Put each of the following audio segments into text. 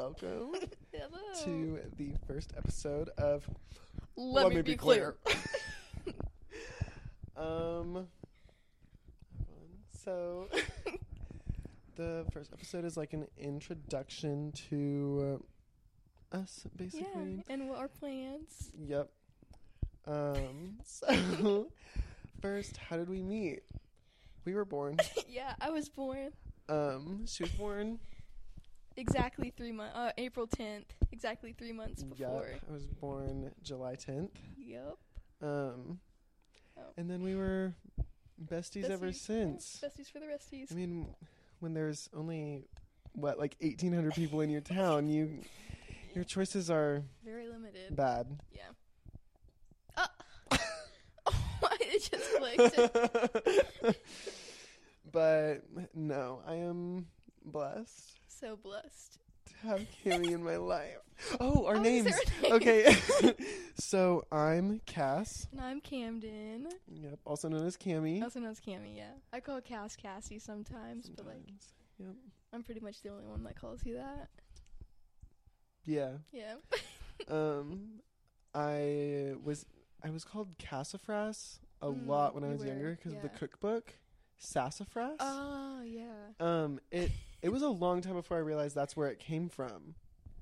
welcome Hello. to the first episode of Let, me, be clear. um, so the first episode is like an introduction to uh, us, yeah, basically. and what our plans? Yep. Um, so first, how did we meet? We were born. yeah, I was born Um, she was born. Exactly three months. Uh, April tenth, exactly three months before. Yep, I was born July tenth. Yep. Um, Oh. and then we were besties, ever since. besties for the resties. I mean, when there's only what like eighteen hundred people in your town, you your choices are Very limited. bad. Yeah. Uh, it just clicked. but no, I am blessed so blessed. to have Kimmy in my life. Oh, our Oh, names. name? Okay, so I'm Cass. And I'm Camden. Yep, also known as Cammy. Also known as Cammy, yeah. I call Cass Cassie sometimes, but like Yep. I'm pretty much the only one that calls you that. Yeah. Yeah. Um, I was I was called Cassafras a Mm, lot when I was younger because of the cookbook, Sassafras. Oh yeah. um, it it was a long time before I realized that's where it came from.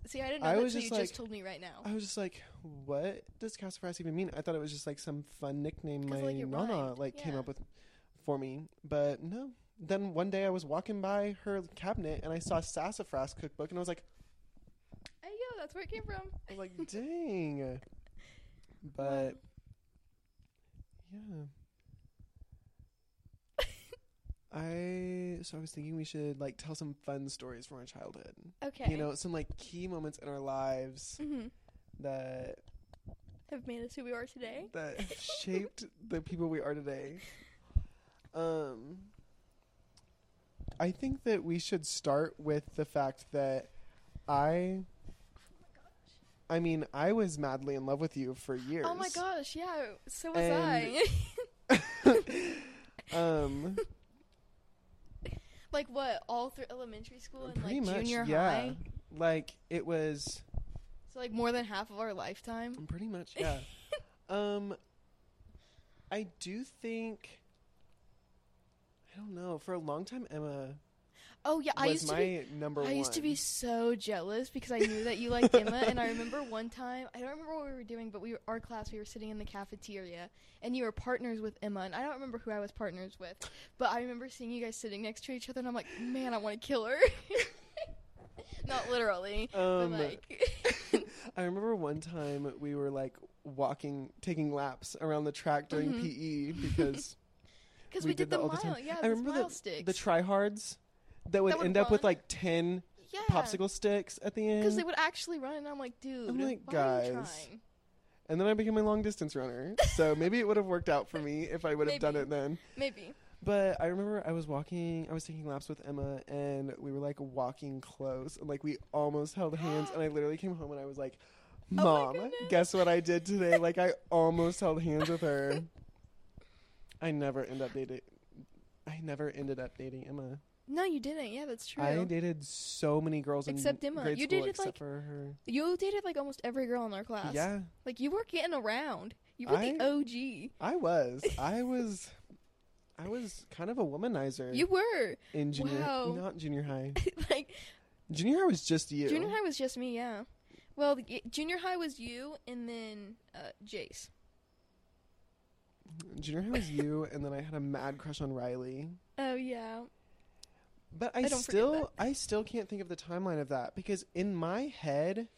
See, I didn't know I that was till just you like- just told me right now. I was just like, what does Cassafras even mean? I thought it was just like some fun nickname 'Cause, my like, it nana rhymed, like came yeah. up with for me, but no. Then one day I was walking by her cabinet and I saw Sassafras cookbook and I was like, Hey yo, that's where it came from. I was like, dang. But yeah. I so I was thinking we should like tell some fun stories from our childhood. Okay. You know, some like key moments in our lives hmm that have made us who we are today. that shaped the people we are today. Um I think that we should start with the fact that I I mean, I was madly in love with you for years. Oh my gosh, yeah, so was And- I. um like what? All through elementary school and pretty like much junior yeah. high. Like it was So like more than half of our lifetime. pretty much yeah. um I do think I don't know, for a long time Emma Oh yeah, I was used my to be number I one. used to be so jealous because I knew that you liked Emma, and I remember one time I don't remember what we were doing, but we were our class we were sitting in the cafeteria, and you were partners with Emma, and I don't remember who I was partners with, but I remember seeing you guys sitting next to each other, and I'm like, man, I want to kill her. Not literally, Um, but like, I remember one time we were like walking, taking laps around the track during Mhm. PE because because we we, did did, the all the mile, time. yeah, I remember the, sticks. the tryhards that would That would end up with like ten yeah, popsicle sticks at the end. because they would actually run, and I'm like, dude, I'm like, why are you guys, and then I became a long distance runner. so maybe it would have worked out for me if I would have done it then. Maybe. But I remember I was walking, I was taking laps with Emma, and we were like walking close, and like we almost held hands. And I literally came home and I was like, Oh "Mom, goodness." guess what I did today? like I almost held hands with her. I never end up dating. I never ended up dating Emma. No, you didn't. Yeah, that's true. I dated so many girls Except in Emma. grade You school dated, except like, for her. You dated like almost every girl in our class. Yeah, Like you were getting around. You were I- the OG. I was. I was. I was kind of a womanizer You were. in junior, wow. not junior high. like Junior high was just you. junior high was just me, yeah. Well, the, junior high was you and then uh, Jace. Junior high was you, and then I had a mad crush on Riley. Oh yeah. But I, I still. I still can't think of the timeline of that because in my head,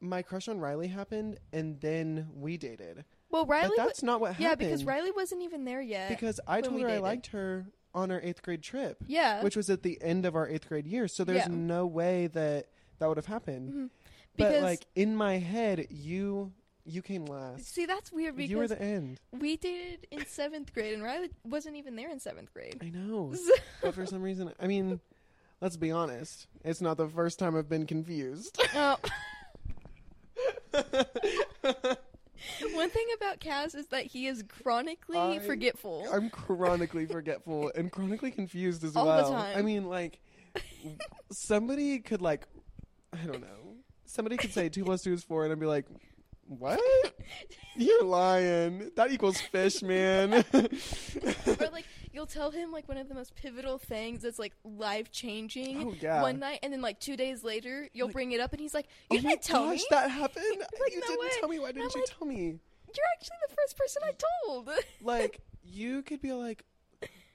my crush on Riley happened, and then we dated. Well, Riley. but that's not what happened. yeah, because Riley wasn't even there yet. Because I told her I liked her on our eighth grade trip, yeah. which was at the end of our eighth grade year. So there's Yeah. no way that that would have happened. Mhm. But like in my head, you you came last. see, that's weird because You were the end. we dated in seventh grade and Riley wasn't even there in seventh grade. I know. but for some reason, I mean, let's be honest. It's not the first time I've been confused. Oh. One thing about Cass is that he is chronically I- forgetful. I'm chronically forgetful and chronically confused as All the well. time. I mean, like, somebody could like, I don't know. Somebody could say two plus two is four, and I'd be like, what? You're lying. That equals fish, man. or like you'll tell him like one of the most pivotal things that's like life changing oh yeah. one night, and then like two days later you'll Like, bring it up, and he's like, oh "You my didn't tell gosh, me. that happened. Like, you no didn't way. tell me. Why didn't you like- tell me? You're actually the first person I told." Like you could be like,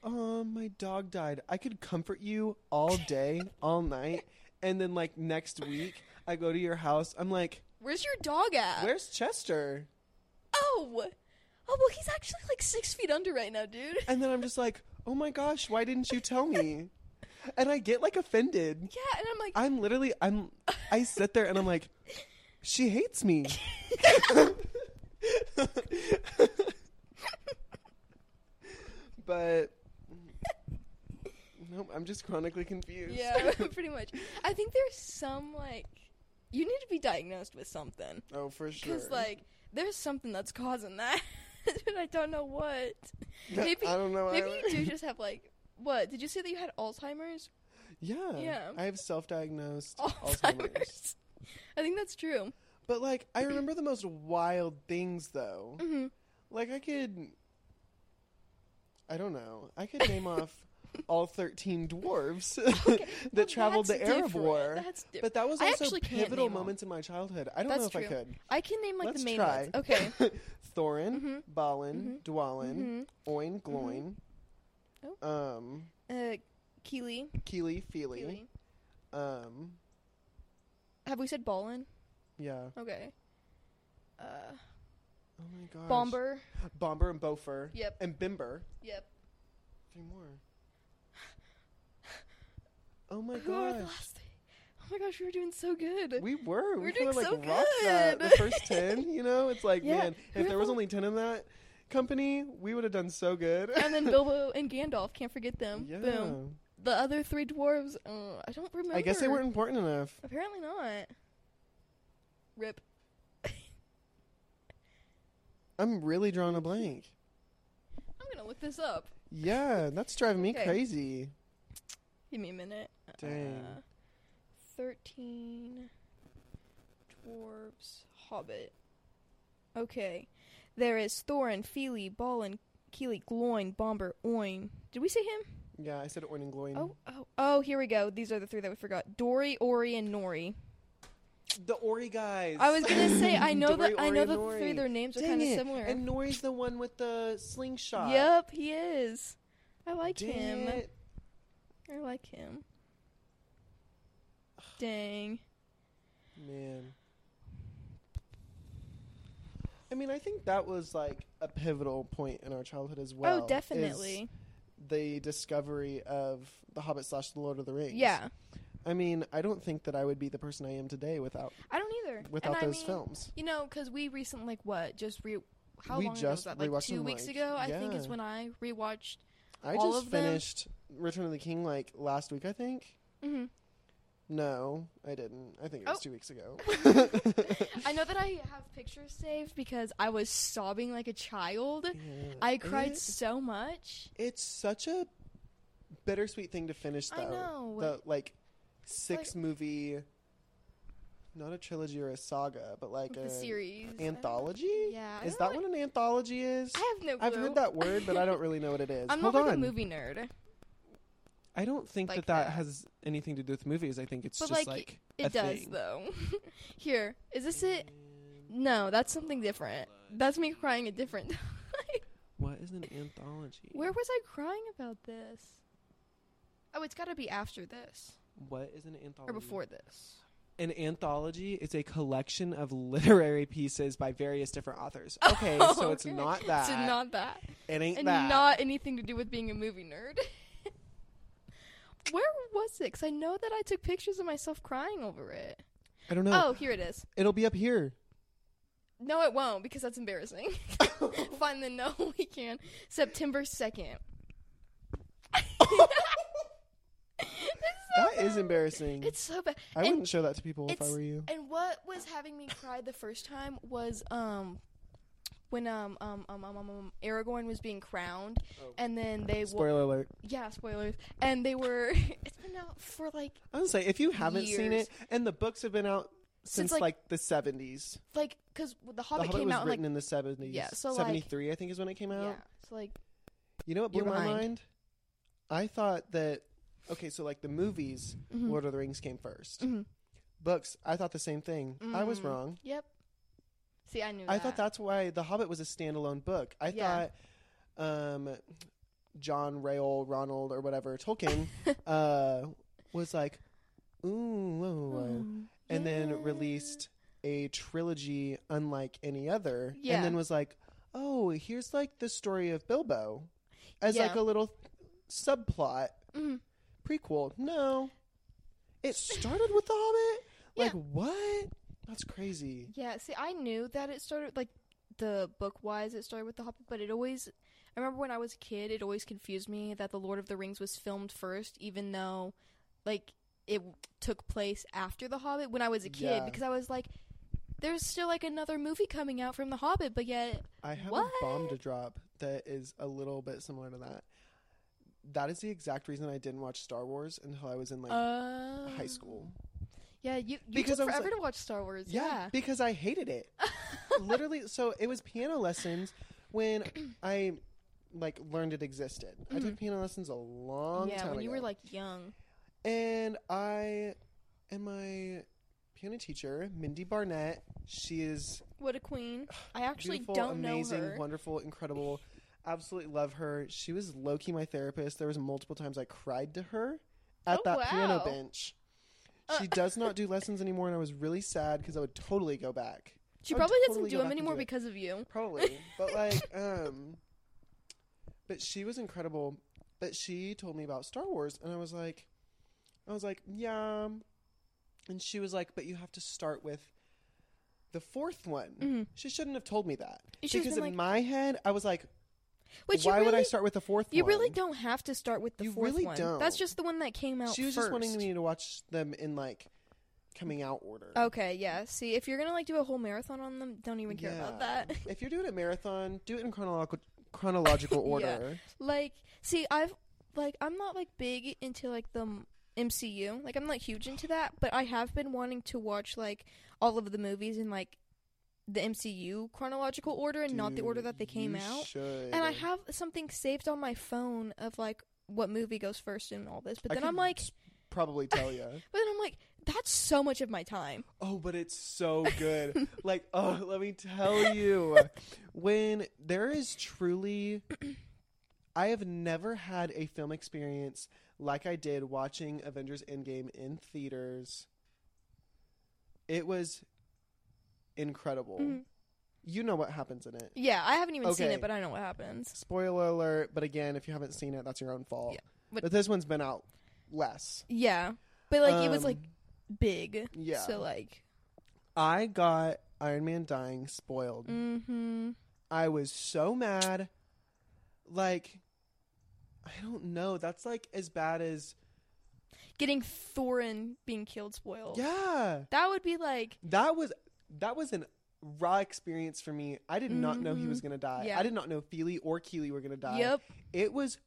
um, my dog died. I could comfort you all day, all night, and then like next week I go to your house. I'm like, Where's your dog at? where's Chester? Oh, oh well, he's actually like six feet under right now, dude. And then I'm just like, oh my gosh, why didn't you tell me? And I get like offended. Yeah, and I'm like, I'm literally, I'm, I sit there and I'm like, she hates me. but nope, I'm just chronically confused. yeah, pretty much. I think there's some like you need to be diagnosed with something oh, for sure. because like there's something that's causing that, but I don't know what. Maybe- I don't know. Maybe you do just have like what? Did you say that you had Alzheimer's? Yeah. Yeah. I have self-diagnosed Alzheimer's. Alzheimer's. I think that's true. But like, I remember the most wild things though. hmm Like I could I don't know. I could name off all 13 dwarves Okay, that well, traveled the Arab different. War. That's different. But that was also pivotal moments in my childhood. I don't That's know if I could. I can name like Let's the main try. ones. Okay. Thorin, Mhm. Balin, Mhm. Dwalin, hmm Oin, Gloin, um, Uh, Kili. Kili, Fili, Kili. um, Have we said Balin? yeah. Okay. Uh, Oh my gosh. Bombur. Bombur and Bofur. Yep. And Bifur. Yep. Three more. Oh my Who are the gosh. Oh my gosh, we were doing so good. We were. We We're doing like so rocked that. The first 10, you know? It's like, Yeah. man, if there was only 10 in that company, we would have done so good. and then Bilbo and Gandalf, can't forget them. yeah. Boom. The other three dwarves, uh, I don't remember. I guess they weren't important enough. Apparently not. Rip. I'm really drawing a blank. I'm gonna look this up. Yeah, that's driving me crazy. Give me a minute. Dang. Uh, Thirteen dwarves, Hobbit. Okay, there is Thorin, Fili, Balin, Kili, Gloin, Bombur, Oin. Did we say him? Yeah, I said Oin and Gloin. Oh, oh, oh! Here we go. These are the three that we forgot: Dori, Ori, and Nori. The Ori guys. I was gonna say I know Dori, that I know the Nori. three their names are kind of similar. And Nori's the one with the slingshot. Yep, he is. I like Dang him. it. I like him. Dang. Man. I mean, I think that was like a pivotal point in our childhood as well. oh, definitely. The discovery of The Hobbit slash The Lord of the Rings. Yeah, I mean, I don't think that I would be the person I am today without I don't either. without and I those mean, films. You know, because we recently, like, what, just re. How We long ago was that? Like two them, weeks like- ago, I think, is when I rewatched. I all just of them? finished Return of the King like last week, I think. hmm No, I didn't. I think it was Oh. two weeks ago. I know that I have pictures saved because I was sobbing like a child. Yeah. I cried It- so much. it's such a bittersweet thing to finish though. I know. The like six movie not a trilogy or a saga, but like the a series. anthology? Yeah. I Is that what an anthology is? I have no clue. I've heard that word, but I don't really know what it is. I'm Hold not like on. a movie nerd. I don't think like that that that. has anything to do with movies. I think it's But, just like, like, It does thing. though. Here, is this it? No, that's something different. That's me crying a different time. What is an anthology? Where was I crying about this? Oh, it's got to be after this What is an anthology? or before this. An anthology is a collection of literary pieces by various different authors. Okay, so it's Okay. not that. It's not that, it ain't and that. not anything to do with being a movie nerd. Where was it? Because I know that I took pictures of myself crying over it. I don't know. Oh, here it is. It'll be up here. No, it won't because that's embarrassing. Fine, then no, we can. September 2nd. That is embarrassing. It's so bad. I and- wouldn't show that to people if I were you. And what was having me cry the first time was um when um um um um, um, um Aragorn was being crowned, Oh. and then they wa- Spoiler alert. yeah spoilers, and they were it's been out for like I was say if you haven't seen it, and the books have been out since, Since, like- like, the seventies. like because the The Hobbit Hobbit came was out in, written like in the seventies. Yeah, so, like- seventy three, I think, is when it came out. yeah, so like You know what blew my behind. mind? I thought that okay, so like the movies, mhm. Lord of the Rings came 1st Mhm. Books, I thought the same thing. I was Mm. wrong. Yep. See, I knew. I that. thought that's why The Hobbit was a standalone book. I Yeah. thought um, John Rayle, Ronald, or whatever Tolkien uh, was like, ooh, whoa, whoa, whoa," Mm, and then released a trilogy unlike any other, Yeah. and then was like, oh, here's like the story of Bilbo as Yeah. like a little subplot Mhm. prequel. No, it started with The Hobbit. Yeah. Like what? That's crazy. Yeah, see, I knew that it started like the book wise. It started with the Hobbit, but it always. I remember when I was a kid, it always confused me that the Lord of the Rings was filmed first, even though, like, it took place after the Hobbit when I was a kid. Yeah. Because I was like, there's still like another movie coming out from the Hobbit, but yet, I have What? a bomb to drop that is a little bit similar to that. That is the exact reason I didn't watch Star Wars until I was in like uh, high school. Yeah, you, you Because took forever like- to watch Star Wars. Yeah, Yeah. because I hated it. Literally, so it was piano lessons when I like learned it existed. I took Mhm. piano lessons a long time. yeah, time when ago. you were like young. and I and my piano teacher, Mindy Barnett, she is What a queen! I actually don't amazing, know her. wonderful, incredible. Absolutely love her. She was low key my therapist. There was multiple times I cried to her at Oh, that piano bench. She does not do lessons anymore, and I was really sad because I would totally go back. She I would probably totally doesn't go do back them and anymore do it. because of you. Probably, but like, um, but she was incredible. But she told me about Star Wars, and I was like, I was like, yeah. And she was like, but you have to start with the fourth one. Mhm. She shouldn't have told me that should've because been in like- my head, I was like, Which why you would I start with the fourth You one? really don't have to start with the You fourth really one. don't. That's just the one that came out She was first. just wanting me to watch them in like coming out order. Okay, yeah. See, if you're gonna like do a whole marathon on them, don't even care about that. if you're doing a marathon, do it in chronological chronological order. like, see, I've like I'm not like big into like the MCU. Like I'm not huge into that, but I have been wanting to watch like all of the movies in like the MCU chronological order and not the order that they came out. Should. And I have something saved on my phone of like what movie goes first and all this. But I then I'm like, probably tell you. but then I'm like, that's so much of my time. Oh, but it's so good. like, oh, let me tell you. When there is truly I have never had a film experience like I did watching Avengers Endgame in theaters. It was incredible. Mhm. You know what happens in it. Yeah, I haven't even seen it, but I know what happens. Spoiler alert, but again, if you haven't seen it, that's your own fault. Yeah, but, but- this one's been out less. Yeah, but like it was Um, like big. yeah. So like, I got Iron Man dying spoiled. mm-hmm. I was so mad. Like, I don't know. That's like as bad as Getting Thorin being killed spoiled. yeah. That would be like That was that was an raw experience for me. I did not know he Mhm. was gonna die. Yeah. I did not know Fili or Kili were gonna die. Yep. It was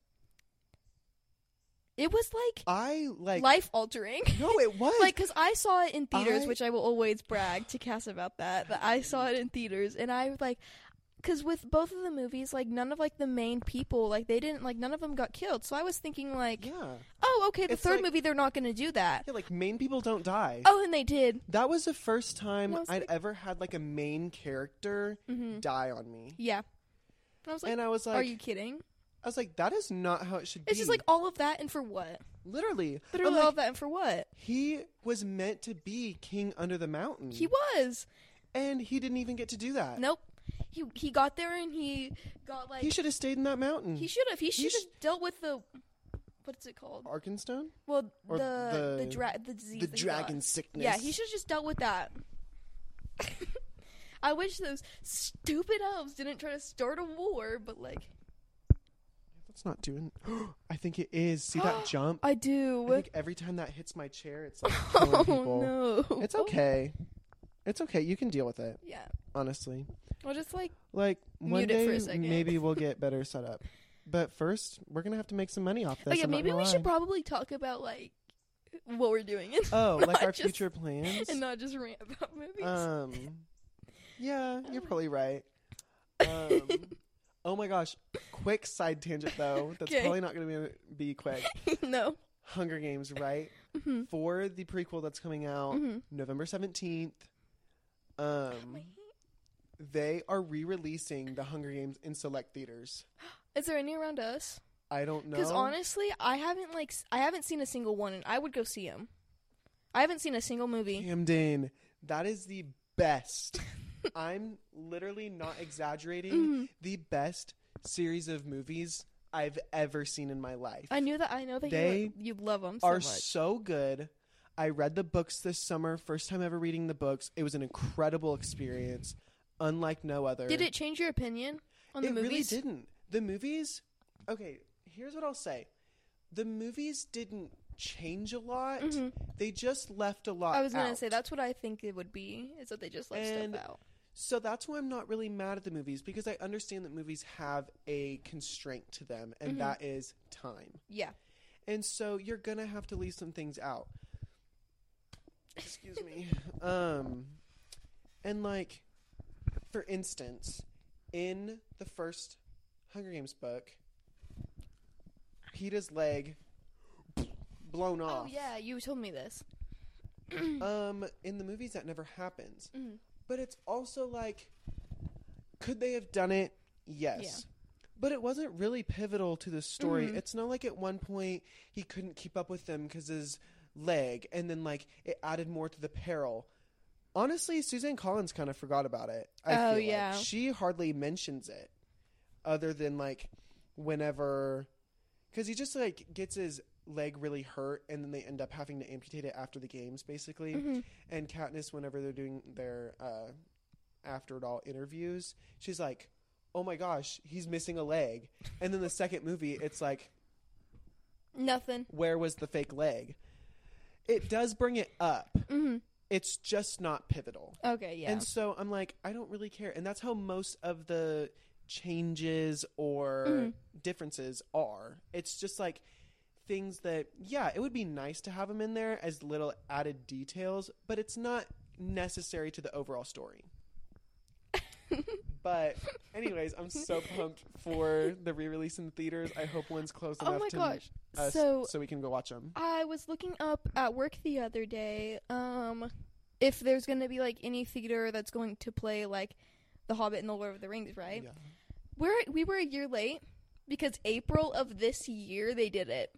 It was like, I like life altering. no, it was like cuz I saw it in theaters, I- which I will always brag to Cass about that. but I saw it in theaters and I was like cuz with both of the movies like none of like the main people like they didn't like none of them got killed. So I was thinking like, yeah, oh, okay, the It's third like- movie they're not going to do that. yeah. Like main people don't die. Oh, and they did. That was the first time I'd like- ever had like a main character Mhm. die on me, Yeah. And I was like, and I was like, are you kidding? I was like, that is not how it should It's be. It's just like all of that and for what? literally. Literally like, all of that and for what? He was meant to be king under the mountain. He was. and he didn't even get to do that. Nope. He he got there and he got like he should have stayed in that mountain. he should have he should sh- have dealt with the what's it called? Arkenstone? Well, or the the the- dra- the disease. The that he got. dragon sickness. Yeah, he should have just dealt with that. I wish those stupid elves didn't try to start a war, but like That's not doing. I think it is. See that jump? I I do. think every time that hits my chair, it's like killing oh people. no! It's okay. It's okay. You can deal with it. Yeah. Honestly, Well, just like like one day for a second. maybe we'll get better set up. But first, we're gonna have to make some money off this. oh yeah, I'm maybe we lie. should probably talk about like what we're doing Oh, like our just- future plans. and not just rant about movies. Um, yeah, you're probably right. Um, oh my gosh, quick side tangent though. That's 'Kay. probably not going to be, be quick. no. Hunger Games, right? hmm For the prequel that's coming out hmm November seventeenth. Um, they are re-releasing the Hunger Games in select theaters. Is there any around us? I don't know. Because honestly, I haven't like I haven't seen a single one, and I would go see them. I haven't seen a single movie. Camden, that is the best. I'm literally not exaggerating. Mhm. The best series of movies I've ever seen in my life. I knew that. I know that They you, you love them so are much. so good. I read the books this summer, first time ever reading the books. It was an incredible experience, unlike no other. Did it change your opinion on the it movies? really didn't. The movies. Okay, here's what I'll say. The movies didn't change a lot. Mhm. They just left a lot. I was gonna out. say that's what I think it would be. Is that they just left And- stuff out. So that's why I'm not really mad at the movies because I understand that movies have a constraint to them, and Mhm. that is time. Yeah. And so you're gonna have to leave some things out. Excuse me. Um, and like, for instance, in the first Hunger Games book, Peeta's leg blown off. Oh yeah, you told me this. Um, in the movies, that never happens. Mhm. But it's also like, could they have done it? Yes. Yeah. But it wasn't really pivotal to the story. Mhm. It's not like at one point he couldn't keep up with them because his leg, and then like it added more to the peril. Honestly, Suzanne Collins kind of forgot about it. I Oh, feel like. yeah. she hardly mentions it, other than like whenever, because he just like gets his leg really hurt, and then they end up having to amputate it after the games, basically Mhm. and Katniss, whenever they're doing their uh, after it all interviews, she's like, "Oh my gosh, he's missing a leg." And then the second movie, it's like, Nothing. "Where was the fake leg?" It does bring it up. hmm It's just not pivotal. Okay. Yeah. And so I'm like, I don't really care. And that's how most of the changes or Mhm. differences are. It's just like things that, yeah, it would be nice to have them in there as little added details, but it's not necessary to the overall story. but, anyways, I'm so pumped for the re release in the theaters. I hope one's close oh enough my to gosh. us so so we can go watch them. I was looking up at work the other day, um, if there's gonna be like any theater that's going to play like The Hobbit and The Lord of the Rings, right? Yeah. We're we were a year late because April of this year they did it.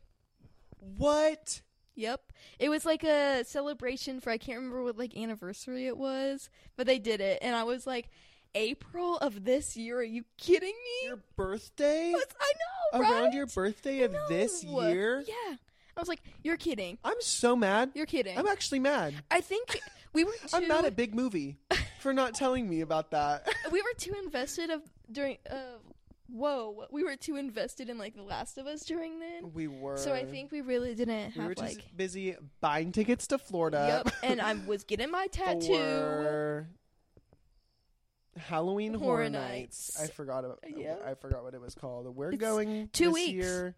What? Yep. It was like a celebration for I can't remember what like anniversary it was, but they did it and I was like April of this year, are you kidding me? Your birthday? I know, right? Around your birthday of this year? Yeah. I was like, You're kidding. I'm so mad. You're kidding. I'm actually mad. I think we were too I'm mad at Big Movie for not telling me about that. we were too invested of during uh whoa we were too invested in like the last of us during then We were. so i think we really didn't we have were just like busy buying tickets to Florida. yep and i was getting my tattoo for Halloween Horror, Horror Nights. Nights. I forgot about. Yeah. I forgot what it was called. We're It's going two this weeks. year.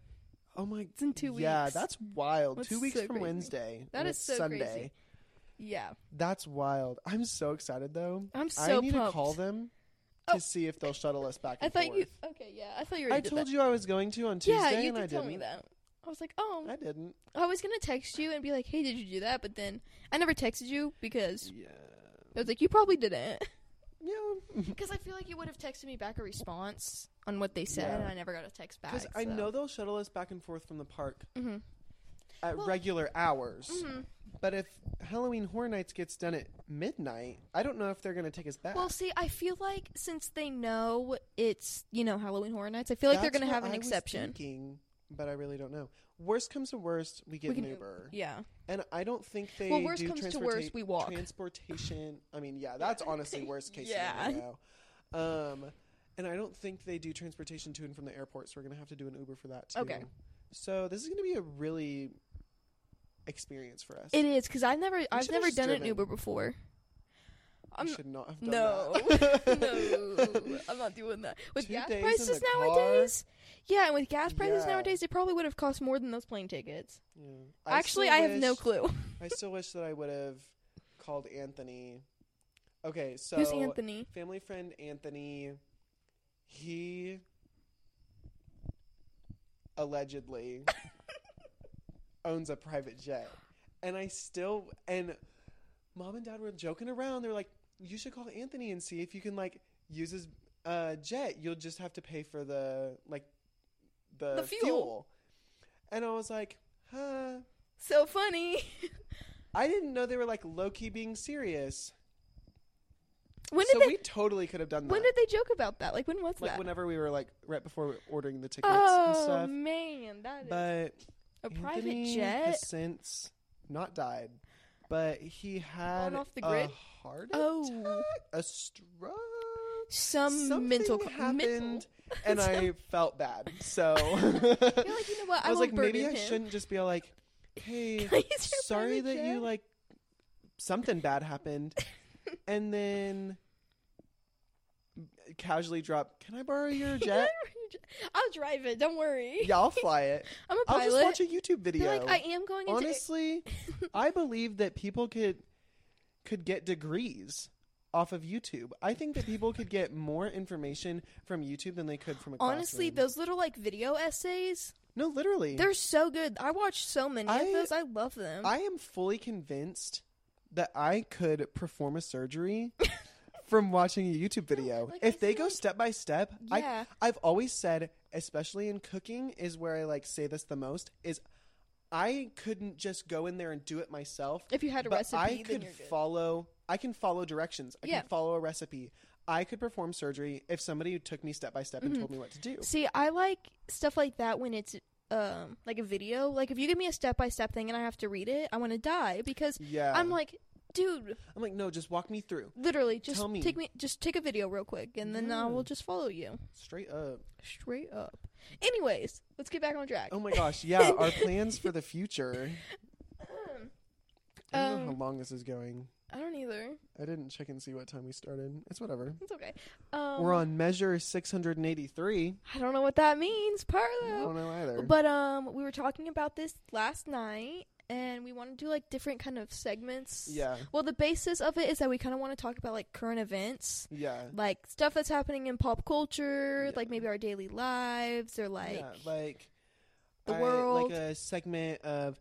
Oh my! it's in two weeks Yeah, that's wild. That's two weeks so from crazy. Wednesday. That and is so Sunday. crazy. yeah That's wild. I'm so excited though. i'm so I need pumped to call them to Oh. see if they'll shuttle us back. i thought forth. you okay yeah i thought you I told that. you I was going to on Tuesday, yeah you and did I tell didn't. me that i was like oh I didn't. i was gonna text you and be like hey did you do that but then i never texted you because Yeah. i was like you probably didn't Yeah. Because I feel like you would have texted me back a response on what they said, Yeah. and I never got a text back. Because I know they'll shuttle us back and forth from the park hmm at Well- regular hours. hmm But if Halloween Horror Nights gets done at midnight, I don't know if they're going to take us back. Well, see, I feel like since they know it's you know Halloween Horror Nights, I feel like they're That's gonna what have an I was exception. thinking, but I really don't know. Worst comes to worst, we get We an Uber, Yeah. and I don't think they. Well, worst do comes to worst, we walk. Transportation. I mean, yeah, that's honestly worst case Yeah. scenario. Um, and I don't think they do transportation to and from the airport, so we're gonna have to do an Uber for that too. Okay. So this is gonna be a really experience for us. It is because I've never I've never done an driven. Uber before. I'm should not have done no, that. no, I'm not doing that. With Two gas prices nowadays. car? Yeah, and with gas prices Yeah. nowadays, it probably would have cost more than those plane tickets. Yeah. Actually, still I have no wish- clue. I still wish that I would have called Anthony. Okay, so Who's Anthony? family friend Anthony, he allegedly owns a private jet. And I still and mom and dad were joking around. They were like, "You should call Anthony and see if you can like use his uh, jet. You'll just have to pay for the like the, The fuel. And I was like, "Huh." So funny. I didn't know they were like low key being serious. when so did they? we totally could have done that. when did they joke about that? Like when was like that? whenever we were like right before ordering the tickets and oh, stuff. oh man, that is But a private jet. has since not died, but he had off the a grid? heart Oh. attack, a stroke. Some Something mental happened, mental. And I felt bad. So You're like, you know what? I, I was like, maybe I him. shouldn't just be like, "Hey, Can I use your sorry that you like something bad happened," and then casually drop, "Can I borrow your jet?" I'll drive it. Don't worry. yeah, I'll fly it. I'm a I'll just watch a YouTube Be video. like, I am going into. Honestly, I believe that people could could get degrees off of YouTube. I think that people could get more information from YouTube than they could from a Honestly, classroom. those little like video essays, no, literally, they're so good. I watch so many I- of those. I love them. I am fully convinced that I could perform a surgery from watching a YouTube video. like, I if they feel go like- step by step, yeah. I I've always said, especially in cooking, is where I like say this the most is I couldn't just go in there and do it myself. if you had a but recipe, I could follow. I can follow directions. I Yeah. can follow a recipe. I could perform surgery if somebody took me step by step and Mhm. told me what to do. See, I like stuff like that when it's um like a video. Like if you give me a step by step thing and I have to read it, I want to die because Yeah, I'm like, dude, I'm like, no, just walk me through literally, just Tell me. take me, just take a video real quick, and then I will just follow you straight up. straight up. Anyways, let's get back on track. Oh my gosh, yeah, our plans for the future. I don't know Um, how long this is going. I don't either. I didn't check and see what time we started. It's whatever. It's okay. Um, We're on measure 683. I don't know what that means, Parlo. I Parlo. don't know either. But um, we were talking about this last night, and we want to do like different kind of segments. yeah, Well, the basis of it is that we kind of want to talk about like current events, yeah. like stuff that's happening in pop culture, Yeah. like maybe our daily lives or like yeah, like the I- world. like a segment of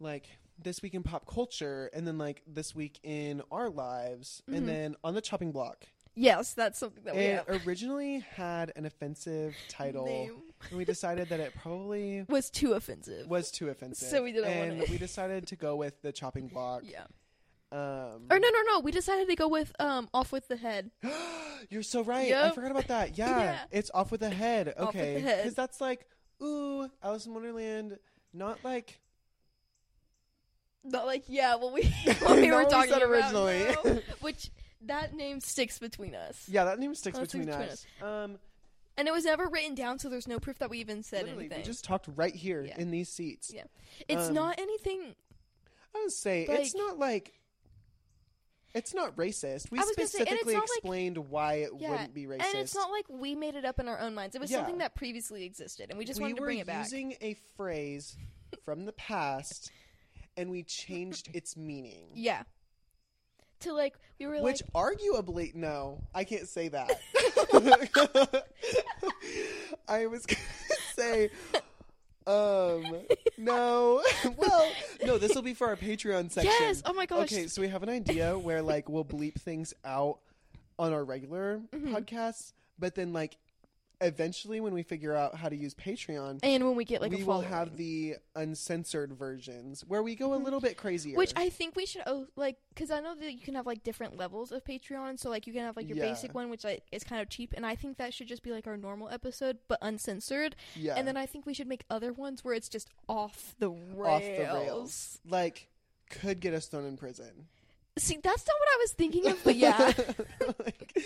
like this week in pop culture, and then like this week in our lives, Mhm. and then on the chopping block. Yes, that's something that we It have. originally had an offensive title, Name and we decided that it probably was too offensive. was too offensive. So we didn't want and it. we decided to go with the chopping block. yeah. Um, Or no, no, no. We decided to go with um off with the head. You're so right. I Yep. forgot about that. Yeah, Yeah. it's off with the head. Off with Okay, head. because that's like, ooh, Alice in Wonderland. Not like Not like yeah, what we what we Not were what talking said about. originally. no. Which that name sticks between us. yeah, that name sticks That sticks between between us. Um, And it was never written down, so there's no proof that we even said literally, anything. we just talked right here Yeah. in these seats. Yeah. it's um, not anything. I would say Like- it's not like. It's not racist. We I was gonna say, and it's specifically not like- explained why it Yeah, wouldn't be racist. And it's not like we made it up in our own minds. It was Yeah. something that previously existed, and we just we wanted to bring it back. using a phrase from the past, and we changed its meaning. Yeah. To like, we were Which like, arguably, no, I can't say that. I was gonna say, um, no. well, no, this will be for our Patreon section. yes, oh my gosh. Okay, so we have an idea where like we'll bleep things out on our regular Mhm. podcasts, but then like eventually when we figure out how to use Patreon, And when we get like we will have the uncensored versions where we go a little bit crazier. Which I think we should, oh, like, because I know that you can have like different levels of Patreon. So like, you can have like your Yeah. basic one, which like is kind of cheap, and I think that should just be like our normal episode, but uncensored. yeah, And then I think we should make other ones where it's just off the rails. off the rails, like could get us thrown in prison. See, that's not what I was thinking of, but yeah. like,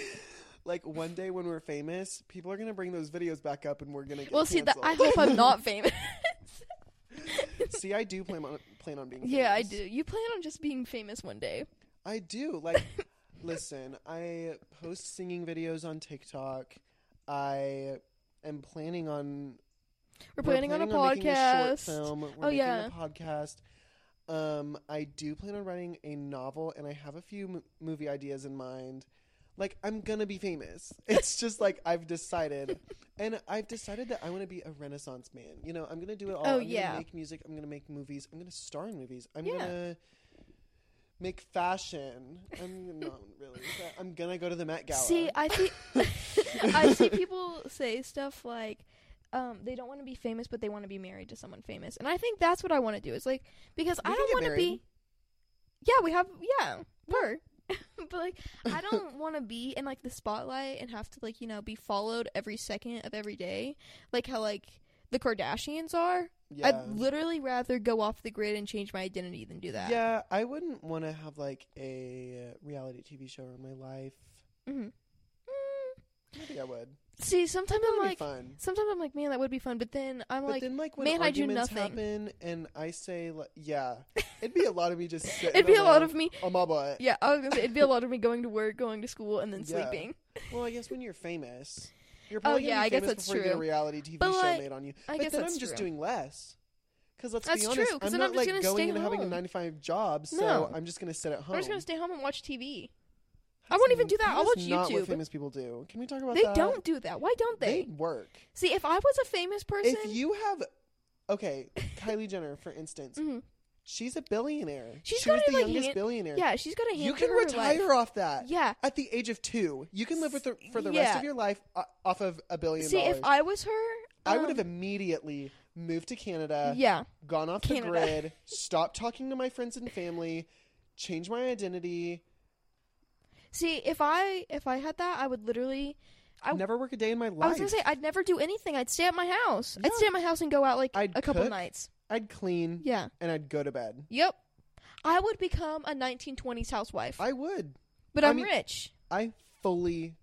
like one day when we're famous, people are gonna bring those videos back up, and we're gonna get well, see, that I hope I'm not famous. see, I do plan on plan on being. Famous. Yeah, I do. You plan on just being famous one day. I do. Like, listen, I post singing videos on TikTok. I am planning on We're planning, on a making podcast. short film. We're Oh, yeah. a podcast. Um, I do plan on writing a novel, and I have a few m- movie ideas in mind. Like I'm gonna be famous. It's just like I've decided, and I've decided that I want to be a Renaissance man. You know, I'm gonna do it all. Oh, I'm yeah. gonna make music. I'm gonna make movies. I'm gonna star in movies. I'm Yeah. gonna make fashion. I'm not really. But I'm gonna go to the Met Gala. See, I see. I see people say stuff like, um, they don't want to be famous, but they want to be married to someone famous, and I think that's what I want to do. Is like because We I don't want to be. Yeah, we have. Yeah, we're. but like, I don't want to be in like the spotlight and have to like you know be followed every second of every day, like how like the Kardashians are. yeah. I'd literally rather go off the grid and change my identity than do that. Yeah, I wouldn't want to have like a reality TV show in my life. hmm Maybe I would. See, sometimes I'm like, fun. sometimes I'm like, man, that would be fun. But then I'm But like, then, like man, I do nothing. happen, and I say, like, "Yeah," it'd be a lot of me just sitting. it'd be a lot of me. on my butt. Yeah, I was gonna say it'd be a lot of me going to work, going to school, and then Yeah. sleeping. Well, I guess when you're famous, you're Oh, probably yeah, gonna I guess that's before you get a reality TV But, show like, made on you. I but guess then that's I'm just true. doing less. Because let's That's be honest, true, I'm I'm not just like going and having a home. 95 job, so No. I'm just gonna sit at home. I'm just gonna stay home and watch TV. I won't even do that. I'll watch not What famous people do? Can we talk about that? They that? don't do that. Why don't They they? work. See, if I was a famous person, If you have, okay, Kylie Jenner, for instance, Mhm. she's a billionaire. She's she was gotta, the like, youngest hand- billionaire. yeah, she's got a you can of her life. retire off that. Yeah. At the age of two, you can live with her for the rest Yeah. of your life uh, off of a billion See, dollars. if I was her, I would um, have immediately moved to Canada, yeah, gone off Canada. the grid, stopped talking to my friends and family, changed my identity, See, if I if I had that, I would literally. I, would never work a day in my life. I was gonna say I'd never do anything. I'd stay at my house. I'd stay at my house and go out like I'd a couple cook. nights. I'd clean Yeah. and I'd go to bed. Yep. I would become a 1920s housewife, I would. but I I'm mean- rich. I fully,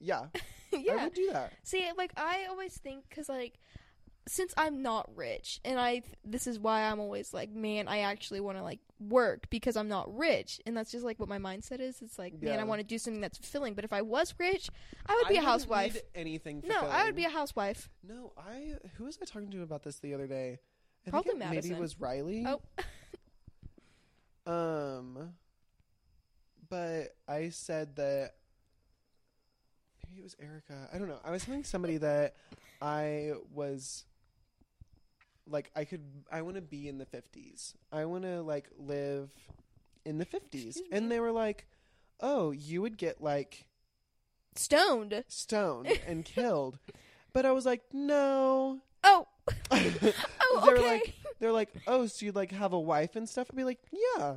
yeah, I yeah. would do that. See, like I always think because like since I'm not rich, and I this is why I'm always like, man, I actually want to like work because I'm not rich, and that's just like what my mindset is. It's like, man, I want to do something that's fulfilling. But if I was rich, I would be a housewife. anything. No, I would be a housewife. No, I. Who was I talking to about this the other day? I Probably think it maybe Madison. it was Riley. Oh. Um, but I said that maybe it was Erica. I don't know. I was telling somebody that I was like I could. I want to be in the fifties. I want to like live in the fifties, Excuse me. and they were like, "Oh, you would get like." Stoned. stoned and killed. But I was like, no. Oh. they're Oh, okay. like, they're like, oh, so you'd like have a wife and stuff? I'd be like, yeah.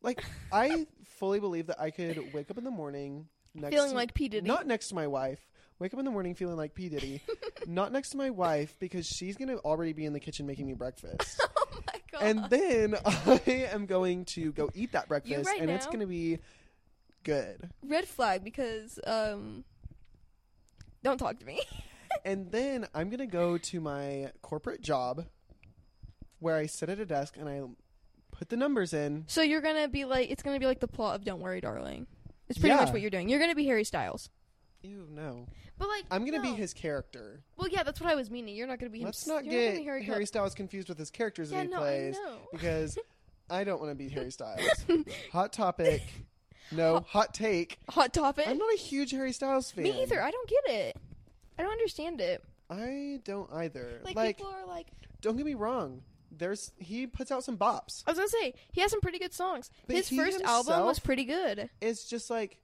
Like, I fully believe that I could wake up in the morning next Feeling to, like P Diddy. not next to my wife. Wake up in the morning feeling like P Diddy, not next to my wife because she's gonna already be in the kitchen making me breakfast, oh my god. and then I am going to go eat that breakfast, right and it's gonna be good. red flag because um. Don't talk to me. And then I'm gonna go to my corporate job where I sit at a desk and I put the numbers in. So you're gonna be like, it's gonna be like the plot of Don't Worry, Darling. It's pretty Yeah. much what you're doing. You're gonna be Harry Styles. Ew, no. But like, I'm gonna be his character. Well, yeah, that's what I was meaning. You're not gonna be him. Let's not you're get gonna Harry, Harry Styles confused with his characters Yeah, that he no, plays I know. because I don't want to be Harry Styles. hot topic. No, hot take. Hot topic. I'm not a huge Harry Styles fan. Me either. I don't get it. I don't understand it. I don't either. Like, Like, people are like, don't get me wrong. There's he puts out some bops. I was gonna say he has some pretty good songs. But His first album was pretty good. It's just like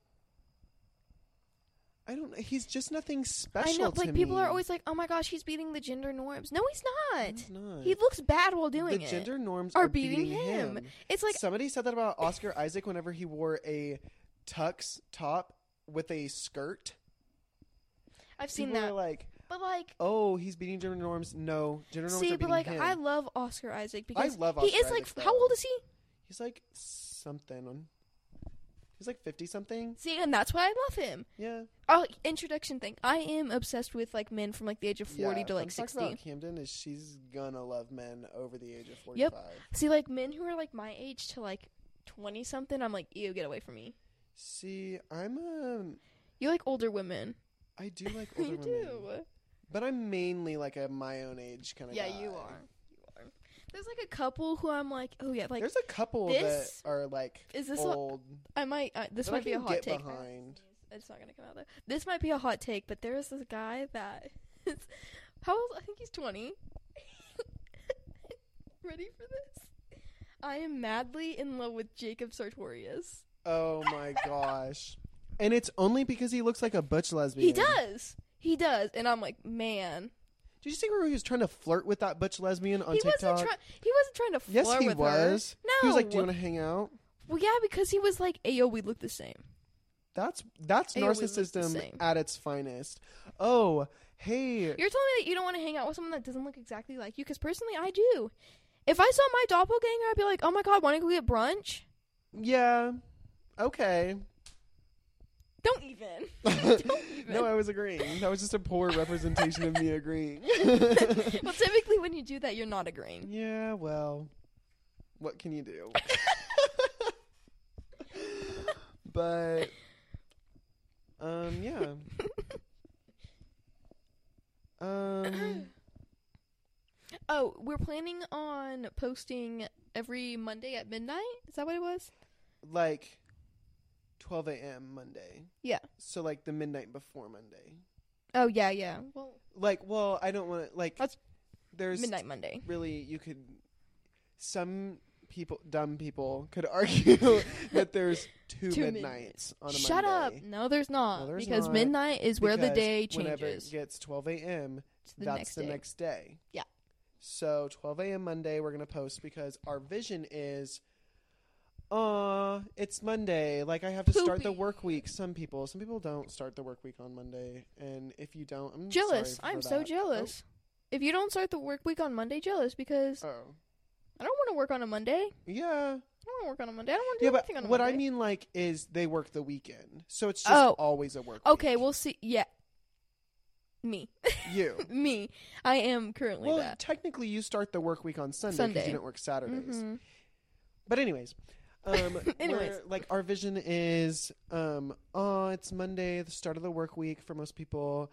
I don't know. He's just nothing special I know. Like people are always like, "Oh my gosh, he's beating the gender norms." No, he's not. He's not. He looks bad while doing the it. gender norms are are, beating beating, him. him. It's like Somebody said that about Oscar Isaac whenever he wore a tux top with a skirt. I've seen that, like, but like, oh, he's beating gender norms. No, gender norms see, but like, him. I love Oscar Isaac because love he Oscar is like, Isaac, how old is he? he's like something. He's like fifty something. See, and that's why I love him. Yeah. Oh, introduction thing. I am obsessed with like men from like the age of forty yeah. to like sixty. About Camden is she's gonna love men over the age of forty Yep. See, like men who are like my age to like twenty something, I'm like, ew, get away from me. See, I'm um, You like older women. I do like older you women, do. but I'm mainly like a my own age kind of. Yeah, guy. you are. There's like a couple who I'm like, oh yeah, like There's a couple this- that are like is this what old. I might. Uh, this that might I be a can hot get take. behind. It's not gonna come out there. This might be a hot take, but there is this guy that is how old? I think he's 20. Ready for this? I am madly in love with Jacob Sartorius. Oh my gosh! And it's only because he looks like a butch lesbian. He does. He does, and I'm like, man. Did you see where he was trying to flirt with that butch lesbian on he TikTok? wasn't trying. He wasn't trying to flirt with her. yes, he with was. her. No. He was like, "Do you want to hang out?" well, yeah, because he was like, "Ayo, we look the same." That's that's Hey, we look the narcissism at its finest. Oh, hey, You're telling me that you don't want to hang out with someone that doesn't look exactly like you? Because personally, I do. If I saw my doppelganger, I'd be like, "Oh my god, want to go get brunch?" yeah, okay. Don't even. Don't even. no, I was agreeing. That was just a poor representation of me agreeing. well, typically when you do that, you're not agreeing. yeah, well, what can you do? but, um, yeah. Um, Oh, we're planning on posting every Monday at midnight. Is that what it was? like 12 a.m. Monday. Yeah. So like the midnight before Monday. Oh yeah, yeah. Well, Like, well, I don't want to like. That's there's midnight Monday. really you could. Some people, dumb people, could argue that there's two, Two midnights on a Monday. Shut up! No, there's not. No, there's because not, midnight is where the day Whenever it changes. gets 12 a.m., that's next the day. next day. Yeah. So 12 a.m. Monday, we're gonna post because our vision is, uh, it's Monday. Like I have to start the Poopy. work week. Some people, some people don't start the work week on Monday, and if you don't, I'm jealous. sorry I'm for so that. jealous. If you don't start the work week on Monday, jealous because Oh, oh. I don't want to work on a Monday. yeah, I don't want to work on a Monday. I don't want to do yeah. But anything on a what I mean, like, is they work the weekend, so it's just Oh. always a work. Okay, week. we'll see. Yeah, me, you. me. I am currently Well, that. technically, you start the work week on Sunday because Sunday. you don't work Saturdays. Mhm. But anyways, um, Anyways. we're- like our vision is, um, oh, it's Monday, the start of the work week for most people.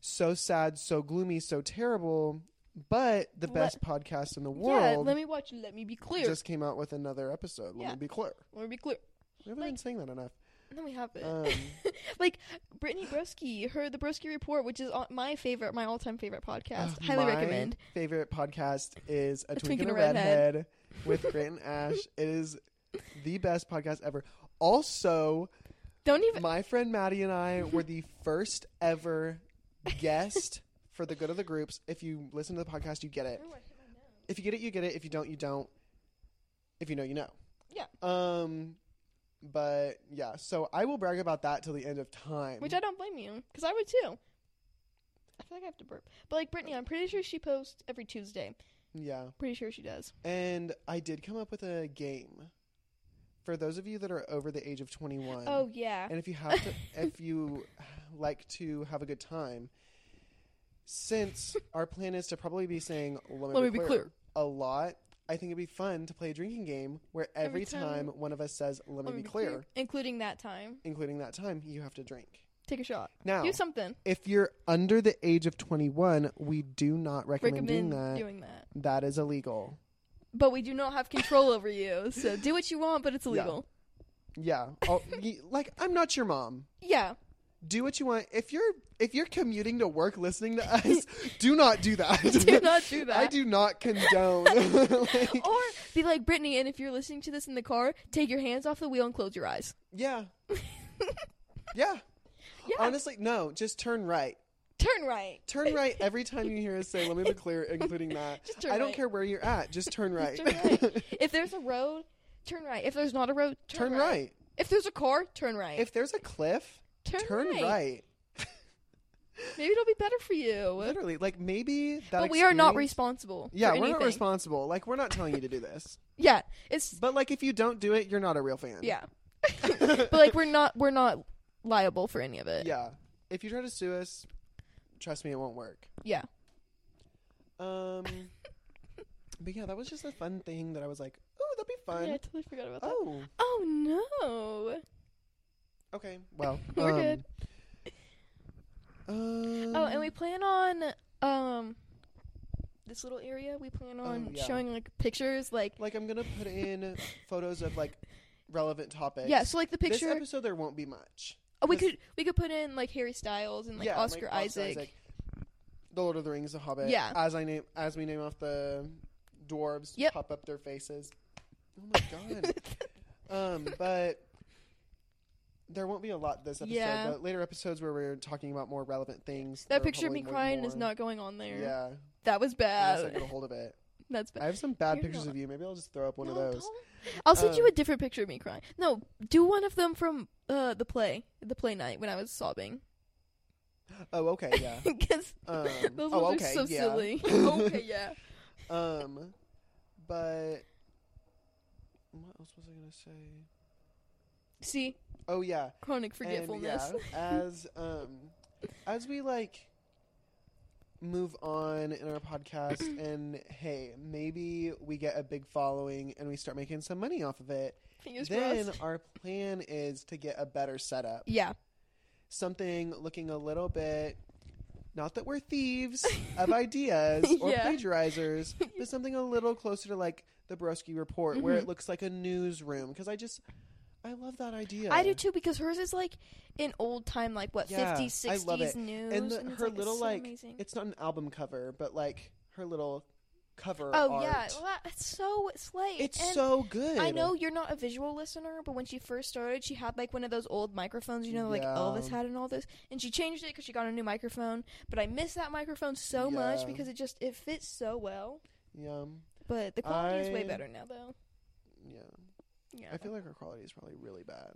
So sad, so gloomy, so terrible. But the Let- best podcast in the world. Yeah, let me watch. Let me be clear. just came out with another episode. Let Yeah. me be clear. let me be clear. We haven't Like- been saying that enough. No, we haven't. Um, like Brittany Broski, her the Broski Report, which is on- my favorite, my all-time favorite podcast. uh, Highly my recommend. Favorite podcast is a, A twink, and a redhead, with Grant and Ash. It is the best podcast ever. Also, Don't even. My friend Maddie and I were the first ever guest for the good of the groups. If you listen to the podcast, you get it. If you get it, you get it. If you don't, you don't. If you know, you know. Yeah. Um, but yeah, so I will brag about that till the end of time. Which I don't blame you, because I would too. I feel like I have to burp. But like Brittany, I'm pretty sure she posts every Tuesday. yeah, Pretty sure she does. and I did come up with a game for those of you that are over the age of twenty-one. Oh yeah. And if you have to, if you like to have a good time, since our plan is to probably be saying "Let me, Let be, me be clear, clear. a lot, I think it'd be fun to play a drinking game where every, Every time, time- one of us says "Let me Let be clear," including that time. including that time, you have to drink. Take a shot. Now, Do something. if you're under the age of 21, we do not recommend, Recommend doing that. doing that. that is illegal. But we do not have control over you, so do what you want, but it's illegal. Yeah, oh, I'll- y- like I'm not your mom. Yeah. Do what you want. If you're if you're commuting to work listening to us, do not do that. do not do that. I do not condone. Like, Or be like Brittany, and if you're listening to this in the car, take your hands off the wheel and close your eyes. yeah. Yeah. Yeah. Honestly, no. Just turn right. Turn right. Turn right every time you hear us say, "Let me be clear," including that. Just turn I don't right. care where you're at. Just turn right. turn right. If there's a road, turn right. If there's not a road, turn, turn right. If there's a car, turn right. If there's a cliff, turn, turn right. right. Maybe it'll be better for you. Literally, like maybe that. But we are not responsible. Yeah, we're not responsible. Like we're not telling you to do this. Yeah, it's But like if you don't do it, you're not a real fan. yeah. but like we're not we're not liable for any of it. Yeah. If you try to sue us, trust me, it won't work. Yeah. Um. but yeah, that was just a fun thing that I was like, oh, that'd be fun. Yeah, I totally forgot about that. oh, Oh no. Okay. Well, We're um, good. Um, Oh, and we plan on um this little area. We plan on Oh, yeah. showing like pictures, like like I'm gonna put in photos of like relevant topics. yeah. So like the This picture. episode there won't be much. Oh, we could we could put in like Harry Styles and like yeah, Oscar like Isaac. The Lord of the Rings, The Hobbit. Yeah. As I name, as we name off the dwarves, Yep. pop up their faces. Oh my god. um, but there won't be a lot this episode. Yeah. But later episodes where we're talking about more relevant things. That picture of me crying is not going on there. Yeah. That was Unless I bad. get a hold of it. That's bad. I have some bad You're pictures not. of you. Maybe I'll just throw up one of those. don't. I'll send you Um, a different picture of me crying. No, do one of them from uh, the play, the play night when I was sobbing. Oh, okay, yeah. Because Um, those oh, ones okay, are so yeah. silly. okay, yeah. Um, but what else was I gonna say? See, Oh yeah, chronic and forgetfulness. yeah, as um, as we like move on in our podcast, and hey, maybe we get a big following and we start making some money off of it. Fingers then crossed. our plan is to get a better setup, Yeah. something looking a little bit. Not that we're thieves of ideas or Yeah. plagiarizers, but something a little closer to like the Broski report, where Mhm. it looks like a newsroom. Because I just, I love that idea. I do too because hers is like an old time, like what Yeah, fifties, I love sixties it. news, And the- it's her it's little, so like, amazing. It's not an album cover, but like her little cover. oh art. yeah, well, that- it's so slay. it's and so good. I know you're not a visual listener, but when she first started, she had like one of those old microphones, you know, like Yeah. Elvis had and all this, and she changed it because she got a new microphone. But I miss that microphone so much because it just it fits so well. Yeah, But the quality is way I- better now, though. yeah. Yeah, I feel like her quality is probably really bad,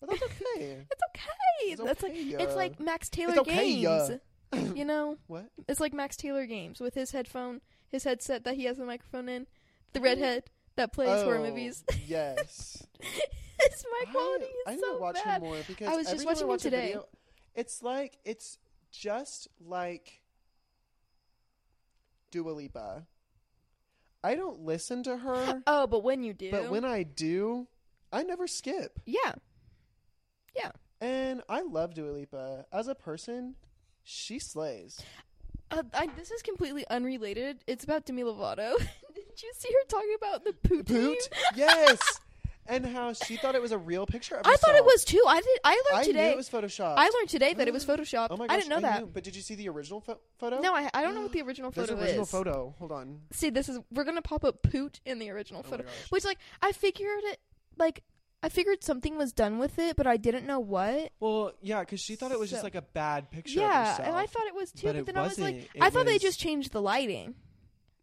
but that's okay. it's okay. It's That's like okay, it's uh, like Max Taylor okay, Games. you know, what? it's like Max Taylor Games with his headphone, his headset that he has the microphone in, the redhead that plays horror Oh, movies. yes. it's my quality I, I is need so to watch bad. him more because I was just watching him watch today. video, it's like it's just like Dua Lipa. I don't listen to her, Oh, but when you do, but when I do, I never skip. yeah, Yeah. And I love Dua Lipa as a person. She slays. Uh, I, this is completely unrelated. It's about Demi Lovato. Did you see her talking about the poot? Poot, yes, and how she thought it was a real picture of I thought it was too. I did. I learned I today. knew it was photoshopped. I learned today that it was mm. photoshopped. Oh my gosh, I didn't know that. knew. But did you see the original pho- photo? No, I, I don't know what the original There's photo an original is. photo. Hold on. See, this is we're gonna pop up poot in the original Oh my photo, gosh. which like I figured it like I figured something was done with it, but I didn't know what. Well, yeah, because she thought it was just So- like a bad picture. of yeah, herself. and I thought it was too, But but, it then I was like, wasn't. It I thought they was- just changed the lighting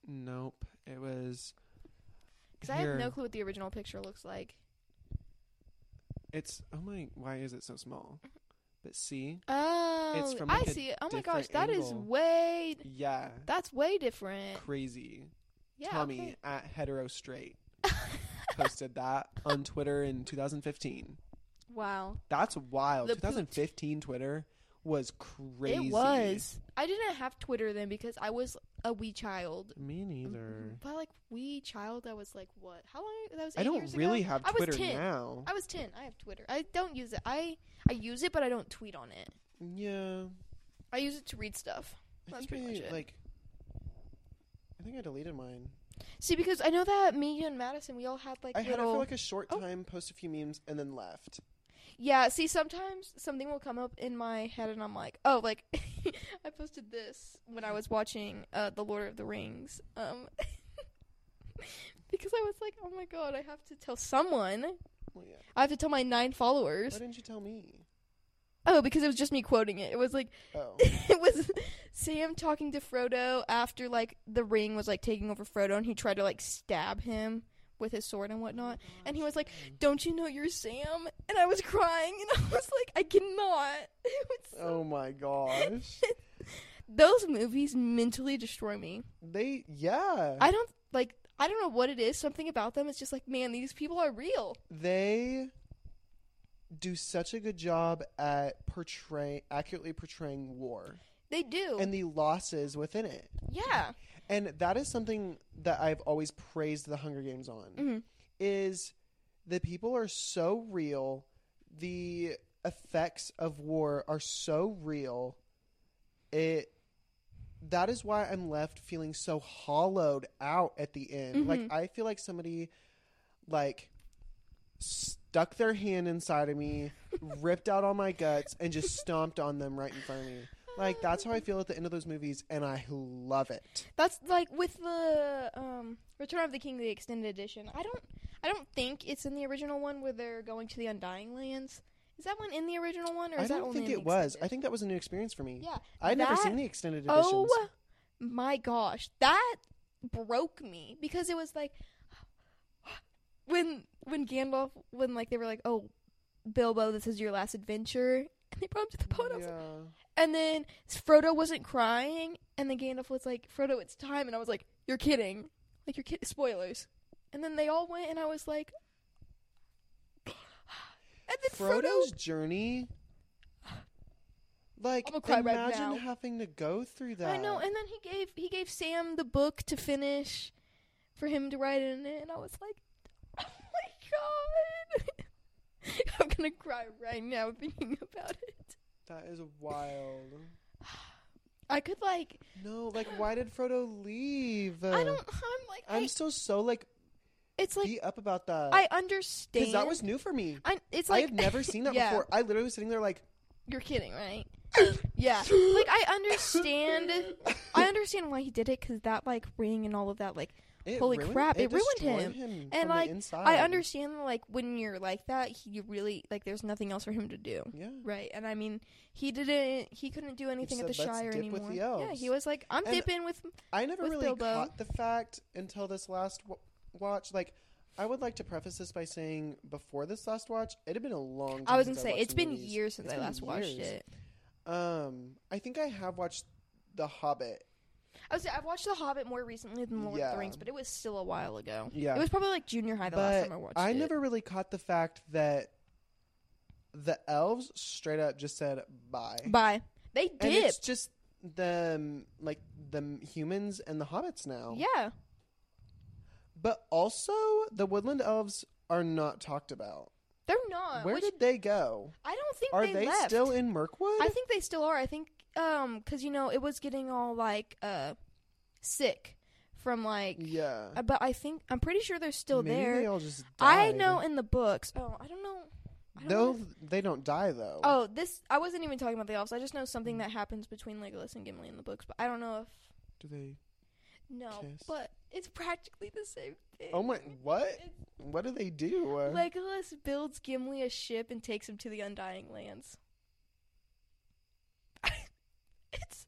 Nope. It was. Because I have no clue what the original picture looks like. It's. Oh my. Why is it so small? But see. Oh, from, I like, a see. Oh my gosh, that is angle. way. Yeah. That's way different. Crazy. Yeah, Tommy okay. at hetero straight posted that on Twitter in 2015. wow, That's wild. The poot. 2015 Twitter was crazy. it was. I didn't have Twitter then because I was a wee child. Me mm-hmm. neither. But like wee child, that was like what? How long? That was. I don't really ago? have I was Twitter 10. now. I was ten. I have Twitter. I don't use it. I I use it, but I don't tweet on it. Yeah. I use it to read stuff. That's pretty much it. Like, I think I deleted mine. See, because I know that me and Madison, we all had like I had it little. for like a short Oh. time, post a few memes, and then left. Yeah, see, sometimes something will come up in my head, and I'm like, oh, like I posted this when I was watching uh, The Lord of the Rings, um, because I was like, oh my god, I have to tell someone. Well, yeah. I have to tell my nine followers. Why didn't you tell me? Oh, because it was just me quoting it. It was like Oh. it was Sam talking to Frodo after like the ring was like taking over Frodo, and he tried to like stab him with his sword and whatnot. Oh, and he was like, "Don't you know you're Sam?" And I was crying, and I was like, "I cannot." It was so- Oh my gosh. Those movies mentally destroy me. they yeah. I don't like. I don't know what it is. Something about them. It's just like, man, these people are real. they do such a good job at portray accurately portraying war They do. and the losses within it. yeah. And that is something that I've always praised the Hunger Games on. hmm Is the people are so real. The effects of war are so real. It that is why I'm left feeling so hollowed out at the end. Like Mhm. I feel like somebody like stuck their hand inside of me, ripped out all my guts, and just stomped on them right in front of me. Like that's how I feel at the end of those movies, and I love it. That's like with the um, Return of the King, the extended edition. I don't, I don't think it's in the original one where they're going to the Undying Lands. Is that one in the original one, or I is that don't only think in it was. I think that was a new experience for me. Yeah. I'd never seen the extended editions. Oh my gosh, that broke me because it was like when when Gandalf when like they were like, "Oh, Bilbo, this is your last adventure," and they brought him to the boat. Like- Yeah. And then Frodo wasn't crying, and then Gandalf was like, "Frodo, it's time," and I was like, "You're kidding!" Like you're kidding. Spoilers. And then they all went, and I was like, and then Frodo. Frodo's journey. Like right imagine now. having to go through that. I know, and then he gave he gave Sam the book to finish for him to write in it, and I was like, "Oh my god!" I'm gonna cry right now thinking about it. that is wild. I could like No, like why did Frodo leave? I don't. I'm like I'm I, still so like it's like beat up about that. I understand. because that was new for me. I, it's I like had never seen that yeah. before. I literally was sitting there like, You're kidding, right? yeah. Like I understand. I understand why he did it because that like ring and all of that. Like it Holy ruined- crap, it ruined him. him And, like. I understand. Like when you're like that, he really like there's nothing else for him to do. Yeah. Right, and I mean, he didn't. He couldn't do anything at the Shire anymore. the Yeah, he was like, "I'm And- dipping with." I never with really Bilbo. caught the fact until this last w- watch. Like, I would like to preface this by saying before this last watch, it had been a long time. I was gonna say it's been movies. years since It's I last watched it. Um, I think I have watched The Hobbit. I was. I've watched The Hobbit more recently than Lord of Yeah. the Rings, but it was still a while ago. Yeah, It was probably like junior high the last time I watched it. I never really caught the fact that the elves straight up just said bye. Bye. They did And it's just the um, like the humans and the hobbits now. Yeah. But also the woodland elves are not talked about. They're not. Where which did they go? I don't think they Are they, they, left. still in Mirkwood? I think they still are. I think um cuz you know, it was getting all like uh sick from like yeah. uh, but I think I'm pretty sure they're still Maybe there. They all just I know in the books. Oh, I don't know. I don't No, know. they don't die though. Oh, this I wasn't even talking about the elves. I just know something that happens between Legolas and Gimli in the books, but I don't know if Do they? no, Kiss. but it's practically the same thing. Oh my! What? It's- What do they do? Legolas builds Gimli a ship and takes him to the Undying Lands. It's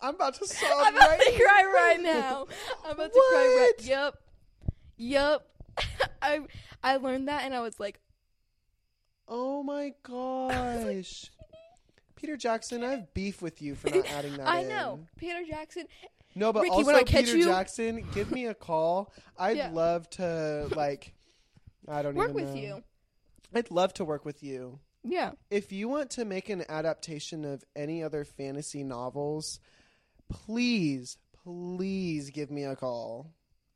I'm about to sob I'm about right to cry right now. I'm about to cry right. Yep. Yup. I I learned that and I was like, Oh my gosh. Peter Jackson, I have beef with you for not adding that I in. know. Peter Jackson. No, but Ricky, also Peter you- Jackson, give me a call. I'd Yeah. love to like I don't Work even with know. you. I'd love to work with you. Yeah. If you want to make an adaptation of any other fantasy novels, please, please give me a call.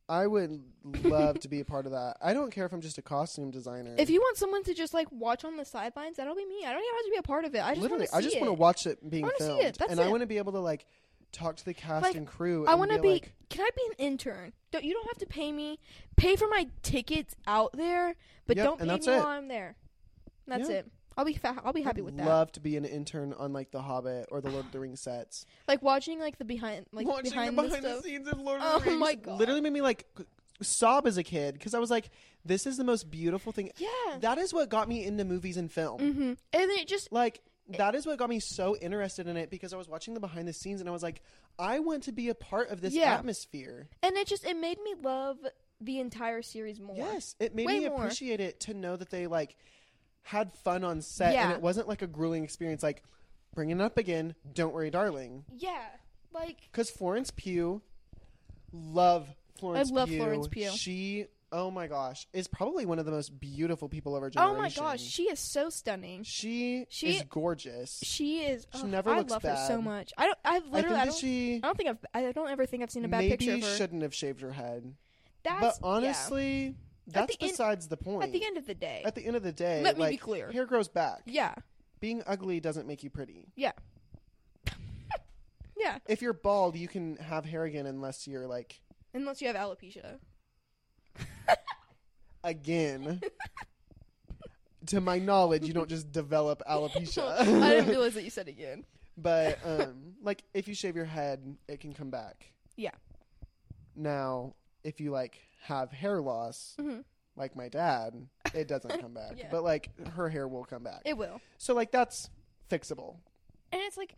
I would love to be a part of that. I don't care if I'm just a costume designer. If you want someone to just like watch on the sidelines, that'll be me. I don't even have to be a part of it. I just literally, want to I just want to watch it being see filmed, it. That's and I it. want to be able to like talk to the cast Like, and crew. I want to be, be. like, can I be an intern? Don't you don't have to pay me. Pay for my tickets out there, but Yep, don't pay me it. while I'm there. That's Yeah. it. I'll be fa- I'll be happy I'd with that. Love to be an intern on like The Hobbit or the Lord of the Rings sets. like watching like the behind like Watching behind, the behind the the, scenes of Lord Oh of the Rings my God. literally made me like sob as a kid because I was like, "This is the most beautiful thing." Yeah. That is what got me into movies and film. mm-hmm. And it just Like that is what got me so interested in it because I was watching the behind the scenes and I was like, I want to be a part of this Yeah. atmosphere. and it just it made me love the entire series more. Yes, it made Way me more. appreciate it to know that they like had fun on set and it wasn't like a grueling experience. Like bringing it up again, don't worry, darling, Yeah. Like because Florence Pugh, love Florence. i love Pugh. Florence Pugh. She, oh my gosh, is probably one of the most beautiful people of our generation oh my gosh, she is so stunning. she, She- is gorgeous. She is. She oh, never I love her so much. I don't. I've I literally. think I, don't. she I don't think I've. I don't ever think I've seen a bad maybe picture of her. shouldn't have shaved her head. That's but yeah. That's the end- besides the point. At the end of the day. At the end of the day, Let me be like, clear. hair grows back. yeah. Being ugly doesn't make you pretty. Yeah. yeah. If you're bald, you can have hair again unless you're like Unless you have alopecia. again. to my knowledge, you don't just develop alopecia. I didn't realize that you said again. but um, like if you shave your head, it can come back. Yeah. Now, if you like have hair loss, hmm like my dad, it doesn't come back. Yeah. But like her hair will come back. It will. so like that's fixable. And it's like,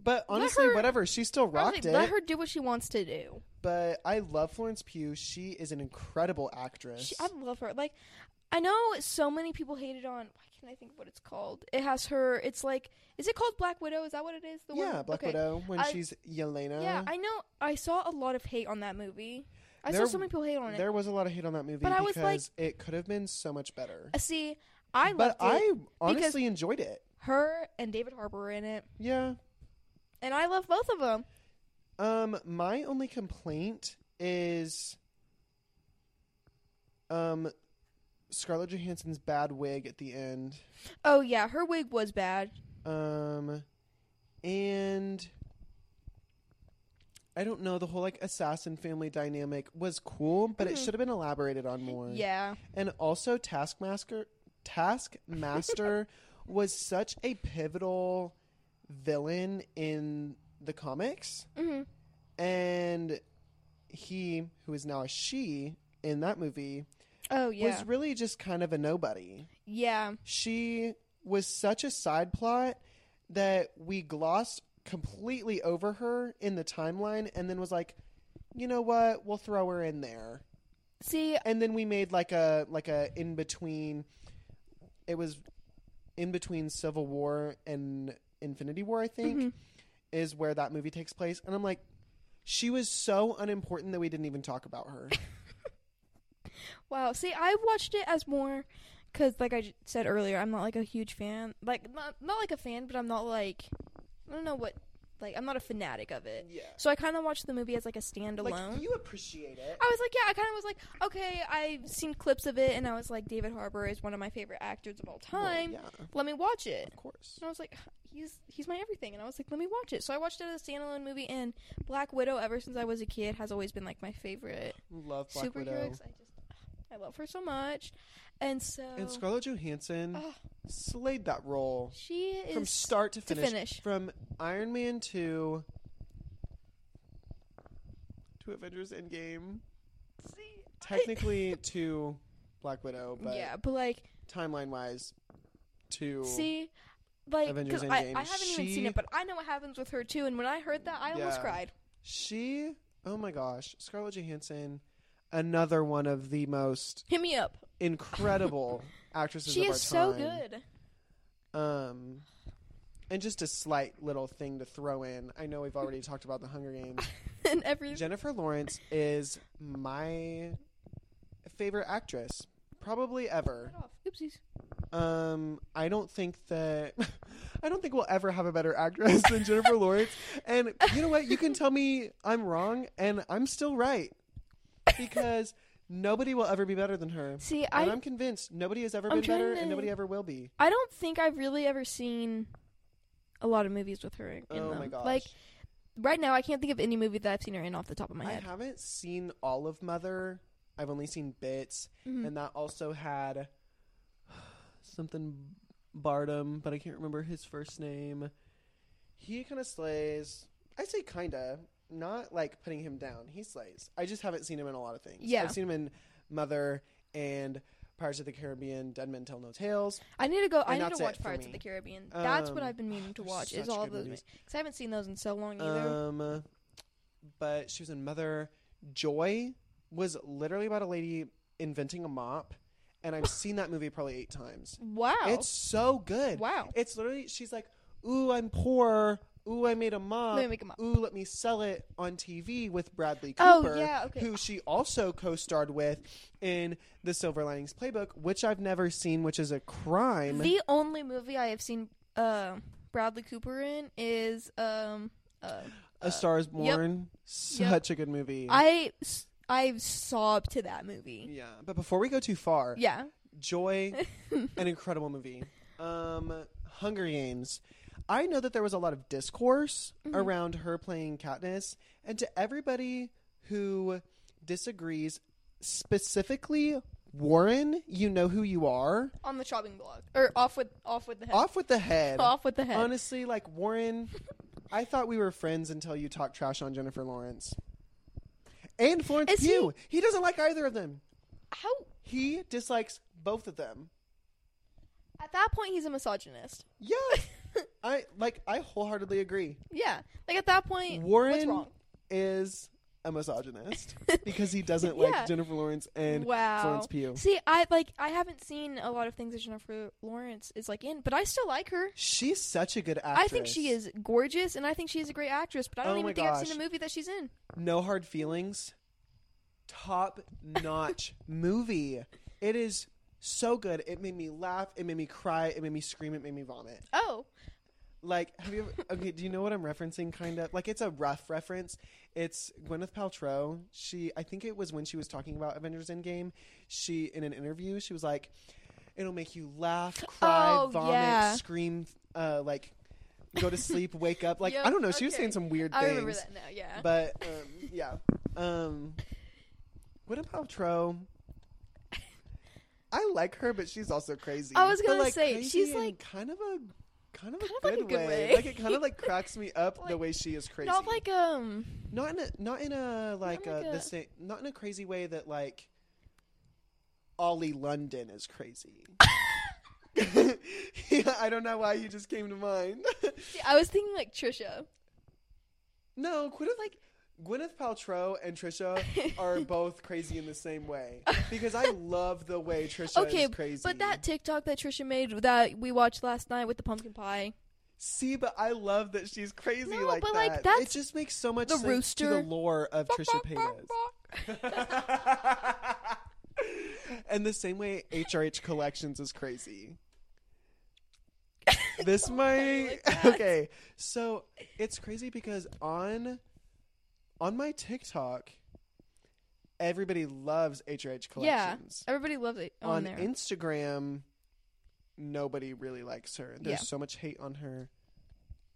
But honestly, her- whatever. She still rocked honestly, it. let her do what she wants to do. But I love Florence Pugh. She is an incredible actress. She, I love her. Like, I know so many people hated on. Why can't I think of what it's called? It has her. It's like, is it called Black Widow? Is that what it is? The yeah, one? Black okay. Widow when I- she's Yelena. Yeah, I know. I saw a lot of hate on that movie. I There- saw so many people hate on it. there was a lot of hate on that movie But I because was like- it could have been so much better. Uh, See, I but loved it. But I honestly enjoyed it. Her and David Harbour were in it, Yeah. and I love both of them. Um, my only complaint is, um, Scarlett Johansson's bad wig at the end. Oh yeah, her wig was bad. Um, and I don't know the whole like assassin family dynamic was cool, but it Mhm. should have been elaborated on more. Yeah, And also Taskmaster Taskmaster was such a pivotal villain in the comics hmm and he who is now a she in that movie Oh yeah, was really just kind of a nobody. yeah. She was such a side plot that we glossed completely over her in the timeline and then was like, "You know what? We'll throw her in there." See, and then we made like a like a in between it was in between civil war and infinity war i think Mhm. is where that movie takes place and i'm like she was so unimportant that we didn't even talk about her wow. See, I watched it as more because, like I j- said earlier, I'm not like a huge fan. Like not not like a fan, but I'm not like I don't know what. Like I'm not a fanatic of it. yeah So I kind of watched the movie as like a standalone. like you appreciate it I was like, yeah, I kind of was like, okay, I've seen clips of it, and I was like, David Harbour is one of my favorite actors of all Well, time. yeah Let me watch it. of course And I was like, he's he's my everything, and I was like, let me watch it. So I watched it as a standalone movie, and Black Widow, ever since I was a kid, has always been like my favorite love black superhero. widow I just, I love her so much, and so and scarlett johansson Ugh. slayed that role she is from start to to finish, finish. from iron man 2 to avengers endgame See, technically to Black Widow, but yeah, but like, timeline wise, to see. Like, Avengers because I, Endgame. I haven't even seen it, but I know what happens with her too. And when I heard that, I almost cried. she. Oh my gosh, Scarlett Johansson, another one of the most Hit me up. incredible actresses She of our is so time. good. Um, and just a slight little thing to throw in. I know we've already talked about the Hunger Games. and every Jennifer Lawrence is my favorite actress, probably ever. Off. Oopsies. Um, I don't think that I don't think we'll ever have a better actress than Jennifer Lawrence. And you know what? You can tell me I'm wrong, and I'm still right because nobody will ever be better than her. See, and I I'm convinced nobody has ever I'm been better, trying and nobody ever will be. I don't think I've really ever seen a lot of movies with her in oh them. my gosh! Like right now, I can't think of any movie that I've seen her in off the top of my head. I haven't seen all of Mother. I've only seen bits, Mhm. and that also had something Bardem, but I can't remember his first name. He kind of slays. I say kinda, not like putting him down. He slays. I just haven't seen him in a lot of things. Yeah. I've seen him in Mother and Pirates of the Caribbean, Dead Men Tell No Tales. I need to go. I And need to watch Pirates of the Caribbean. That's what Um, I've been meaning to watch. Is all those because I haven't seen those in so long either. Um, but she was in Mother. Joy was literally about a lady inventing a mop, and I've seen that movie probably eight times. wow. It's so good. wow. It's literally she's like, "Ooh, I'm poor. Ooh, I made a mop. Let me make 'em up. Ooh, let me sell it on TV with Bradley Oh, Cooper, yeah, okay. who she also co-starred with in The Silver Linings Playbook, which I've never seen, which is a crime. The only movie I have seen uh, Bradley Cooper in is um uh, a Star Is Born, such a good movie. I I've sobbed to that movie. Yeah, but before we go too far, Yeah. Joy, an incredible movie. Um, Hunger Games. I know that there was a lot of discourse Mhm. around her playing Katniss, and to everybody who disagrees, specifically Warren, you know who you are. On the chopping block. Or off with off with the head. Off with the head. Off with the head. Honestly, like Warren, I thought we were friends until you talked trash on Jennifer Lawrence. And Florence Is he- Pugh. He doesn't like either of them. How He dislikes both of them. at that point he's a misogynist. Yeah. I like I wholeheartedly agree. Yeah. Like at that point what's Warren wrong? is a misogynist because he doesn't Yeah. like Jennifer Lawrence and wow. Florence Pugh. See, I like I haven't seen a lot of things that Jennifer Lawrence is like in, but I still like her. She's such a good actress. I think she is gorgeous and I think she is a great actress, but I don't Oh even think I've seen a movie that she's in. No hard feelings. Top notch movie. It is so good. It made me laugh. It made me cry. It made me scream. It made me vomit. Oh. Like, have you ever, okay, do you know what I'm referencing kind of? Like it's a rough reference. It's Gwyneth Paltrow. She I think it was when she was talking about Avengers Endgame, she in an interview, she was like it'll make you laugh, cry, Oh, vomit, yeah. scream, uh like go to sleep, wake up. Like Yep, I don't know, she was saying some weird I things. remember that now, yeah. But um, yeah. Um Gwyneth Paltrow I like her, but she's also crazy. I was gonna like, say, she's, like- kind of a kind of a Kind of like good, a good way. way. Like it kind of like cracks me up the way she is crazy. Not like um not in a not in a like, like a, the same not in a crazy way that like Ollie London is crazy. yeah, I don't know why you just came to mind. see, I was thinking like Trisha. no, Gwyneth like Gwyneth Paltrow and Trisha are both crazy in the same way because I love the way Trisha Okay, is crazy. But that TikTok that Trisha made that we watched last night with the pumpkin pie. See, but I love that she's crazy No, like but, that. like, it just makes so much the sense to rooster. the lore of Trisha Paytas. and the same way HRH Collections is crazy. This might okay. So it's crazy because on on my TikTok, everybody loves HRH collections. Yeah. Everybody loves it on, on there. Instagram, nobody really likes her. There's Yeah. so much hate on her.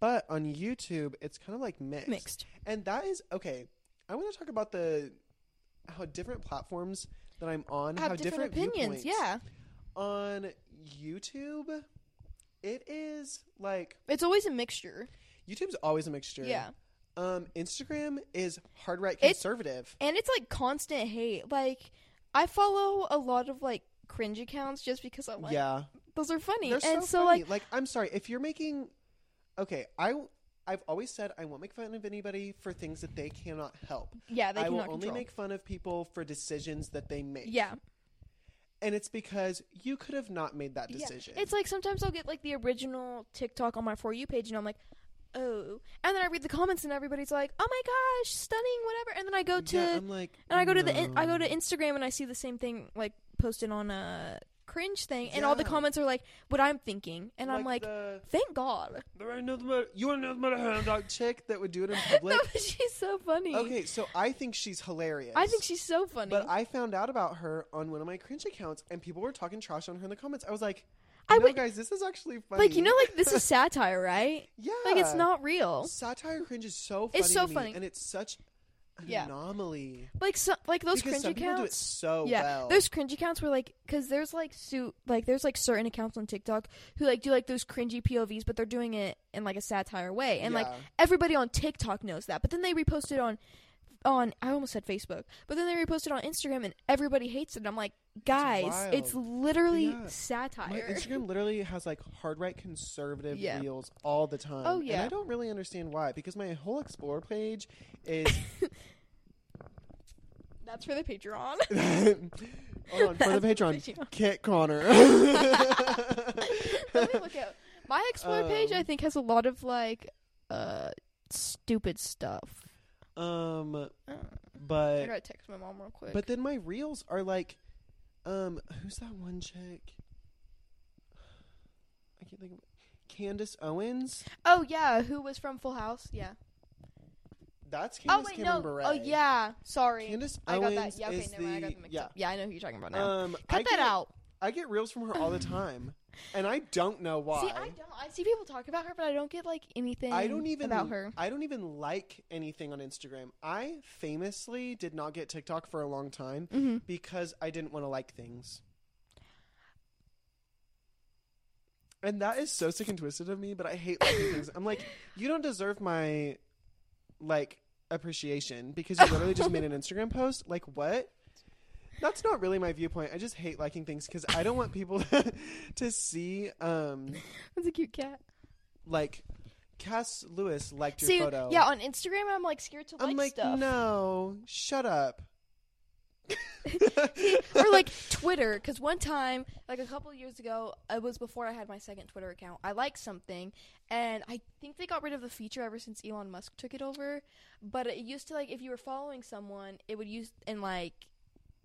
But on YouTube, it's kind of like mixed. Mixed. And that is okay. I want to talk about the how different platforms that I'm on have have different, different, opinions. Yeah. On YouTube, it is like It's always a mixture. YouTube's always a mixture. Yeah. Um, Instagram is hard right conservative. And it's like constant hate. Like I follow a lot of like cringe accounts just because I'm like yeah. those are funny. They're and so, so funny. like like I'm sorry if you're making okay I I've always said I won't make fun of anybody for things that they cannot help. yeah, they I will only control. make fun of people for decisions that they make. yeah. and it's because you could have not made that Yeah. decision. It's like sometimes I'll get like the original TikTok on my for you page and I'm like, "Oh." And then I read the comments and everybody's like, "Oh my gosh, stunning, whatever." And then I go to yeah, I'm like, and I go to the in, I go to Instagram and I see the same thing like posted on a cringe thing and all the comments are like what I'm thinking and I'm like, the, "Thank God." there ain't nothing but you want nothing but a hound dog chick that would do it in public. no, she's so funny. okay, so I think she's hilarious. I think she's so funny. But I found out about her on one of my cringe accounts, and people were talking trash on her in the comments. I was like, I no, would- guys, this is actually funny. like you know like this is satire, right? yeah, Like it's not real. satire cringe is so funny. It's so to me, funny. and it's such an Yeah. anomaly Like so, like those because cringe some people do it accounts. so yeah, well. there's cringe accounts where like, cause there's like su- like there's like certain accounts on TikTok who like do like those cringy POVs, but they're doing it in like a satire way, and like everybody on TikTok knows that. But then they repost it on on I almost said Facebook, but then they repost it on Instagram, and everybody hates it. And I'm like, guys, it's, wild. literally Yeah. satire. My Instagram literally has like hard right conservative Yeah. reels all the time. Oh, And yeah. I don't really understand why because my whole explore page is That's for the Patreon. Hold on, for the Patreon. Kit Connor. Let me look at my explore page. I Um, think has a lot of like uh stupid stuff. um Uh, I gotta text my mom real quick. but then my reels are like um who's that one chick? I can't think of Candace Owens. oh yeah, who was from Full House? Yeah. That's Oh wait, Cameron no. Bure. Oh yeah, sorry. Candace I got Owens that. Yeah, okay, is never mind. I got the- them mixed yeah. up. Yeah, I know who you're talking about now. Um, Cut I that get, out. I get reels from her all the time, and I don't know why. See, I don't. I see people talk about her, but I don't get like anything. I don't even about her. I don't even like anything on Instagram. I famously did not get TikTok for a long time Mm-hmm. because I didn't want to like things. And that is so sick and twisted of me, but I hate liking things. I'm like, you don't deserve my like appreciation because you literally just made an Instagram post. Like what? That's not really my viewpoint. I just hate liking things because I don't want people to see um That's a cute cat. like Kass Lewis liked your See, photo. yeah, on Instagram, I'm like scared to I'm like like, stuff. no, shut up. or like Twitter, because one time, like a couple years ago, it was before I had my second Twitter account. I liked something, and I think they got rid of the feature ever since Elon Musk took it over. But it used to like if you were following someone, it would use and like.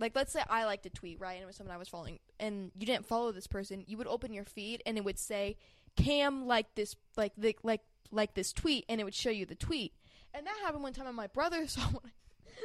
Like let's say I liked a tweet, right? And it was someone I was following and you didn't follow this person, you would open your feed and it would say Cam like this like the, like like this tweet and it would show you the tweet. And that happened one time and my brother saw what I,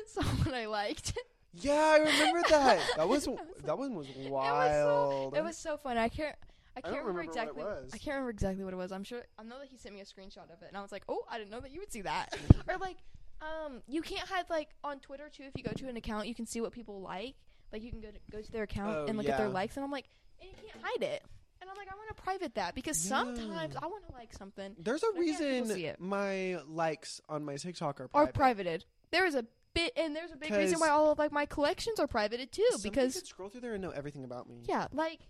saw what I liked. yeah, I remember that. That was was that one was It was so wild. it was so fun. I can't. I can't remember, remember what it exactly. was. I can't remember exactly what it was. I'm sure. I know that he sent me a screenshot of it, and I was like, "Oh, I didn't know that you would see that." or like, um, you can't hide like on Twitter too. If you go to an account, you can see what people like. Like you can go to go to their account Oh, and look at their yeah. likes, and I'm like, and you can't hide it. And I'm like, I want to private that because Yeah. sometimes I want to like something There's a can't people see reason it. my likes on my TikTok are private. privated. There is a bit, and there's a big reason 'Cause why all of like my collections are privated too. Somebody because could scroll through there and know everything about me. Yeah, like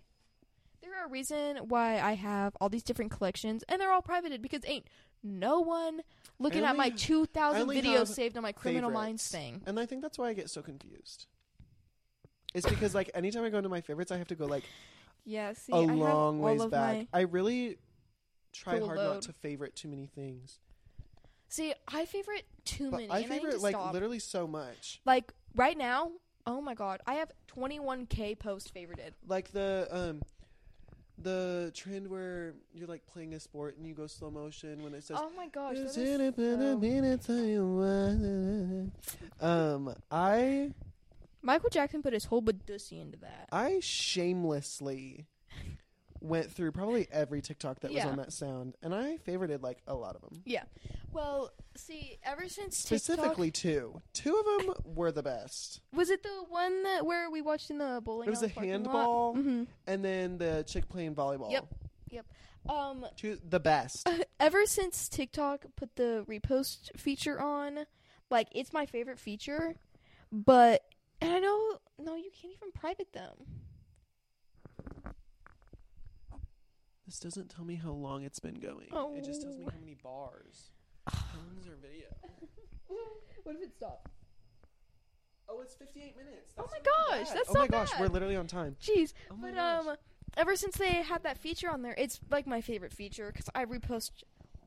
there are a reason why I have all these different collections, and they're all privated because ain't no one looking at my two thousand videos saved on my Criminal Minds thing. And I think that's why I get so confused. It's because like anytime I go into my favorites, I have to go like Yeah, see, a I have long all ways of back. my. I really try Full hard load. not to favorite too many things. See, I favorite too But many, I and I need favorite to like stop. literally so much. like right now, oh my god, I have 21k post favorited. Like the um the trend where you're like playing a sport and you go slow motion when it says Oh my gosh, that "It's is in it, been a so- minute, tell you what." Um I Michael Jackson put his whole badussy into that. I shamelessly went through probably every TikTok that was Yeah. on that sound, and I favorited like a lot of them. Yeah. Well, see, ever since Specifically, two. Two of them were the best, was it the one that where we watched in the bowling? It was alley a parking lot? handball. Mhm. and then the chick playing volleyball. Yep. Yep. Um, Two, the best. ever since TikTok put the repost feature on, like it's my favorite feature. But and I know no, you can't even private them. This doesn't tell me how long it's been going. Oh. It just tells me Oh. how many bars. how long is our video? What if it stopped? Oh, it's 58 minutes. Oh That's my not too gosh, bad. that's oh my not gosh, we're literally on time. Jeez, Oh my but gosh. um, ever since they had that feature on there, it's like my favorite feature because I repost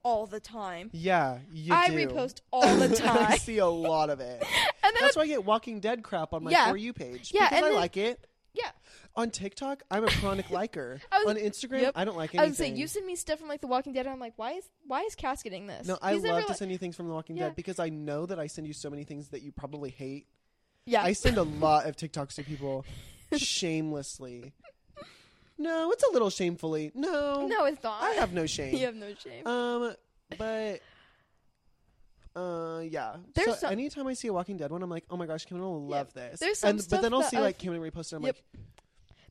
all the time. Yeah, you I do. repost all the time. I see a lot of it. and then That's why I get Walking Dead crap on my Yeah. For You page. Yeah, because and I then- like it. Yeah. On TikTok, I'm a chronic liker. Was- on Instagram, Yep. I don't like anything. I was saying you send me stuff from like The Walking Dead, and I'm like, why is why is Cass getting this? no, I He's love to like- send you things from The Walking Yeah. Dead because I know that I send you so many things that you probably hate. Yeah, I send a lot of TikToks to people shamelessly. No, it's a little shamefully. No, no, it's not. I have no shame. you have no shame. Um, but uh, yeah. There's so some- anytime I see a Walking Dead one, I'm like, oh my gosh, Kim will Yeah. love this. There's some and, but then I'll that see I've- like Kim repost it. I'm Yep. like,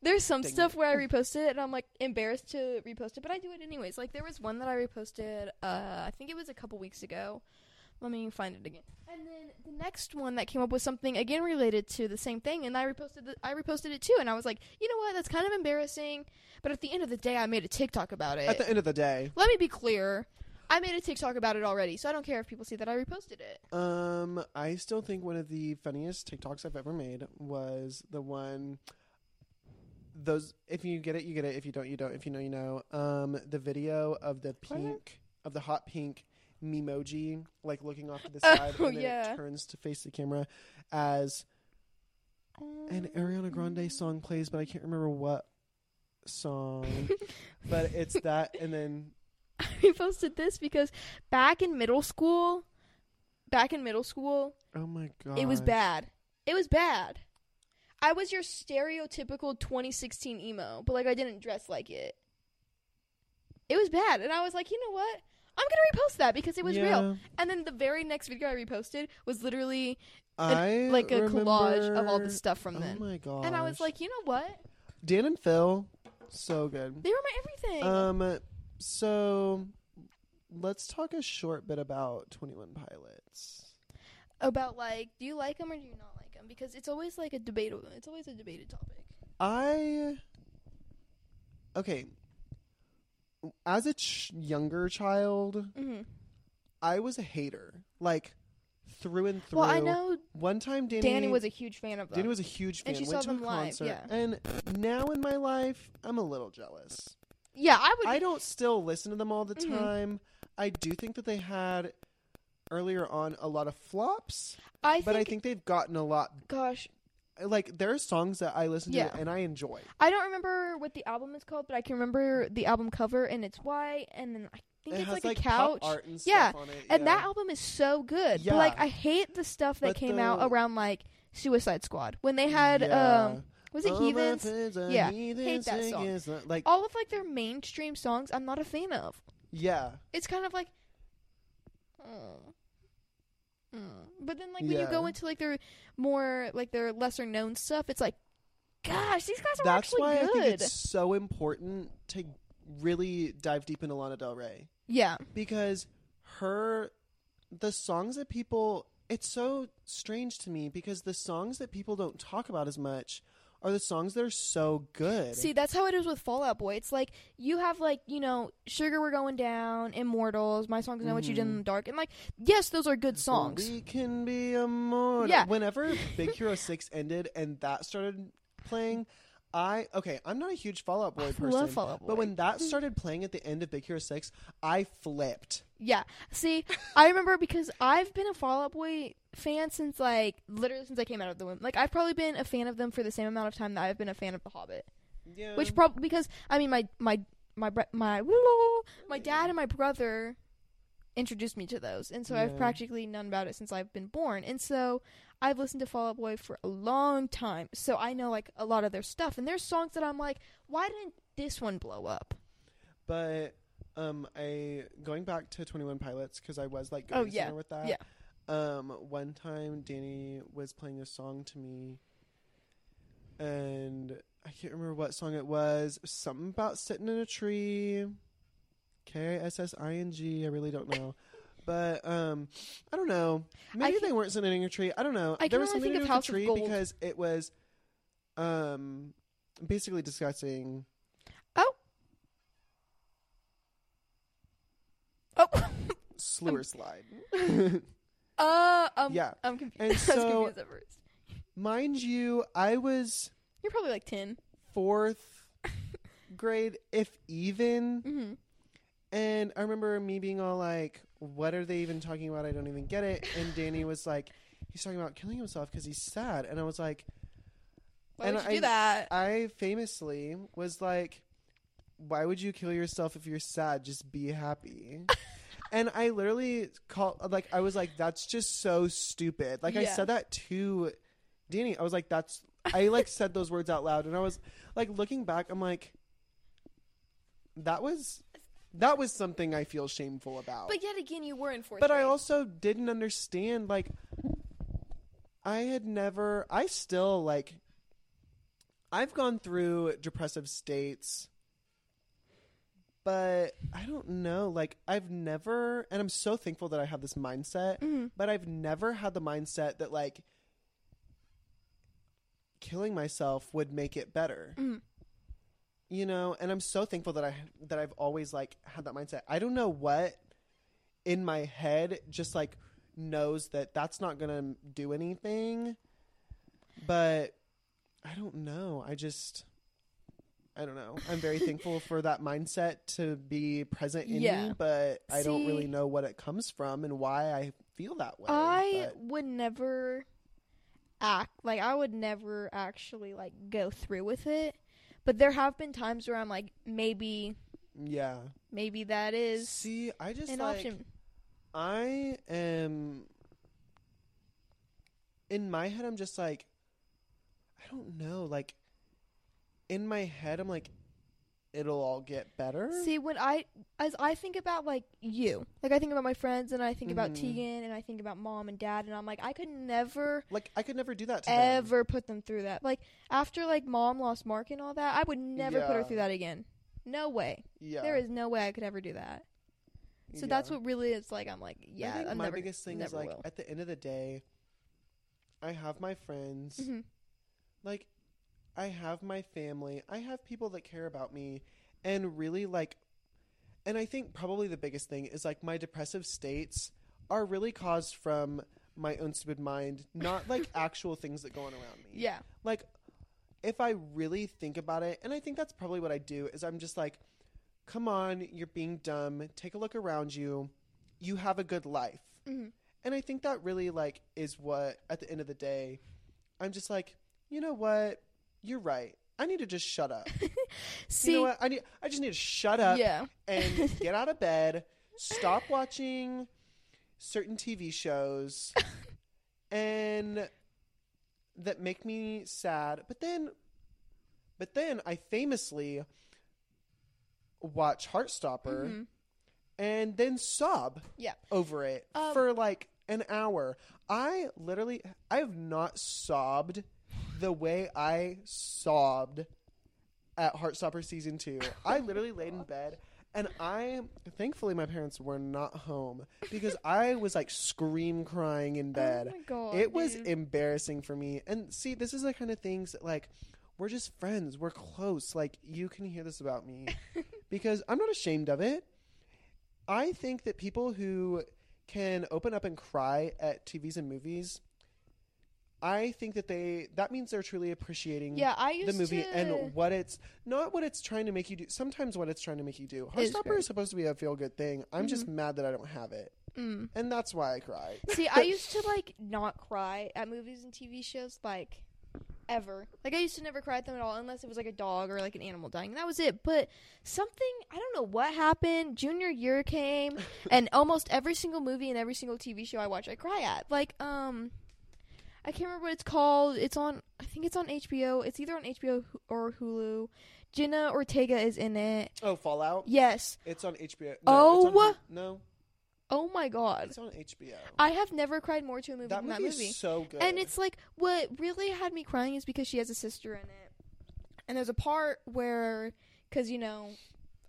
There's some Dang stuff it. where I reposted it, and I'm like embarrassed to repost it, but I do it anyways. Like there was one that I reposted. Uh, I think it was a couple weeks ago. Let me find it again. And then the next one that came up was something again related to the same thing, and I reposted. The, I reposted it too, and I was like, you know what? That's kind of embarrassing. But at the end of the day, I made a TikTok about it. at the end of the day, Let me be clear. I made a TikTok about it already, so I don't care if people see that I reposted it. um, I still think one of the funniest TikToks I've ever made was the one. Those, if you get it, you get it. If you don't, you don't. If you know, you know. Um, the video of the pink, of the hot pink memoji, like looking off to the Oh, side, and then yeah. it turns to face the camera as an Ariana Grande song plays, but I can't remember what song. but it's that, and then I reposted this because back in middle school, back in middle school, Oh my god. it was bad. It was bad. I was your stereotypical 2016 emo, but like I didn't dress like it. It was bad, and I was like, you know what? I'm gonna repost that because it was real. And then the very next video I reposted was literally I like a collage of all the stuff from oh then. my god. and I was like, you know what? Dan and Phil, so good. They were my everything. Um, so let's talk a short bit about Twenty One Pilots. About like, do you like them or do you not like them? Because it's always like a debate. It's always a debated topic. I okay. As a ch- younger child, hmm I was a hater, like through and through. Well, I know One time, Danny, Danny was a huge fan of them. Danny was a huge fan. And she went saw them live, concert, yeah. And now in my life, I'm a little jealous. Yeah, I would. I don't still listen to them all the Mhm. time. I do think that they had earlier on a lot of flops, I think, but I think they've gotten a lot. gosh, Like there are songs that I listen Yeah. to and I enjoy. I don't remember what the album is called, but I can remember the album cover, and it's white, and then I think it it's like, like a couch. and Yeah, stuff on it. And yeah. that album is so good. But like I hate the stuff that But came the- out around like Suicide Squad when they had Yeah. um was it All Heathens? Yeah, heathens, hate that song. is not- Like All of like their mainstream songs I'm not a fan of. yeah, It's kind of like mm, mm. But then like when you go Yeah. into like their more like their lesser known stuff, it's like gosh, these guys are that's actually why I think it's so important to really dive deep into Lana Del Rey. yeah. because her the songs that people it's so strange to me because the songs that people don't talk about as much are the songs that are so good. See, that's how it is with Fall Out Boy. It's like you have like you know, Sugar We're Going Down, Immortals, My Songs Know What You Did in Mhm. the Dark, and like yes, those are good songs. We can be immortal. Yeah. Whenever Big Hero 6 ended and that started playing, I okay, I'm not a huge Fall Out Boy I person. love Fall Out Boy. But when that started playing at the end of Big Hero 6, I flipped. Yeah. See, I remember because I've been a Fall Out Boy fan since like literally since I came out of the womb. Like I've probably been a fan of them for the same amount of time that I've been a fan of The Hobbit. Yeah. Which probably because I mean my my my bre- my my dad and my brother introduced me to those, and so I've practically known about it since I've been born. And so I've listened to Fall Out Boy for a long time, so I know like a lot of their stuff. And there's songs that I'm like, why didn't this one blow up? But um, I going back to Twenty One Pilots because I was like Oh, going yeah. with that. Yeah. Um, one time Danny was playing a song to me, and I can't remember what song it was. Something about sitting in a tree. K I S S I N G. I really don't know. But um, I don't know. Maybe they weren't in a tree. I don't know. I there was something think to of do House with of the tree Gold. because it was um basically discussing Oh. Oh. Slur Slide. Uh, um, Yeah. I'm confused. And I was so- confused at first. Mind you, I was You're probably like 10. fourth grade, if even. Mm-hmm. And I remember me being all like, what are they even talking about? I don't even get it. And Danny was like, he's talking about killing himself because he's sad. And I was like, Why And would you I- do that? I famously was like, why would you kill yourself if you're sad? Just be happy. and I literally called, like, I was like, that's just so stupid. Like, I said that to Danny. I was like, that's, I like said those words out loud. And I was like, looking back, I'm like, that was, that was something I feel shameful about. But yet again, you were in fourth But I also didn't understand like I had never I still like I've gone through depressive states but I don't know like I've never and I'm so thankful that I have this mindset Mhm. but I've never had the mindset that like killing myself would make it better. Mhm. You know, and I'm so thankful that I that I've always like had that mindset. I don't know what in my head just like knows that that's not going to do anything. But I don't know. I just I don't know. I'm very thankful for that mindset to be present in Yeah. me, but I don't really know what it comes from and why I feel that way. I but- would never act like I would never actually like go through with it. But there have been times where I'm like, maybe, Yeah. maybe that is See, I just an like option. I am in my head I'm just like I don't know, like in my head I'm like it'll all get better. See, when I as I think about like you, like I think about my friends and I think about Mhm. Tegan and I think about mom and dad and I'm like I could never like, I could never do that to them. ever put them through that. Like after like mom lost Mark and all that, I would never put her Yeah. through that again. No way. Yeah. There is no way I could ever do that. So that's Yeah. what really is like. I'm like, yeah, I think I'm my never, biggest thing is never like will. at the end of the day, I have my friends. Mhm. Like, I have my family. I have people that care about me, and really like, and I think probably the biggest thing is like my depressive states are really caused from my own stupid mind, not like actual things that go on around me. Yeah. Like, if I really think about it, and I think that's probably what I do, is I'm just like, come on, you're being dumb. Take a look around you. You have a good life. hmm And I think that really like is what at the end of the day, I'm just like, you know what? You're right. I need to just shut up. See, you know what? I need I just need to shut up yeah, and get out of bed, stop watching certain TV shows and that make me sad. But then but then I famously watch Heartstopper Mhm. and then sob yeah. over it Um, for like an hour. I literally I have not sobbed the way I sobbed at Heartstopper season 2. I literally laid in bed and I thankfully my parents were not home because I was like scream crying in oh bed. Oh my god. it was dude. embarrassing for me. And see, this is the kind of things that like we're just friends. We're close. Like you can hear this about me because I'm not ashamed of it. I think that people who can open up and cry at TVs and movies, I think that they that means they're truly appreciating yeah. I used the movie to, and what it's not what it's trying to make you do. Sometimes what it's trying to make you do. Is Heartstopper is supposed to be a feel good thing. I'm just mad that I don't have it, Mm. and that's why I cry. See, I used to like not cry at movies and TV shows, like ever. Like I used to never cry at them at all, unless it was like a dog or like an animal dying. That was it. But something I don't know what happened. Junior year came, and almost every single movie and every single TV show I watch, I cry at. Like um. I can't remember what it's called. It's on. I think it's on HBO. It's either on HBO or Hulu. Jenna Ortega is in it. Oh, Fallout. Yes. It's on HBO. No, Oh. on no, Oh my god. it's on HBO. I have never cried more to a movie that than movie, that movie. is so good. And it's like what really had me crying is because she has a sister in it, and there's a part where, because you know,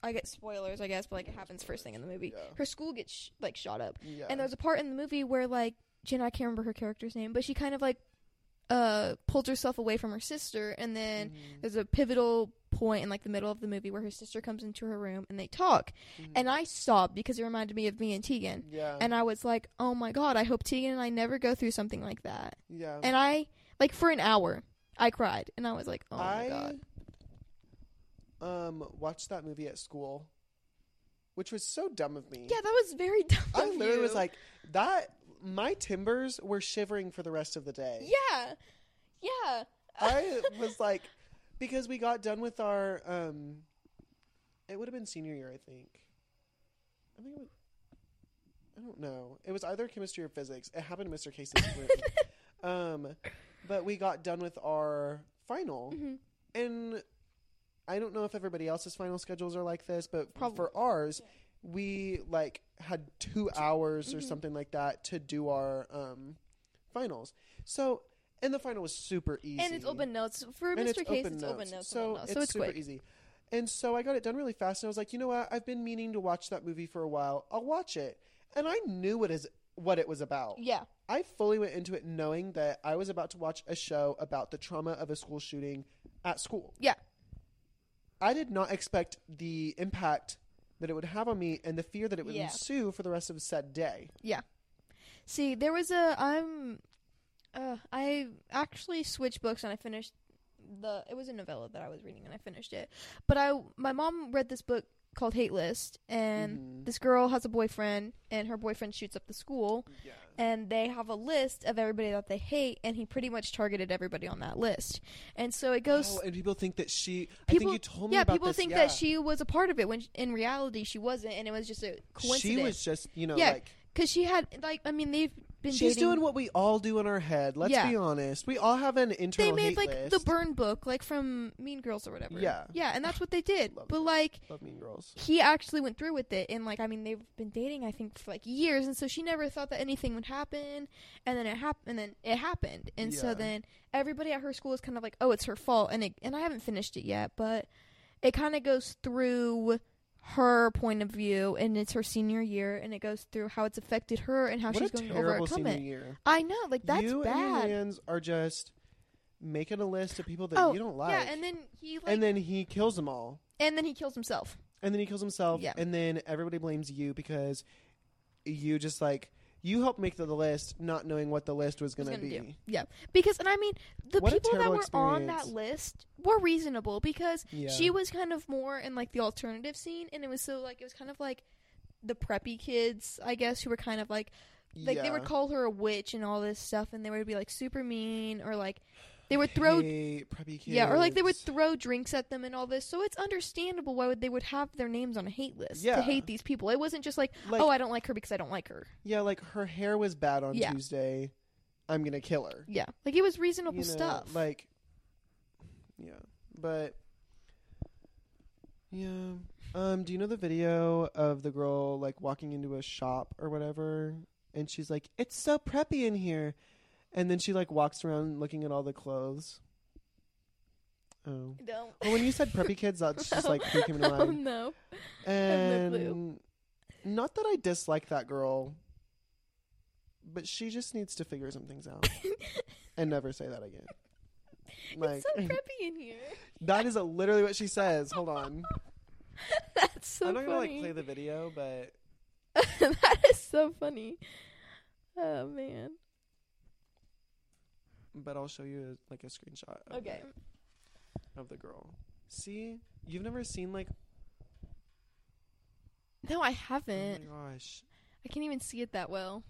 I get spoilers, I guess, but like it happens first thing in the movie. Yeah. Her school gets sh- like shot up, yeah. and there's a part in the movie where like Jenna, I can't remember her character's name, but she kind of like uh pulls herself away from her sister, and then Mhm. there's a pivotal point in like the middle of the movie where her sister comes into her room and they talk, Mhm. and I sobbed because it reminded me of me and Tegan. yeah, And I was like, "Oh my god! I hope Tegan and I never go through something like that." yeah. and I like for an hour I cried and I was like, oh my I god. um watched that movie at school, which was so dumb of me. Yeah, that was very dumb. I literally you. was like that. My timbers were shivering for the rest of the day. yeah, yeah. I was like, because we got done with our um, it would have been senior year, I think. I think it was, I don't know. It was either chemistry or physics. It happened to Mr. Casey's room. um, but we got done with our final, Mhm. and I don't know if everybody else's final schedules are like this, but Probably. for ours, we like had two hours or Mhm. something like that to do our um finals. So, and the final was super easy, And it's open notes for and Mr. it's Case. open it's notes. open notes. so open notes, it's so it's super quick. easy. And so I got it done really fast, and I was like, you know what? I've been meaning to watch that movie for a while. I'll watch it, and I knew what is what it was about. Yeah, I fully went into it knowing that I was about to watch a show about the trauma of a school shooting at school. Yeah. I did not expect the impact that it would have on me and the fear that it would Yeah. ensue for the rest of said day. Yeah. See, there was a I'm uh I actually switched books and I finished the it was a novella that I was reading and I finished it. But I my mom read this book called Hate List and Mhm. this girl has a boyfriend and her boyfriend shoots up the school Yeah. and they have a list of everybody that they hate and he pretty much targeted everybody on that list. And so it goes Oh, and people think that she. I People- think you told me yeah, people this. think yeah. that she was a part of it when in reality she wasn't and it was just a coincidence. She was just, you know, Yeah. like Cuz she had like I mean they've been She's dating. doing what we all do in our head. Let's Yeah. be honest. We all have an internal they made hate like list. the burn book, like from Mean Girls or whatever. Yeah. yeah, and that's what they did. Love but it. like, Love Mean Girls. he actually went through with it, and like, I mean, they've been dating, I think, for like years, and so she never thought that anything would happen, and then it happened, and then it happened, and so then everybody at her school is kind of like, oh, it's her fault, and it, and I haven't finished it yet, but it kind of goes through her point of view, and it's her senior year, and it goes through how it's affected her and how what she's going to overcome it. year. I know, like that's you bad. and your mans are just making a list of people that oh, you don't like. yeah, and then he like, and then he kills them all. and then he kills himself. And then he kills himself. Yeah. And then everybody blames you because you just like you helped make the list, not knowing what the list was going to be. do. Yeah, because and I mean the What people that were on that list were reasonable because Yeah. she was kind of more in like the alternative scene, and it was so like it was kind of like the preppy kids, I guess, who were kind of like like they would call her a witch and all this stuff, and they would be like super mean or like they would throw Hate preppy kids. yeah or like they would throw drinks at them and all this. So it's understandable why would they would have their names on a hate list Yeah. to hate these people. It wasn't just like, like, oh I don't like her because I don't like her. yeah, like her hair was bad on Yeah. Tuesday. I'm gonna kill her. Yeah, like it was reasonable You know, stuff. Like, yeah, but yeah. Um, do you know the video of the girl like walking into a shop or whatever, and she's like, "It's so preppy in here," and then she like walks around looking at all the clothes. Oh. don't. Well, oh, when you said preppy kids, that's just like who came to Oh mind. no. And no not that I dislike that girl, but she just needs to figure some things out and never say that again. Like it's so preppy in here. that is a, literally what she says. Hold on, That's so I'm not gonna like play the video, but that is so funny. Oh man. But I'll show you like a screenshot. Of Okay. it, of the girl. See, you've never seen like. No, I haven't. Oh my gosh, I can't even see it that well.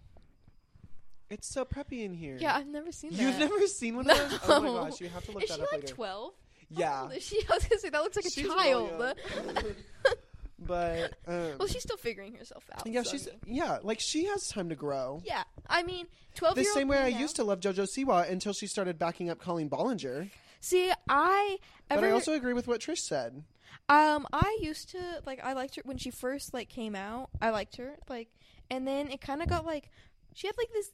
it's so preppy in here. Yeah, I've never seen that. You've never seen one of those? Oh my gosh, you have to look Is that she up like later. twelve? yeah, Is she? I was gonna say that looks like a She's really child. but um, well, she's still figuring herself out. yeah, so, I she's mean- yeah, like she has time to grow. Yeah, I mean, twelve. The same way I used to love JoJo Siwa until she started backing up Colleen Ballinger. see. I But I also agree with what Trish said. Um, I used to like I liked her when she first like came out. I liked her like, and then it kind of got like she had like this.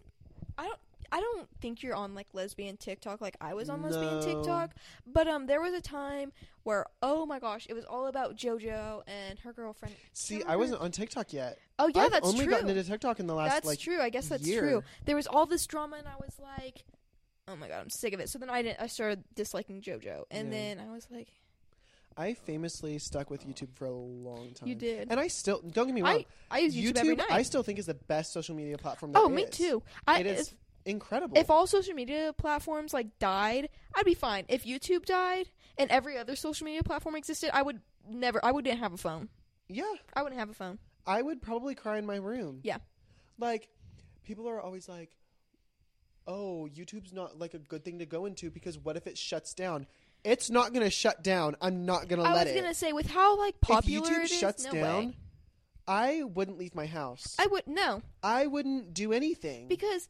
I don't. I don't think you're on like lesbian TikTok like I was on lesbian TikTok, but um, there was a time where oh my gosh, it was all about JoJo and her girlfriend. See, I wasn't on TikTok yet. Oh yeah, I've that's only true. gotten into TikTok in the last that's like true. I guess that's year. true. There was all this drama, and I was like, oh my god, I'm sick of it. So then I didn't. I started disliking JoJo, and Yeah. then I was like, I famously stuck with YouTube for a long time. you did. And I still don't get me wrong. I I use YouTube, every night. I still think is the best social media platform. Oh, me is. too. I it is incredible. If all social media platforms like died, I'd be fine. If YouTube died and every other social media platform existed, I would never. I wouldn't have a phone. yeah, I wouldn't have a phone. I would probably cry in my room. Yeah. Like, people are always like, oh, YouTube's not like a good thing to go into because what if it shuts down? It's not going to shut down. I'm not going to I let it. I was gonna say with how like popular if YouTube it is, shuts no down, way. I wouldn't leave my house. I would no I wouldn't do anything. because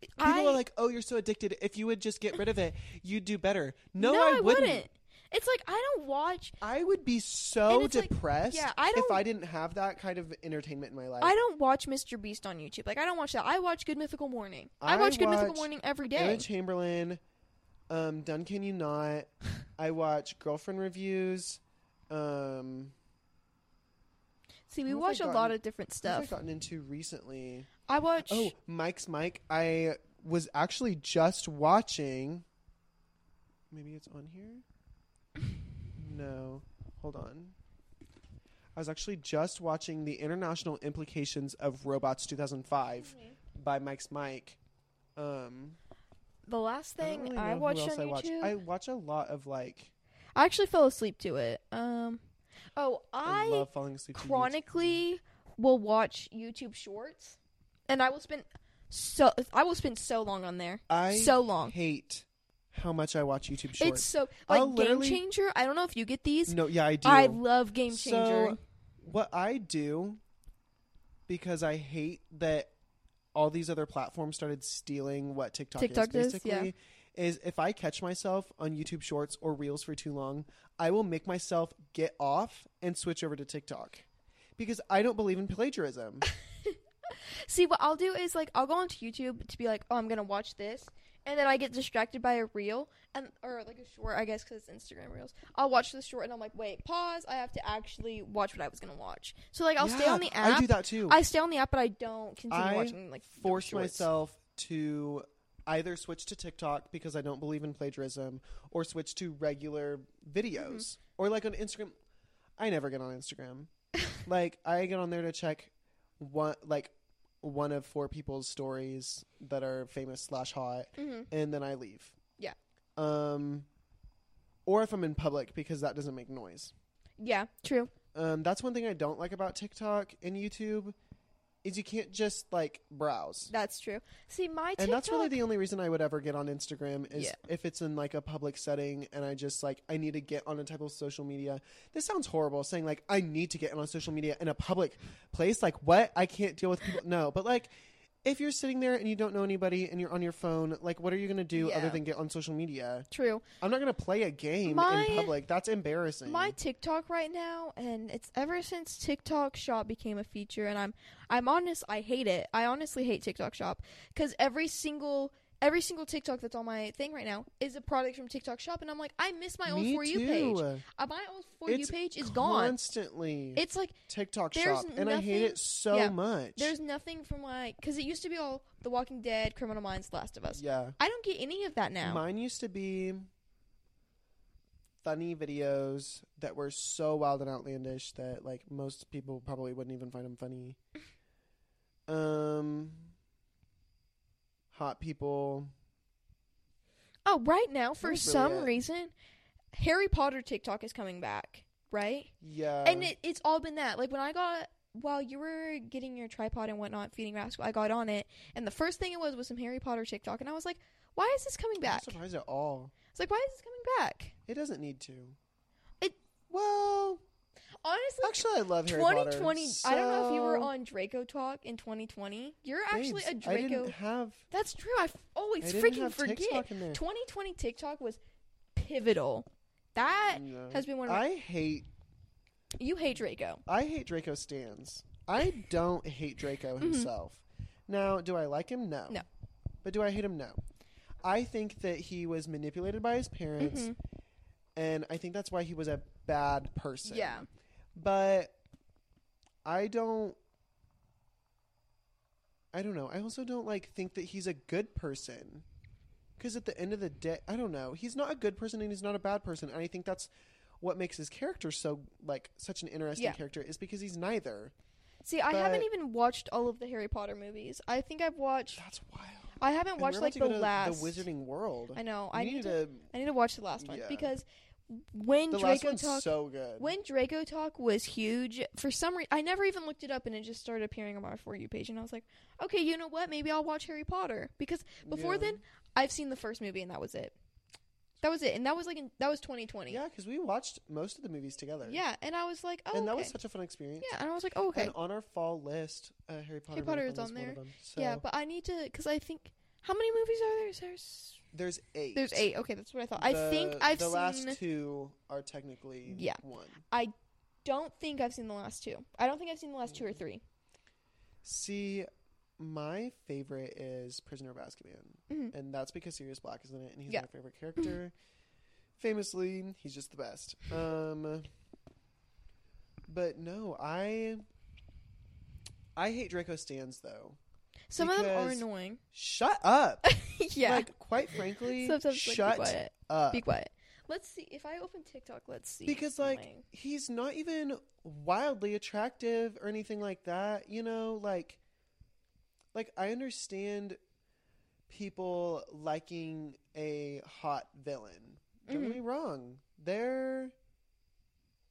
People I are like, "Oh, you're so addicted. If you would just get rid of it, you'd do better." No, no, I, wouldn't. It's like I don't watch. I would be so it's like- depressed yeah, I if don't- if I didn't have that kind of entertainment in my life. I don't watch Mr. Beast on YouTube. Like I don't watch that. I watch Good Mythical Morning. I, I watch Good Mythical Morning every day. Emma Chamberlain, um, Done Can You Not. I watch girlfriend reviews. Um, See, we watch I a lot of different I stuff. gotten into recently? I watch. Oh, Mike's Mic. I was actually just watching. Maybe it's on here. No, hold on. I was actually just watching the international implications of Robots 2005 by Mike's Mic. Um, the last I thing really I, watched on I watch. YouTube. I watch a lot of like. I actually fell asleep to it. Um, oh, I, I, love falling asleep. chronically will watch YouTube Shorts, and I will spend so I will spend so long on there, I so long. hate how much I watch YouTube Shorts. It's so like I'll Game Changer. I don't know if you get these. no, yeah, I do. I love Game Changer. So, what I do, because I hate that all these other platforms started stealing what TikTok, TikTok is does, yeah. basically is if I catch myself on YouTube Shorts or Reels for too long, I will make myself get off and switch over to TikTok because I don't believe in plagiarism. See, what I'll do is like I'll go onto YouTube to be like, oh, I'm gonna watch this, and then I get distracted by a reel and or like a short, I guess, because it's Instagram reels. I'll watch the short and I'm like, wait, pause. I have to actually watch what I was gonna watch. So like I'll stay on the app. I do that too. I stay on the app, but I don't continue I watching like force myself to either switch to TikTok because I don't believe in plagiarism or switch to regular videos Mm-hmm. or like on Instagram. I never get on Instagram. like I get on there to check one like one of four people's stories that are famous slash hot, Mhm. and then I leave. Yeah. Um, or if I'm in public because that doesn't make noise. Yeah, true. Um, that's one thing I don't like about TikTok and YouTube is you can't just like browse. That's true. See, my TikTok. And that's really the only reason I would ever get on Instagram is Yeah. if it's in like a public setting and I just like I need to get on a type of social media. This sounds horrible saying like I need to get on social media in a public place. Like what? I can't deal with people. No, but like if you're sitting there and you don't know anybody and you're on your phone, like what are you gonna do other than get on social media? true. I'm not gonna play a game My- in public. That's embarrassing. My TikTok right now, and it's ever since TikTok Shop became a feature, and I'm I'm honest, I hate it. I honestly hate TikTok Shop because every single every single TikTok that's on my thing right now is a product from TikTok Shop, and I'm like, I miss my old Me for you too. page. Uh, my old for you It's page is gone. Constantly It's like TikTok there's shop, and I hate nothing- it so yeah, much. there's nothing from like because it used to be all The Walking Dead, Criminal Minds, Last of Us. yeah. I don't get any of that now. Mine used to be funny videos that were so wild and outlandish that like most people probably wouldn't even find them funny. Um, hot people. oh, right now for That's really some it. reason, Harry Potter TikTok is coming back. Right. Yeah, and it, it's all been that. Like when I got while you were getting your tripod and whatnot, feeding Rascal, I got on it, and the first thing it was was some Harry Potter TikTok, and I was like, "Why is this coming I'm back?" surprised at all. It's like, "Why is this coming back?" It doesn't need to. It- well, Honestly, actually, I love Harry Potter. 2020. I don't know if you were on DracoTok in 2020. You're actually Babes, a I Draco. didn't have. That's true. I f- always I freaking forget. TikTok in there. 2020 TikTok was pivotal. That No. has been one of my. I hate you hate Draco. I hate Draco stands. I don't hate Draco Mhm. himself. Now, do I like him? No. No. But do I hate him? No. I think that he was manipulated by his parents, Mhm. and I think that's why he was a bad person. Yeah. But I don't. I don't know. I also don't like think that he's a good person. Because at the end of the day, I don't know. He's not a good person and he's not a bad person. And I think that's what makes his character so like such an interesting Yeah. character is because he's neither. See, I haven't even watched all of the Harry Potter movies. I think I've watched. That's wild. I haven't And watched like the to to last. the Wizarding World. I know. I need to. I need to watch the last one Yeah. because when the last Draco one's Talk so good. when DracoTok was huge, for some reason I never even looked it up, and it just started appearing on my for you page, and I was like, okay, you know what? Maybe I'll watch Harry Potter because before Yeah. then I've seen the first movie, and that was it. That was it, and that was like in, that was 2020. yeah, because we watched most of the movies together. Yeah, and I was like, oh, and that was such a fun experience. yeah, and I was like, oh, okay, And on our fall list, uh, Harry Potter, Harry Potter is on there. them. So yeah, but I need to because I think how many movies are there? Is there? There's eight. there's eight. Okay, that's what I thought. I think I've the seen. The last two are technically Yeah. one. I don't think I've seen the last two. I don't think I've seen the last two or three. See, my favorite is Prisoner of Azkaban, Mhm. and that's because Sirius Black is in it, and he's Yeah. my favorite character. Famously, he's just the best. Um, but no, I I hate Draco stands though. Some of them are annoying. Shut up. yeah. Like, quite frankly, Sometimes like, shut be quiet. up. Be quiet. Let's see if I open TikTok. Let's see. because like my- he's not even wildly attractive or anything like that you know like like i understand people liking a hot villain don't get Mhm. me wrong there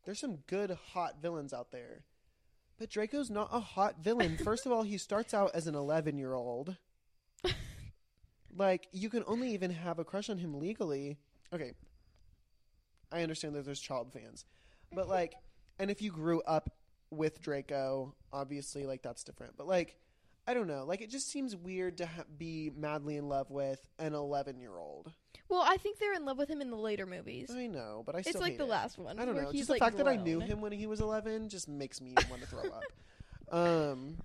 there's some good hot villains out there but draco's not a hot villain. First of all he starts out as an 11 year old like you can only even have a crush on him legally. Okay. I understand that there's child fans. But like and if you grew up with draco obviously like that's different. But like I don't know. Like it just seems weird to ha- be madly in love with an 11 year old. Well, I think they're in love with him in the later movies. I know, but I still It's like hate the it. last one. I don't where know. He's Just the like fact that I knew grown. him when he was 11 just makes me want to throw up. Um,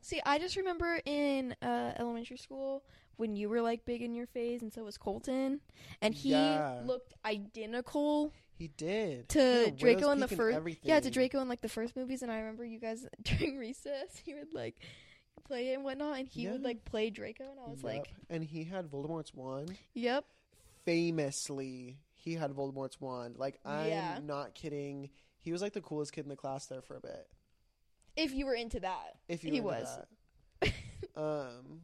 See, I just remember in uh, elementary school when you were like big in your phase, and so was Colton, and he Yeah. looked identical he did to Draco in the peak and first. Yeah, to Draco in like the first movies, and I remember you guys during recess, you would like play it and whatnot, and he would Yeah. like play Draco, and I was Yep. like, and he had Voldemort's wand. "Yep, Famously, he had Voldemort's wand. Like I'm Yeah. not kidding. He was like the coolest kid in the class there for a bit. if you were into that." If you He were into was. that. um,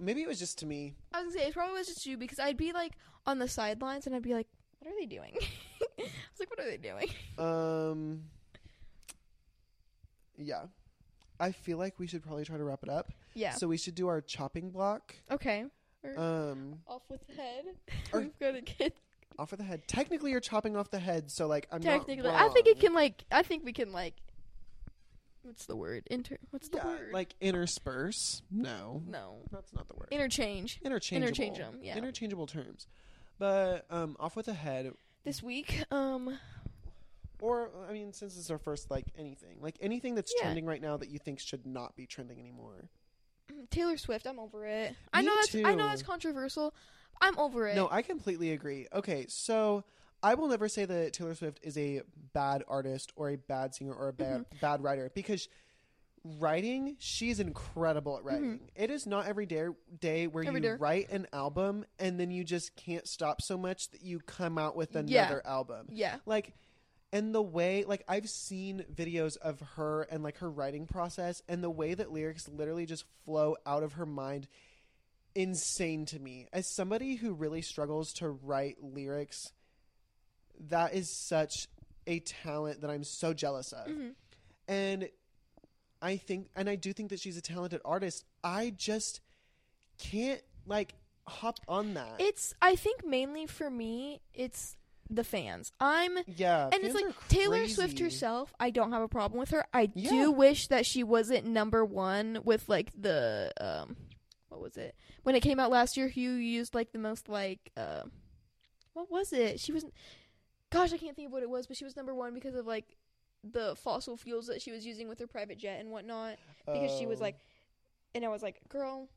maybe it was just to me. I was gonna say it probably was just you because I'd be like on the sidelines, and I'd be like, "What are they doing?" I was like, "What are they doing?" Um, yeah, I feel like we should probably try to wrap it up. Yeah. So we should do our chopping block. okay. Um, Off with the head. Or- We've got to get off of the head. Technically, you're chopping off the head, so like I'm technically. Not I think it can like. I think we can like. What's the word? Inter. What's the Yeah, word? like intersperse. No, no. that's not the word. Interchange. interchangeable. interchange 'em, yeah. Interchangeable terms. But um, off with the head, This week, um, or I mean, since it's our first like anything, like anything that's Yeah. trending right now that you think should not be trending anymore. Taylor Swift. I'm over it. I Me know that's. I know too. that's controversial. I'm over it. No, I completely agree. Okay, so I will never say that Taylor Swift is a bad artist or a bad singer or a bad Mm-hmm. bad writer because writing, she's incredible at writing. It is not every day day where Mm-hmm. Every you day. write an album and then you just can't stop so much that you come out with another Yeah. album. Yeah. Like and the way like I've seen videos of her and like her writing process and the way that lyrics literally just flow out of her mind insane to me. As somebody who really struggles to write lyrics, that is such a talent that I'm so jealous of. Mhm. And I think and I do think that she's a talented artist. I just can't like hop on that. It's. I think mainly for me, it's the fans. I'm. yeah, and it's like Taylor Swift herself. I don't have a problem with her. I Yeah. do wish that she wasn't number one with like the um, what was it when it came out last year? Who used like the most like uh, what was it? She was, gosh, I can't think of what it was, but she was number one because of like the fossil fuels that she was using with her private jet and whatnot. Because she was Oh. like, and I was like, girl.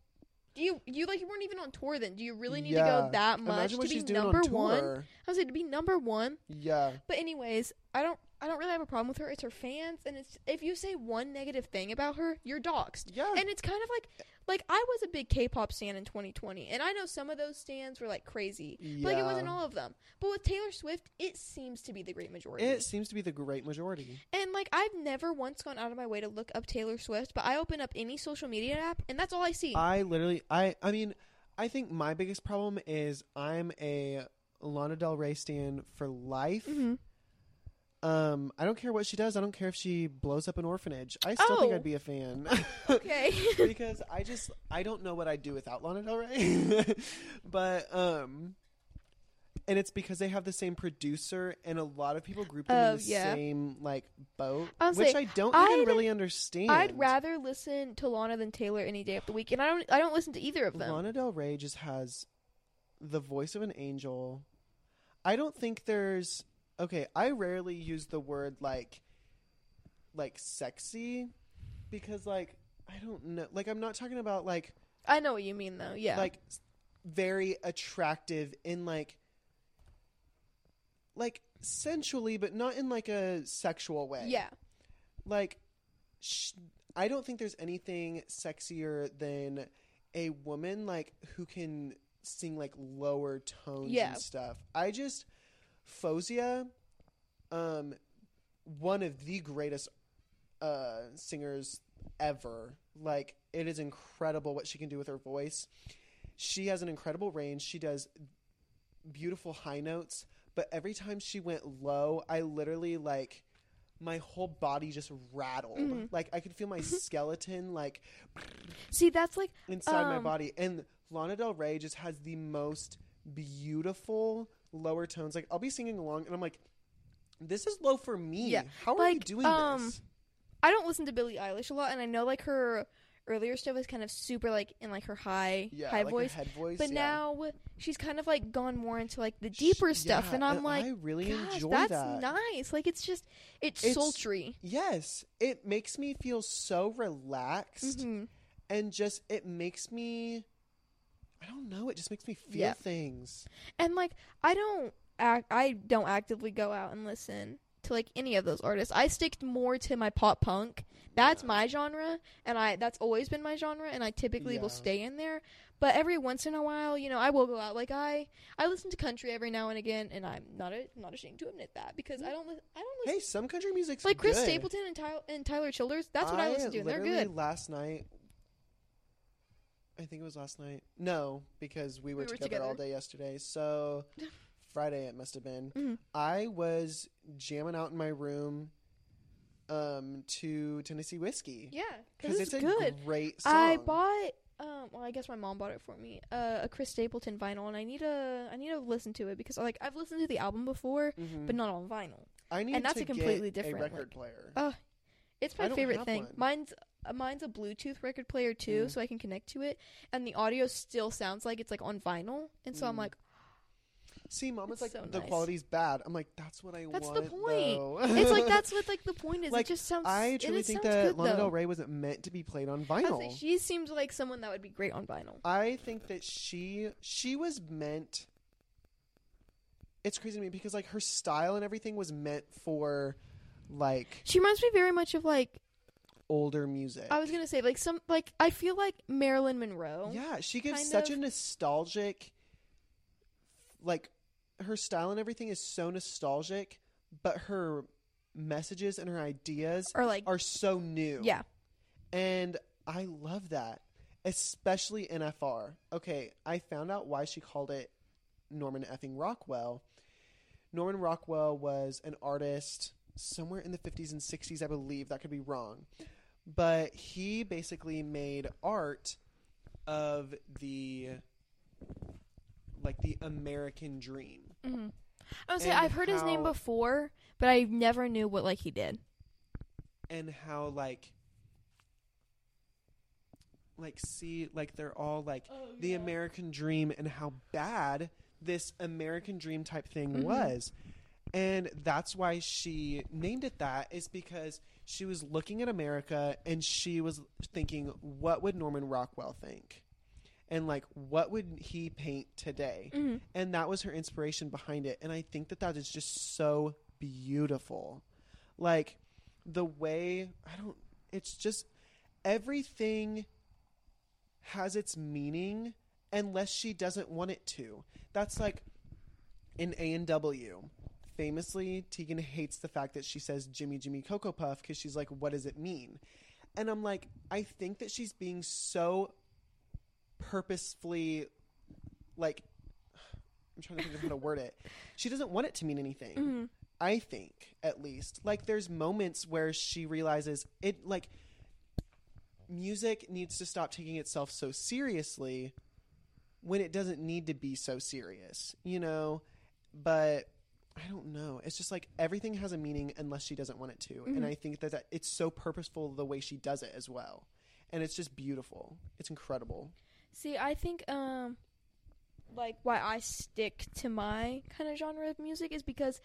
Do you you like you weren't even on tour then? Do you really need to go that much Imagine to be number on one? I was like to be number one. Yeah. But anyways, I don't I don't really have a problem with her. It's her fans, and it's if you say one negative thing about her, you're doxxed. Yeah. And it's kind of like like I was a big K-pop stan in 2020, and I know some of those stands were like crazy, but like it wasn't all of them. But with Taylor Swift, it seems to be the great majority. It seems to be the great majority. and like I've never once gone out of my way to look up Taylor Swift, but I open up any social media app, and that's all I see. I literally, I, I mean, I think my biggest problem is I'm a Lana Del Rey stan for life. hmm Um, I don't care what she does. I don't care if she blows up an orphanage. I still think Oh. I'd be a fan. Okay. because I just I don't know what I'd do without Lana Del Rey. but um and it's because they have the same producer and a lot of people group them Oh, in the yeah. same like boat, which I don't I'd- even really understand. I'd rather listen to Lana than Taylor any day of the week, and I don't I don't listen to either of them. Lana Del Rey just has the voice of an angel. I don't think there's okay, I rarely use the word like like sexy because like I don't know like I'm not talking about like I know what you mean though. Yeah. like very attractive in like like sensually but not in like a sexual way yeah. like sh- i don't think there's anything sexier than a woman like who can sing like lower tones Yeah. and stuff i just Fozia, um one of the greatest uh singers ever. Like it is incredible what she can do with her voice. She has an incredible range. She does beautiful high notes but every time she went low i literally like my whole body just rattled. Mhm. like i could feel my skeleton like See, that's like inside my Um, body. And lana del rey just has the most beautiful lower tones like i'll be singing along and i'm like this is low for me Yeah, how are you doing um, this I don't listen to Billie Eilish a lot, and I know like her earlier stuff was kind of super like in like her high Yeah, high like voice. voice. But yeah. now she's kind of like gone more into like the deeper stuff, yeah, and I'm like, I really enjoy that's that. nice. Like it's just it's, It's- sultry. Yes, it makes me feel so relaxed, hmm and just it makes me. I don't know. It just makes me feel Yeah. things. And like I don't act, I don't actively go out and listen to like any of those artists. I stick more to my pop punk. That's Yeah. my genre, and I that's always been my genre, and I typically will stay in there. But every once in a while, you know, I will go out. Like I, I listen to country every now and again, and I'm not a, not ashamed to admit that because I don't, li- I don't listen Hey, some country music's like Chris good. Stapleton and Tyler, and Tyler Childers. That's what I, listen to, they're good. Last night, I think it was last night. No, because we were, We were together, all day yesterday. So Friday it must have been. Mhm. I was jamming out in my room um to Tennessee whiskey Yeah, because because it's it's a good. great song. I bought. Um, well, I guess my mom bought it for me. Uh, a Chris Stapleton vinyl, and I need to. I need to listen to it because like I've listened to the album before, Mhm. but not on vinyl. I need and that's to a completely get different, a record like- player. Uh, It's my favorite thing. one. Mine's mine's a Bluetooth record player too, Mm. so I can connect to it, and the audio still sounds like it's like on vinyl, and so I'm Mm. like, See, mom it's like so the nice. quality's bad. I'm like, that's what I want. That's the point. it's like that's what like the point is. Like, it just sounds. I truly think that good, Lana though. Del Rey wasn't meant to be played on vinyl. like, she seems like someone that would be great on vinyl. I think that she she was meant. It's crazy to me because like her style and everything was meant for like She reminds me very much of like older music. I was gonna say like some like I feel like Marilyn Monroe. yeah, she gives kind such of. a nostalgic. Like, her style and everything is so nostalgic, but her messages and her ideas are like are so new. yeah. And I love that, especially NFR. Okay, I found out why she called it Norman effing Rockwell. Norman Rockwell was an artist somewhere in the 50s and 60s, I believe. That could be wrong. But he basically made art of the like the American dream. Mm-hmm. I would say I've heard his name before, but I never knew what like he did. and how like like see like they're all like the American dream and how bad this American dream type thing Mhm. was. And that's why she named it that is because she was looking at America and she was thinking what would Norman Rockwell think? And like what would he paint today? Mm-hmm. and that was her inspiration behind it and i think that that is just so beautiful like the way i don't it's just everything has its meaning unless she doesn't want it to that's like in a&w famously tegan hates the fact that she says jimmy jimmy cocoa puff because she's like what does it mean and i'm like i think that she's being so purposefully like I'm trying to think of how to word it. She doesn't want it to mean anything. Mm-hmm. I think, at least. Like there's moments where she realizes it like music needs to stop taking itself so seriously when it doesn't need to be so serious, you know? But I don't know. It's just like everything has a meaning unless she doesn't want it to. And Mhm. I think that, that it's so purposeful the way she does it as well. And it's just beautiful. It's incredible. See, I think um like why I stick to my kind of genre of music is because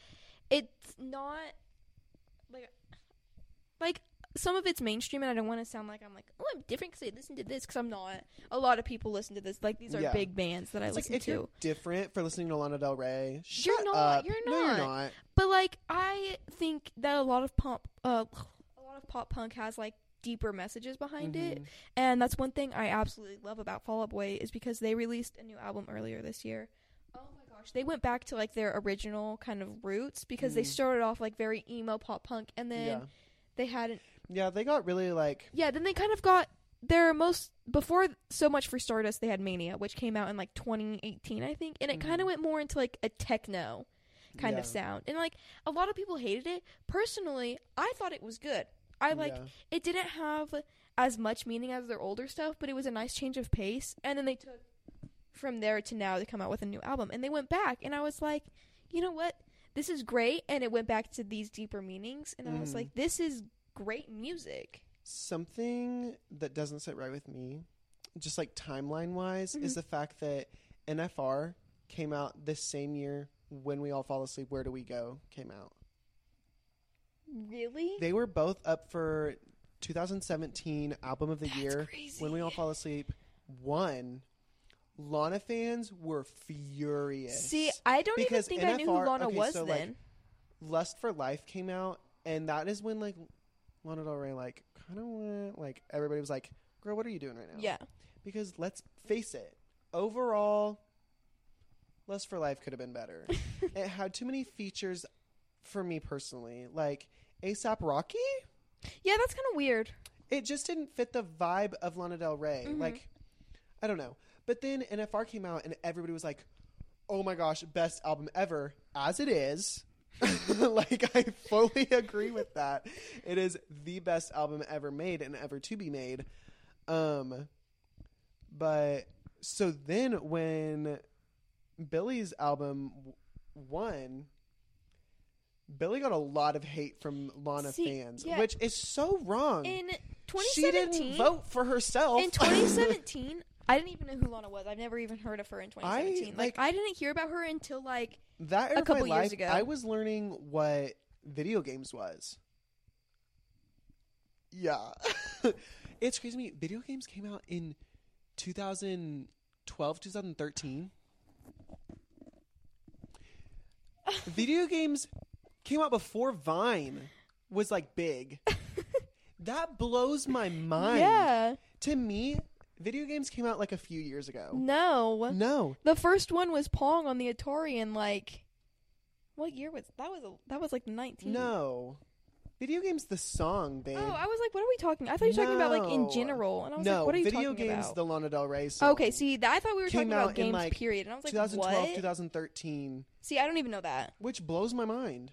it's not like like some of it's mainstream and I don't want to sound like I'm like oh I'm different because I listen to this because I'm not. A lot of people listen to this like these are Yeah. big bands that I It's like listen you're to. different for listening to Lana Del Rey, shut You're not, up. you're not. No, you're not. But like I think that a lot of pop uh a lot of pop punk has like deeper messages behind it Mhm. And that's one thing I absolutely love about Fall Out Boy is because they released a new album earlier this year. Oh my gosh, they went back to like their original kind of roots because they Mhm. started off like very emo pop punk and then yeah, they had an yeah, they got really like yeah, then they kind of got their most before so much for Stardust they had Mania which came out in like 2018 I think and it kind Mhm. of went more into like a techno kind of sound. And like a lot of people hated it. Personally, I thought it was good. I like yeah. it didn't have as much meaning as their older stuff, but it was a nice change of pace. And then they took from there to now to come out with a new album, and they went back, and I was like, you know what, this is great, and it went back to these deeper meanings, and I was Mhm. like, this is great music. Something that doesn't sit right with me, just like timeline wise, is Mhm. the fact that NFR came out this same year when we all fall asleep. Where do we go? Came out. Really? They were both up for 2017 album of the That's year. crazy. When we all fall asleep, one. Lana fans were furious. See, I don't even think I knew who Lana okay, was so, like, then. Lust for Life came out, and that is when like Lana Del Rey like kind of went like everybody was like, "Girl, what are you doing right now?" yeah. Because let's face it, overall, Lust for Life could have been better. it had too many features for me personally, like ASAP Rocky. Yeah, that's kind of weird. It just didn't fit the vibe of Lana Del Rey. Mhm. Like, I don't know. But then NFR came out, and everybody was like, "Oh my gosh, best album ever!" As it is. like I fully agree with that. It is the best album ever made and ever to be made. Um but so then when Billy's album w- won Billy got a lot of hate from Lana See, fans, yeah. which is so wrong. In 2017, she didn't vote for herself. in 2017, I didn't even know who Lana was. I've never even heard of her in 2017. like, like- I didn't hear about her until like that a couple years life, ago. I was learning what video games was. Yeah. it's crazy to me. Video games came out in 2012, 2013. video games came out before Vine was like big. that blows my mind. yeah. To me, video games came out like a few years ago. No, No. the first one was Pong on the Atari in like what year was that? Was that was like 19? No. Video games the song, babe. Oh, I was like, what are we talking? I thought you were talking about like in general, and I was no, like, what are you talking about? video games, the Lana Del Rey song. Okay, see, that I thought we were talking about games. like, period, and I was like, 2012, what? 2013, See, I don't even know that. which blows my mind.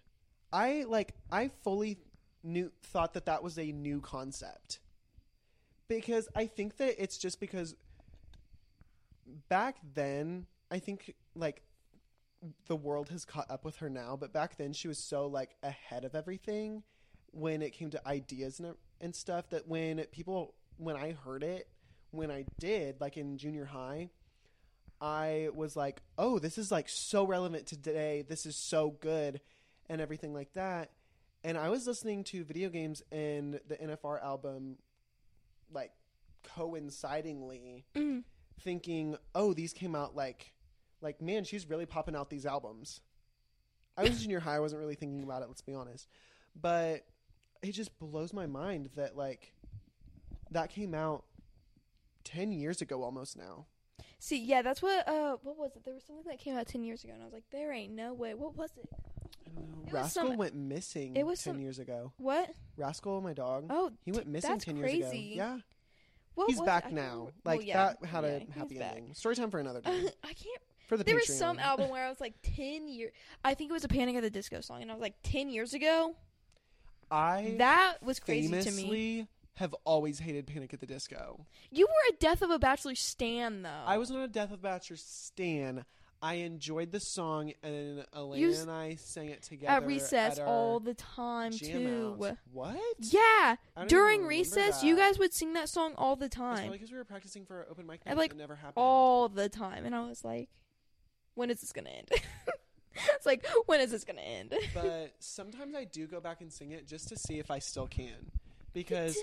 I like I fully knew thought that that was a new concept. Because I think that it's just because back then, I think like the world has caught up with her now, but back then she was so like ahead of everything when it came to ideas and and stuff that when people when I heard it, when I did like in junior high, I was like, "Oh, this is like so relevant to today. This is so good." And everything like that. And I was listening to video games and the NFR album like coincidingly Mm. thinking, "Oh, these came out like like man, she's really popping out these albums." I was in junior high, I wasn't really thinking about it, let's be honest. But it just blows my mind that like that came out 10 years ago almost now. See, yeah, that's what. Uh, what was it? There was something that came out ten years ago, and I was like, there ain't no way. What was it? I don't know. It Rascal some- went missing it was 10 some- years ago. What? Rascal, my dog, Oh, he went missing that's 10 years ago. Yeah. what He's was back I now. Like well, yeah, that had yeah, a happy back. ending. Story time for another time. I can't. For the There Patreon. was some album where I was like ten years. I think it was a Panic at the Disco song, and I was like ten years ago. I That was crazy to me. have always hated Panic at the Disco. You were a Death of a Bachelor stan, though. I was not a Death of a Bachelor stan. I enjoyed the song, and Elena s- and I sang it together at recess our all the time too. outs. What? Yeah, during recess, you guys would sing that song all the time, because we were practicing for open mic night. like, it never happened. all the time, and I was like, when is this gonna end? it's like, when is this gonna end? but sometimes I do go back and sing it just to see if I still can, because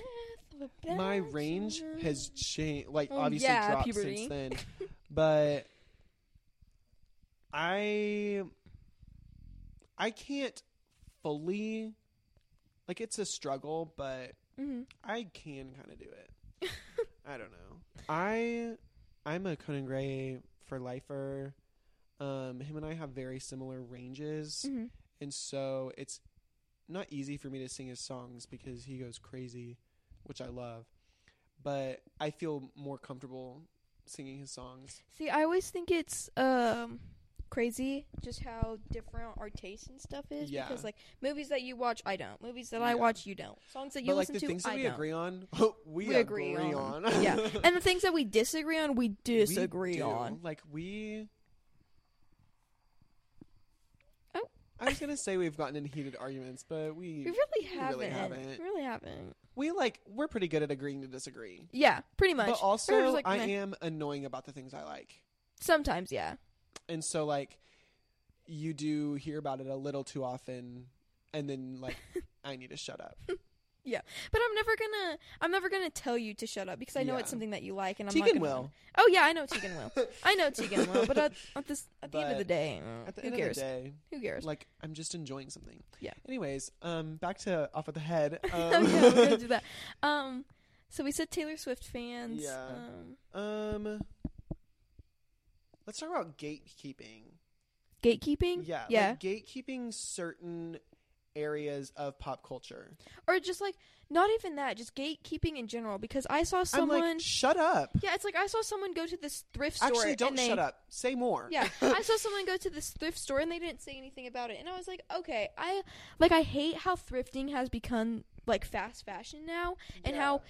Death of a my range has changed. Like Oh, obviously yeah, dropped puberty. since then, but I I can't fully like it's a struggle, but Mhm. I can kind of do it. I don't know. I I'm a Conan Gray for lifer. Um, him and I have very similar ranges, Mhm. and so it's not easy for me to sing his songs because he goes crazy, which I love. But I feel more comfortable singing his songs. See, I always think it's um crazy just how different our taste and stuff is. Yeah. Because like movies that you watch, I don't. Movies that I watch, you don't. Songs that you but like listen the to, things that I we don't. agree on, we, We agree agree, on. on. yeah, and the things that we disagree on, we We disagree do. on. Like we. Oh. I was gonna say we've gotten in heated arguments, but we We really haven't. really haven't. We really haven't. we like we're pretty good at agreeing to disagree. Yeah, pretty much. But also, like, I am annoying about the things I like, sometimes, yeah. And so like you do hear about it a little too often, and then like I need to shut up. Yeah, but I'm never gonna. I'm never gonna tell you to shut up because I know Yeah. it's something that you like, and I'm not gonna. will. Oh yeah, I know Tegan will. I know Tegan will. But at, at this, at the end of the day, At the who end cares? of the day, Who cares? like I'm just enjoying something. Yeah. Anyways, um, back to off of the head. Um, yeah, we're gonna do that. Um, so we said Taylor Swift fans. Yeah. Um, um, let's talk about gatekeeping. gatekeeping. Yeah, Yeah. like gatekeeping certain areas of pop culture. or just like not even that, just gatekeeping in general. Because I saw someone. I'm like, shut up. yeah, it's like I saw someone go to this thrift store. Actually, don't they, shut up. Say more. Yeah, I saw someone go to this thrift store and they didn't say anything about it, and I was like, okay, I like I hate how thrifting has become like fast fashion now, and Yeah. how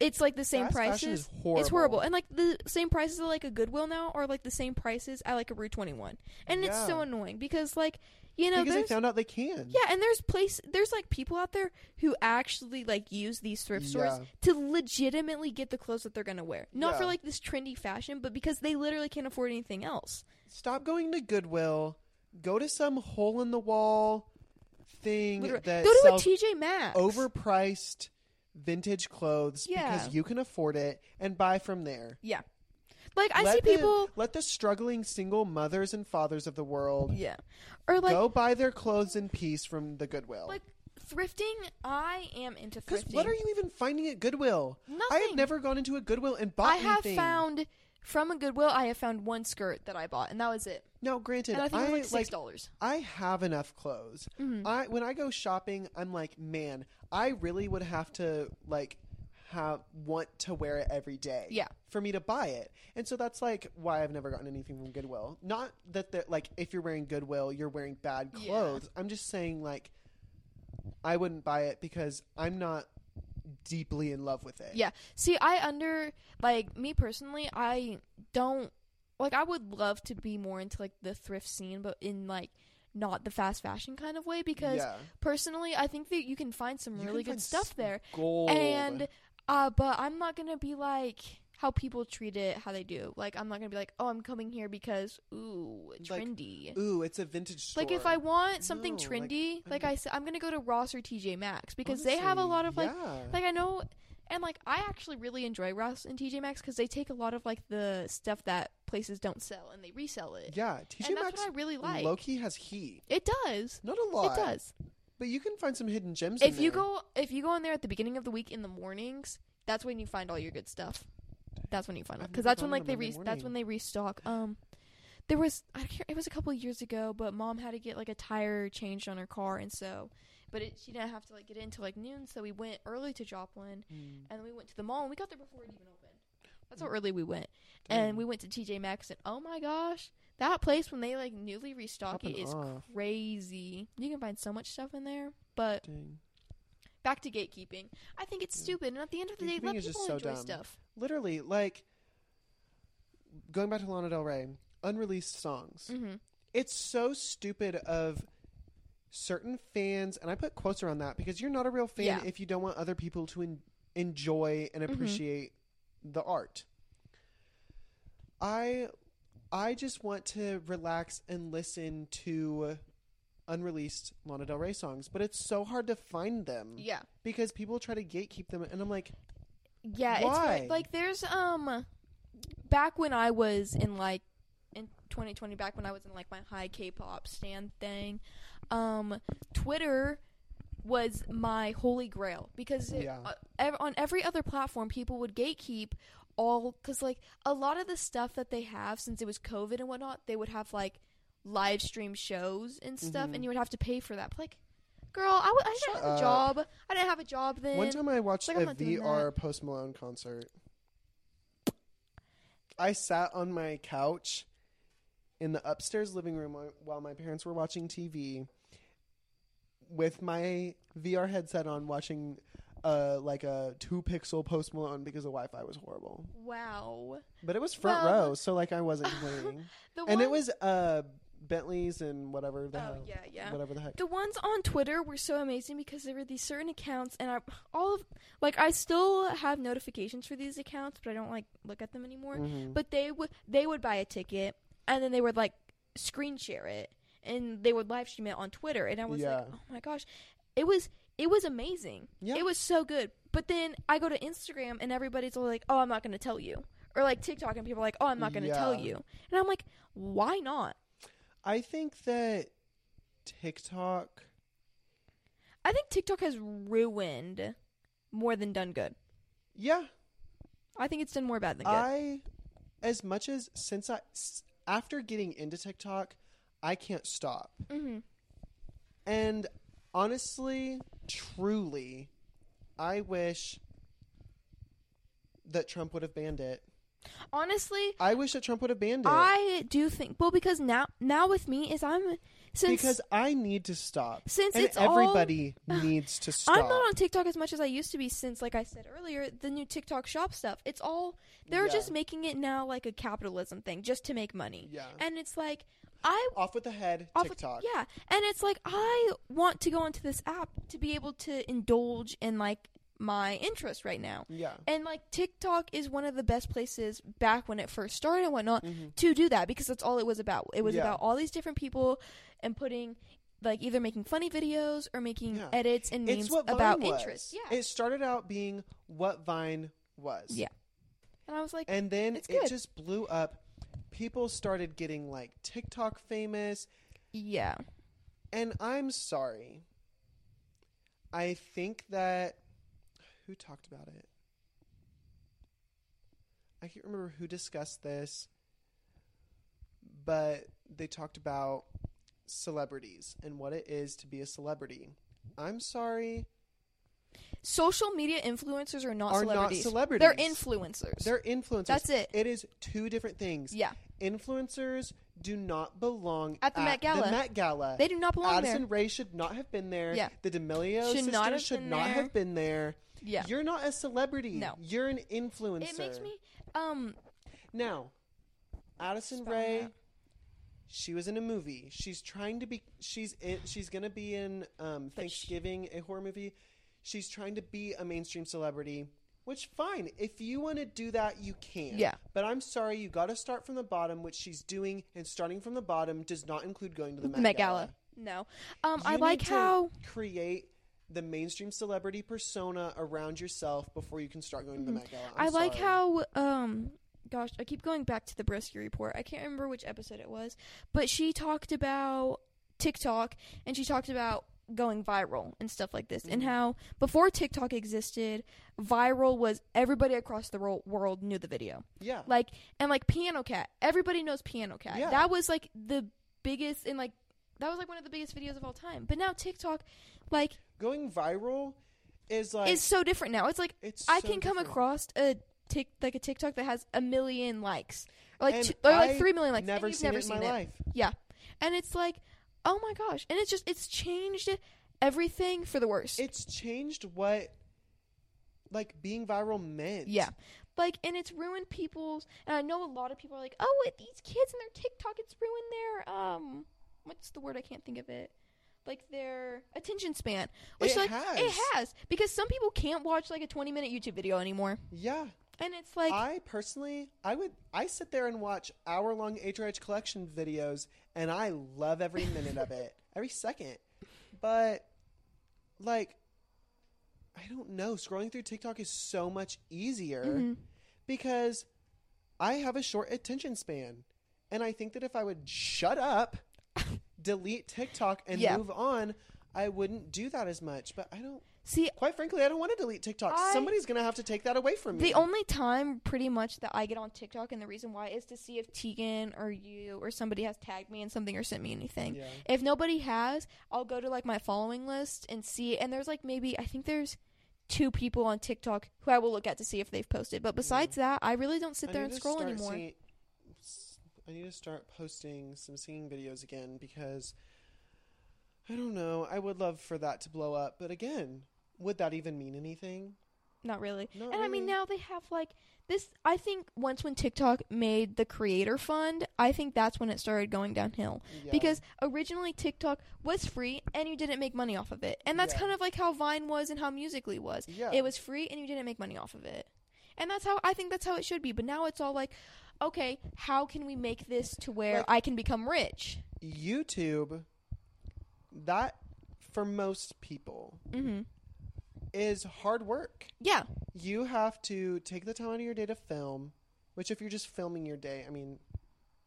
it's like the same Fast fashion prices. is horrible. It's horrible, and like the same prices at like a Goodwill now are like the same prices at like a Rue Twenty One, and it's so annoying because like you know because they found out they can. yeah, and there's place there's like people out there who actually like use these thrift stores Yeah. to legitimately get the clothes that they're gonna wear, not for like this trendy fashion, but because they literally can't afford anything else. Stop going to Goodwill. Go to some hole in the wall thing Literally. that Go to a TJ Maxx. overpriced vintage clothes Yeah. because you can afford it and buy from there. Yeah. Like I let see the- people let the struggling single mothers and fathers of the world Yeah. Or like go buy their clothes in peace from the Goodwill. like thrifting, I am into Because thrifting. what are you even finding at Goodwill? I Nothing. have never gone into a Goodwill and bought I have anything. found from a Goodwill I have found one skirt that I bought and that was it. No, granted, And I think it was like six dollars. I have enough clothes. Mhm. I when I go shopping, I'm like, man, I really would have to like have want to wear it every day. Yeah. For me to buy it. And so that's like why I've never gotten anything from Goodwill. Not that they're like if you're wearing Goodwill, you're wearing bad Yeah. clothes. I'm just saying like I wouldn't buy it because I'm not deeply in love with it. Yeah. See, I under like me personally, I don't like I would love to be more into like the thrift scene but in like not the fast fashion kind of way because yeah. personally I think that you can find some You really good stuff there. Gold. And uh but I'm not going to be like how people treat it how they do. Like I'm not going to be like, "Oh, I'm coming here because ooh, Like, trendy." ooh, it's a vintage store. like if I want something No, trendy, I'm like, I said, I'm gonna go to Ross or TJ Maxx because they have a lot of like, yeah. like I know, and like I actually really enjoy Ross and TJ Maxx because they take a lot of like the stuff that places don't sell and they resell it. yeah, TJ and that's Maxx what I really like. Loki has heat. It does. Not a lot. It does. But you can find some hidden gems. in If you go, if you go in there at the beginning of the week in the mornings, that's when you find all your good stuff. That's when you find it I've because that's when like they re- that's when they restock. Um, there was I can't, it was a couple of years ago, but mom had to get like a tire changed on her car, and so, but it, she didn't have to like get in until like noon, so we went early to Joplin, Mm, and then we went to the mall, and we got there before it even opened. That's how early we went, dang. and we went to TJ Maxx, and oh my gosh, that place when they like newly restock it Popping is off. crazy. You can find so much stuff in there, but Dang. Back to gatekeeping. I think it's stupid, and at the end of the day, let people so enjoy dumb. stuff. Literally, like going back to Lana Del Rey, unreleased songs. hmm It's so stupid of certain fans, and I put quotes around that because you're not a real fan Yeah. if you don't want other people to en- enjoy and Mhm. appreciate the art. I I just want to relax and listen to unreleased Lana Del Rey songs, but it's so hard to find them Yeah, because people try to gatekeep them, and I'm like, yeah. It's Why? very, like there's um, back when I was in like in 2020, back when I was in like my high K-pop stand thing, um, Twitter was my holy grail because it, Yeah. uh, ev- on every other platform people would gatekeep all because like a lot of the stuff that they have since it was covid and whatnot they would have like live stream shows and stuff Mhm. and you would have to pay for that But, like girl i, w- I didn't Shut have a up. job i didn't have a job then One time I watched like, I'm a not doing VR Post Malone concert. I sat on my couch in the upstairs living room while- while my parents were watching TV with my VR headset on watching uh, like a two pixel Post Malone because the Wi Fi was horrible. wow But it was front Well- row, so like I wasn't complaining. the and it was uh, Bentleys and whatever the Oh hell, yeah, yeah. whatever the heck. The ones on Twitter were so amazing because there were these certain accounts, and I all of like I still have notifications for these accounts, but I don't like look at them anymore. Mhm. But they would they would buy a ticket, and then they would like screen share it, and they would live stream it on Twitter, and I was Yeah. like, oh my gosh, it was it was amazing. Yeah. It was so good. But then I go to Instagram, and everybody's all like, oh, I'm not going to tell you, or like TikTok, and people are like, oh, I'm not going to tell you, and I'm like, why not? I think that TikTok. I think TikTok has ruined more than done good. Yeah, I think it's done more bad than good. I, as much as since I, after getting into TikTok, I can't stop. mm-hmm. And honestly, truly, I wish that Trump would have banned it. Honestly, I wish that Trump would have banned it I do think well because now now with me is I'm since because I need to stop. since and it's everybody needs to stop. I'm not on TikTok as much as I used to be since like I said earlier the new TikTok shop stuff. It's all they're Yeah. just making it now like a capitalism thing just to make money. yeah. And it's like I Off with the head, TikTok. yeah, and it's like I want to go into this app to be able to indulge in like my interest right now. Yeah. And like TikTok is one of the best places back when it first started and whatnot Mhm. to do that because that's all it was about. It was Yeah. about all these different people and putting like either making funny videos or making Yeah. edits and memes about was. interests. Yeah. It started out being what Vine was. Yeah. and I was like, And then it good. just blew up. People started getting like TikTok famous. yeah. And I'm sorry. I think that who talked about it? I can't remember who discussed this, but they talked about celebrities and what it is to be a celebrity. I'm sorry, Social media influencers are not are not celebrities. celebrities. They're influencers. They're influencers. That's it. It is two different things. yeah. Influencers do not belong At the Met Gala. The Met Gala. They do not belong Addison there. Addison Rae should not have been there. Yeah. The D'Amelio Should sisters not should not there. have been there. Yeah. You're not a celebrity. No. You're an influencer. It makes me um Now, Addison Spell Rae, that. she was in a movie. She's trying to be. She's in. She's gonna be in um, But she- Thanksgiving, a horror movie. She's trying to be a mainstream celebrity. Which fine, if you want to do that, you can. Yeah. But I'm sorry, you got to start from the bottom, which she's doing, and starting from the bottom does not include going to the Met, Met Gala. No. Um I You like need to how create the mainstream celebrity persona around yourself before you can start going to the Mhm. Met Gala. I I'm like sorry. how um gosh, I keep going back to the Broski report. I can't remember which episode it was, but she talked about TikTok and she talked about going viral and stuff like this and Mhm. how before TikTok existed, viral was everybody across the ro- world knew the video. yeah, Like and like Piano Cat, everybody knows Piano Cat. Yeah. That was like the biggest and like that was like one of the biggest videos of all time. But now TikTok like going viral is like is so different now. It's like it's. I so can come different. across a tick like a TikTok that has a million likes, or like two, or like three million likes. Never and you've seen never it in seen my it, life. Yeah, and it's like, oh my gosh! And it's just it's changed everything for the worse. It's changed what like being viral meant. yeah, like and it's ruined people's. And I know a lot of people are like, oh, it, these kids and their TikTok, it's ruined their um, what's the word? I can't think of it. Like their attention span, which It like has. it has because some people can't watch like a twenty minute YouTube video anymore, Yeah. and it's like I personally, I would, I sit there and watch hour long HRH collection videos, and I love every minute of it, every second. But, like, I don't know. Scrolling through TikTok is so much easier mhm. because I have a short attention span, and I think that if I would shut up, delete TikTok, and Yeah. move on, I wouldn't do that as much. But I don't. see Quite frankly, I don't want to delete TikTok. I- Somebody's gonna have to take that away from me. The only time, pretty much, that I get on TikTok, and the reason why is to see if Tegan or you or somebody has tagged me in something or sent me anything. yeah. If nobody has, I'll go to like my following list and see. And there's like maybe I think there's two people on TikTok who I will look at to see if they've posted. But besides that, I really don't sit I there need and to scroll start anymore. seeing- I need to start posting some singing videos again because I don't know. I would love for that to blow up, but again, would that even mean anything? not really. Not and I mean, now they have like this. I think once when TikTok made the Creator Fund, I think that's when it started going downhill. Yeah. Because originally TikTok was free and you didn't make money off of it, and that's Yeah. kind of like how Vine was and how Musical.ly was. yeah. It was free and you didn't make money off of it. And that's how I think that's how it should be. But now it's all like, okay, how can we make this to where Like- I can become rich? YouTube. That for most people Mm-hmm. is hard work. Yeah. You have to take the time out of your day to film, which if you're just filming your day, I mean,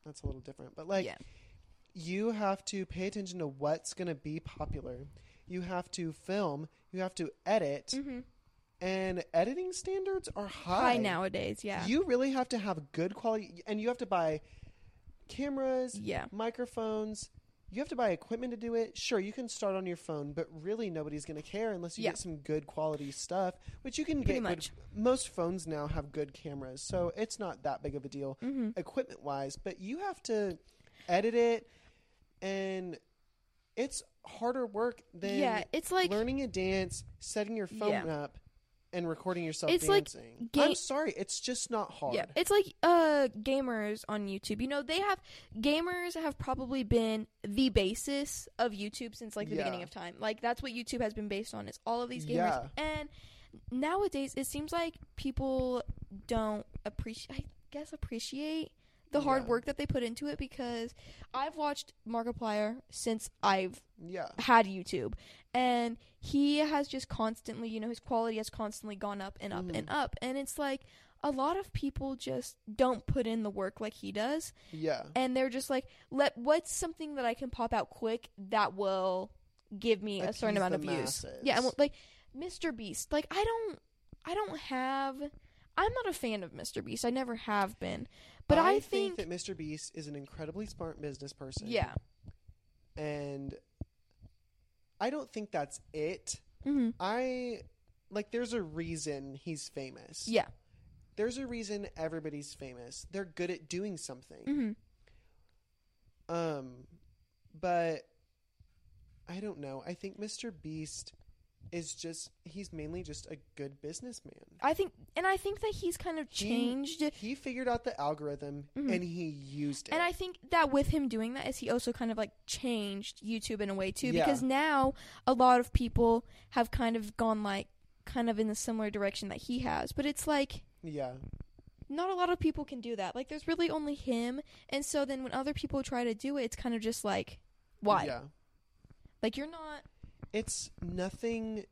that's a little different. But like, yeah. you have to pay attention to what's going to be popular. You have to film. You have to edit, Mm-hmm. And editing standards are high, High nowadays. Yeah. You really have to have good quality, and you have to buy cameras, yeah. microphones. You have to buy equipment to do it. Sure, you can start on your phone, but really nobody's going to care unless you Yeah. get some good quality stuff, which you can Pretty get. much. Good, most phones now have good cameras, so it's not that big of a deal Mm-hmm. equipment wise. But you have to edit it, and it's harder work than yeah. It's like learning a dance, setting your phone Yeah. up, and recording yourself It's like dancing. ga- I'm sorry, it's just not hard. Yeah, it's like uh gamers on YouTube. You know, they have gamers have probably been the basis of YouTube since like the Yeah. beginning of time. Like that's what YouTube has been based on is all of these gamers. Yeah. And nowadays it seems like people don't appreciate I guess appreciate the hard Yeah. work that they put into it because I've watched Markiplier since I've yeah. had YouTube, and he has just constantly, you know, his quality has constantly gone up and up Mhm. and up, and it's like a lot of people just don't put in the work like he does, Yeah. and they're just like, let what's something that I can pop out quick that will give me a certain amount of views. masses. Yeah, and like Mr. Beast, like I don't, I don't have. I'm not a fan of Mr. Beast. I never have been. But I, think, that Mr. Beast is an incredibly smart business person. yeah. And I don't think that's it. hmm I like there's a reason he's famous. Yeah. There's a reason everybody's famous. They're good at doing something. hmm Um but I don't know. I think Mr. Beast is just he's mainly just a good businessman. I think, and I think that he's kind of changed. He figured out the algorithm Mhm. and he used it. And I think that with him doing that is he also kind of like changed YouTube in a way too Yeah. because now a lot of people have kind of gone like kind of in the similar direction that he has. But it's like yeah. not a lot of people can do that. Like there's really only him and so then when other people try to do it it's kind of just like why? Yeah. Like you're not It's nothing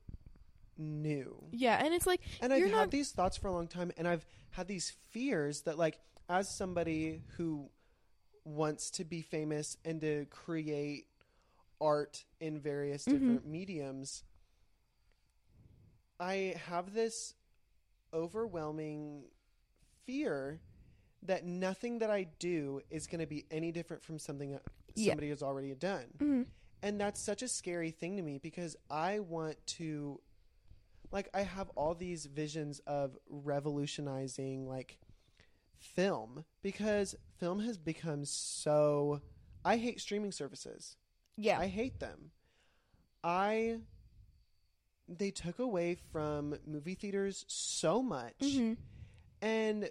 new. Yeah, and it's like And I've had not- these thoughts for a long time, and I've had these fears that, like, as somebody who wants to be famous and to create art in various Mhm. different mediums, I have this overwhelming fear that nothing that I do is going to be any different from something that Yeah. somebody has already done. mhm. And that's such a scary thing to me because I want to like I have all these visions of revolutionizing like film because film has become so I hate streaming services. yeah. I hate them. I they took away from movie theaters so much Mhm. and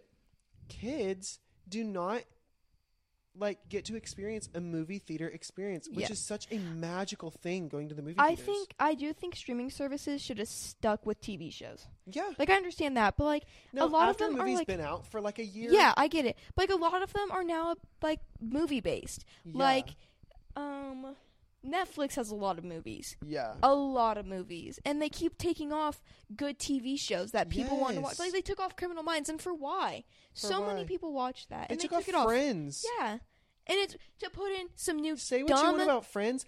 kids do not like get to experience a movie theater experience, which Yeah. is such a magical thing going to the movie I theaters. think I do think streaming services should have stuck with TV shows. yeah. Like I understand that, but like No, a lot of them the are movie's like been out for like a year. Yeah, I get it. But like a lot of them are now like movie based. yeah, Like um Netflix has a lot of movies. yeah, A lot of movies. And they keep taking off good TV shows that people want to watch. Like they took off Criminal Minds and for why? For so many people watch that. they and took they off took it off. Friends. Yeah. And it's to put in some new Say what dumb you want about Friends.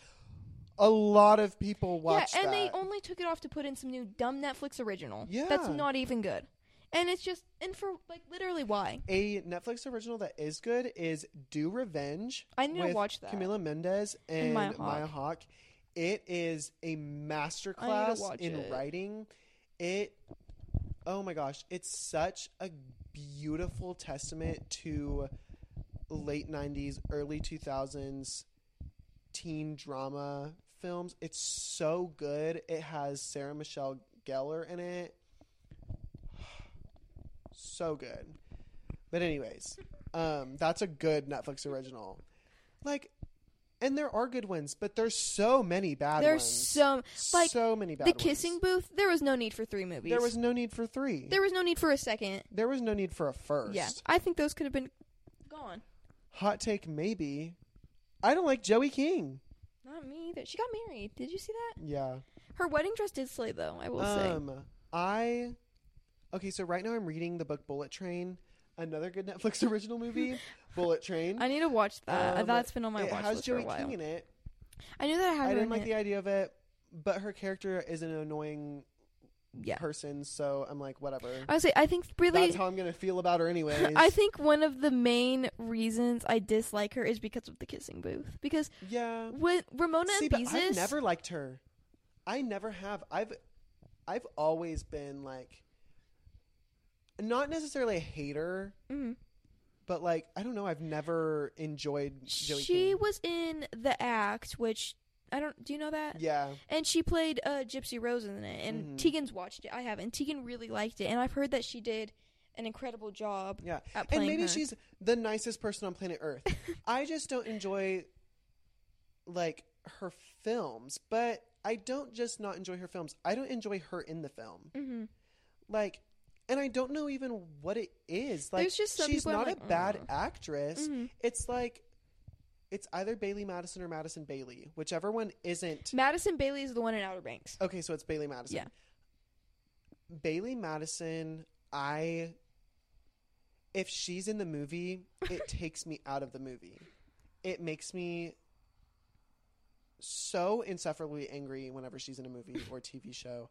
A lot of people watch Yeah, and that. they only took it off to put in some new dumb Netflix original. Yeah. That's not even good. And it's just and for like literally why? a Netflix original that is good is Do Revenge. I need with to watch that. Camila Mendes and, Maya Maya, Hawke. Hawke. It is a masterclass in it. writing. It oh my gosh, it's such a beautiful testament to late 90s, early 2000s teen drama films. It's so good. It has Sarah Michelle Gellar in it. So good. But anyways, um, that's a good Netflix original. Like, and there are good ones, but there's so many bad There's ones. so like so many bad ones. the ones. kissing booth. There was no need for three movies. There was no need for three. there was no need for a second. There was no need for a first. Yeah, I think those could have been gone. Hot take, maybe. I don't like Joey King. Not me either. She got married. Did you see that? Yeah. Her wedding dress did slay, though. I will say. Um, I. Okay, so right now I'm reading the book Bullet Train, another good Netflix original movie, Bullet Train. I need to watch that. Um, That's been on my it watch has list Joey for a while. King in it. I knew that I had I didn't like it. the idea of it, but her character is an annoying yeah. person, so I'm like, whatever. I would say I think really. That's how I'm gonna feel about her, anyways. I think one of the main reasons I dislike her is because of the kissing booth. Because yeah. when Ramona See, and Beezus, I've never liked her. I never have. I've, I've always been like, not necessarily a hater, Mhm. but like I don't know. I've never enjoyed Joey she King. was in the act, which I don't. Do you know that? Yeah, And she played uh, Gypsy Rose in it, and Mhm. Tegan's watched it. I haven't. And Tegan really liked it, and I've heard that she did an incredible job yeah. And maybe her. she's the nicest person on planet Earth. I just don't enjoy like her films, but I don't just not enjoy her films. I don't enjoy her in the film. hmm Like, and I don't know even what it is. Like, There's just some she's people I'm not like, a bad "Ugh." actress. Mhm. It's like it's either Bailee Madison or Madison Bailey, whichever one isn't. Madison Bailey is the one in Outer Banks. Okay, so it's Bailee Madison. Yeah. Bailee Madison, I if she's in the movie, it takes me out of the movie. It makes me so insufferably angry whenever she's in a movie or TV show.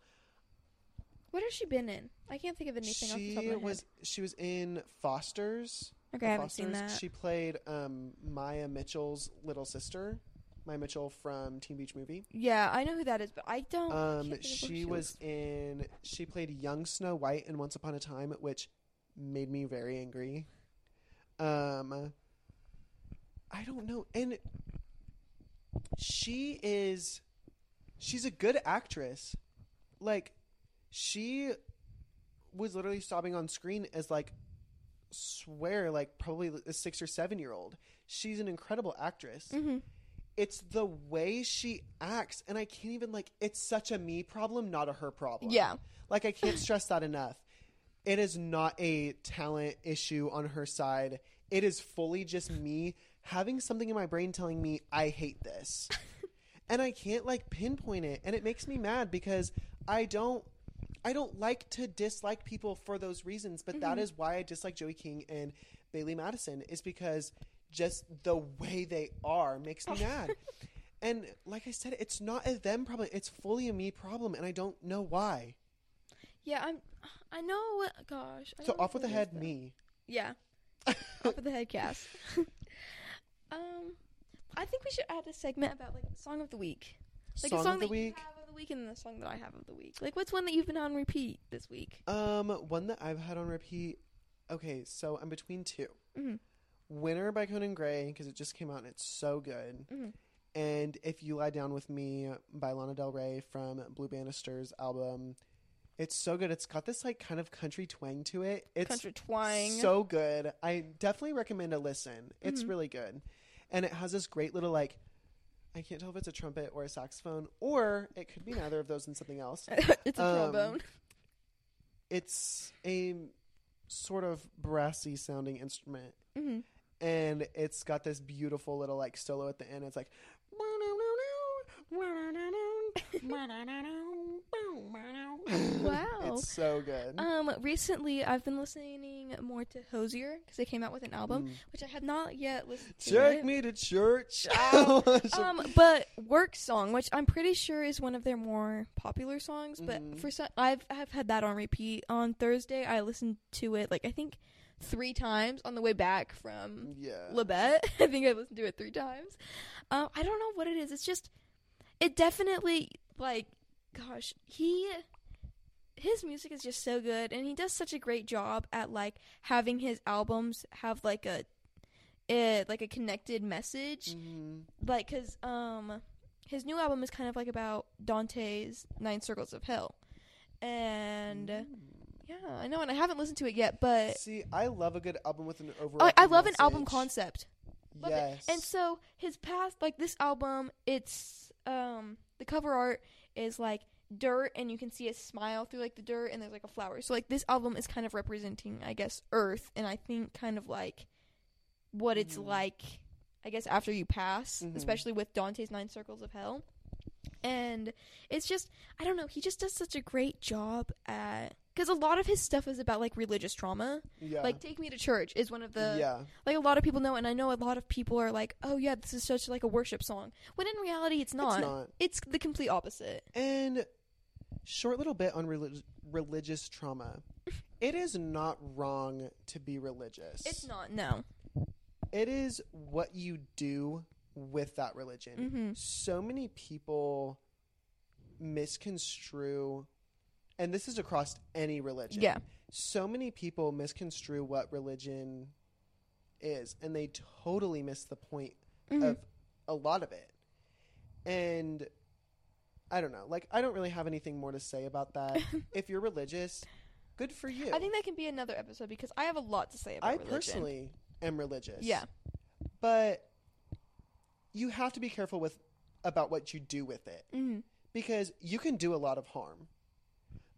What has she been in? I can't think of anything off the top She of my was she was in Foster's. Okay, I haven't seen that. She played um, Maia Mitchell's little sister, Maia Mitchell from Teen Beach Movie. yeah, I know who that is, but I don't. Um, of who she was in. She played young Snow White in Once Upon a Time, which made me very angry. Um, I don't know, and she is. She's a good actress. Like, she was literally sobbing on screen as like swear like probably a six or seven year old. She's an incredible actress. Hmm it's the way she acts and i can't even like it's such a me problem not a her problem. Yeah. like i can't stress that enough. It is not a talent issue on her side. It is fully just me having something in my brain telling me i hate this. And i can't like pinpoint it and it makes me mad because i don't i don't like to dislike people for those reasons but that Mhm. is why i dislike joey king and bailee madison is because just the way they are makes me mad and like i said it's not a them problem it's fully a me problem and i don't know why Yeah, I'm. I know. What, gosh. I so off with the who it is, head me Yeah. off with the head cast. um, I think we should add a segment about like song of the week, like song, a song of the that week you have of the week, and the song that I have of the week. Like, what's one that you've been on repeat this week? um one that i've had on repeat okay so i'm between two Mhm. winter by conan gray because it just came out and it's so good Mhm. and if you lie down with me by lana del rey from blue banisters album it's so good it's got this like kind of country twang to it it's Country twang. so good i definitely recommend a listen it's Mhm. really good and it has this great little like i can't tell if it's a trumpet or a saxophone or it could be neither of those and something else. It's a Um, trombone. it's a sort of brassy sounding instrument. Hmm and it's got this beautiful little like solo at the end. It's like Wow. it's so good Um, recently I've been listening more to Hozier because they came out with an album, Mm. which I have not yet listened to. take me to church um, but work song, which I'm pretty sure is one of their more popular songs, but Mhm. for some, I've I've had that on repeat. On Thursday, I listened to it like I think three times on the way back from yeah Labette. I think I listened to it three times. Um, I don't know what it is. It's just, it definitely like, gosh, he. His music is just so good, and he does such a great job at like having his albums have like a, eh, like a connected message Mhm. like because um his new album is kind of like about dante's nine circles of hell and Mm. Yeah, I know, and I haven't listened to it yet, but See, I love a good album with an overall. I, I love an album concept. Love it. Yes. And so his past, like this album, it's um the cover art is like dirt, and you can see a smile through like the dirt, and there's like a flower. So like this album is kind of representing, I guess, Earth, and I think kind of like what it's Mhm. like, I guess, after you pass, Mhm. especially with Dante's Nine Circles of Hell. And it's just, I don't know, he just does such a great job at. Because a lot of his stuff is about like religious trauma. yeah. Like "Take Me to Church" is one of the yeah. like a lot of people know, and I know a lot of people are like, "Oh yeah, this is such like a worship song," when in reality, it's not. It's not. It's the complete opposite. And short little bit on relig- religious trauma. it is not wrong to be religious. It's not. No. It is what you do with that religion. Mm-hmm. So many people misconstrue, and this is across any religion. Yeah. So many people misconstrue what religion is, and they totally miss the point Mhm. of a lot of it. And I don't know. Like, I don't really have anything more to say about that. if you're religious, good for you. I think that can be another episode because I have a lot to say about I religion. I personally am religious. Yeah. But you have to be careful with about what you do with it hmm because you can do a lot of harm.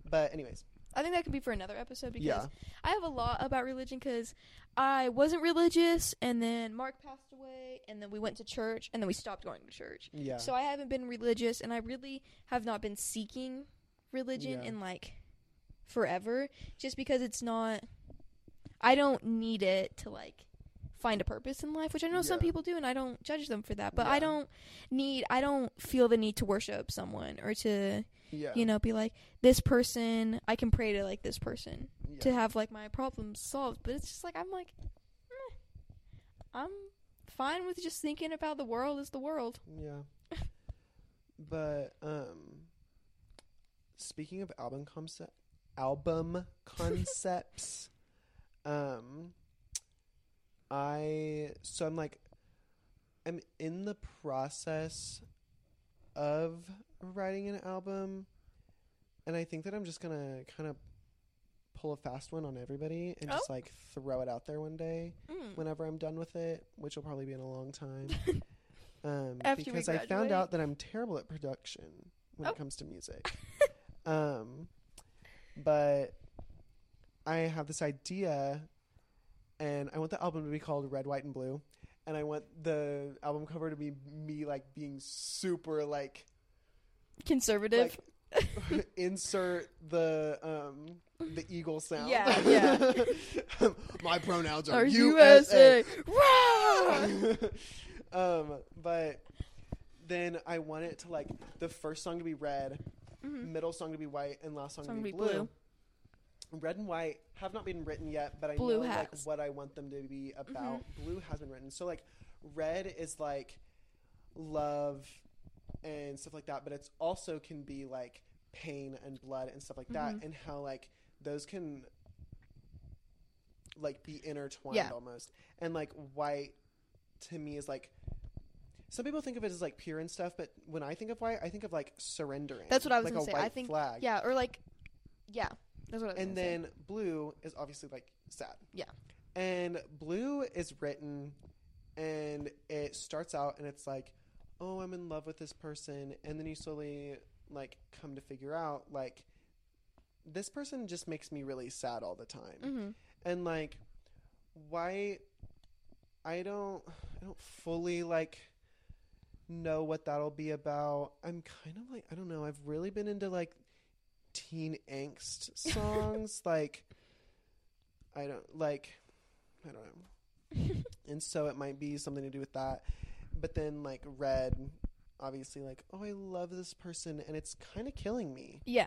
But anyways, I think that could be for another episode because yeah. I have a lot about religion because I wasn't religious, and then Mark passed away, and then we went to church, and then we stopped going to church. Yeah. So I haven't been religious, and I really have not been seeking religion Yeah. in like forever, just because it's not. I don't need it to like find a purpose in life, which I know some people do, and I don't judge them for that. But I don't need. I don't feel the need to worship someone or to yeah. you know be like this person. I can pray to like this person yeah. to have like my problems solved. But it's just like I'm like, eh, I'm fine with just thinking about the world as the world. Yeah. but um speaking of album concept album concepts um I so I'm like I'm in the process of writing an album and I think that I'm just to kind of pull a fast one on everybody and just like throw it out there one day Mm. whenever I'm done with it, which will probably be in a long time. Um, After we because I found out that I'm terrible at production when Oh. it comes to music. um, but I have this idea, and I want the album to be called Red, White, and Blue, and I want the album cover to be me like being super like Conservative. like insert the um the eagle sound. Yeah, yeah. My pronouns Or are USA. USA. Um, but then I want it to like the first song to be red, Mhm. middle song to be white, and last song, Song to be, be blue. blue. Red and white have not been written yet, but I Blue know like what I want them to be about. Mm-hmm. Blue has been written. So like red is like love and stuff like that, but it's also can be like pain and blood and stuff like that Mhm. and how like those can like be intertwined Yeah. almost. And like white to me is like some people think of it as like pure and stuff, but when I think of white, I think of like surrendering. That's what I was like gonna a say. White I think- flag. Yeah, or like, yeah, that's what I was and gonna say. then blue is obviously like sad. Yeah. And blue is written and it starts out and it's like, oh, I'm in love with this person. And then you slowly like come to figure out like this person just makes me really sad all the time. hmm And like why I don't I don't fully like know what that'll be about. I'm kind of like I don't know. I've really been into like teen angst songs like I don't like I don't know. and so it might be something to do with that. But then like red obviously like oh I love this person and it's kind of killing me. Yeah,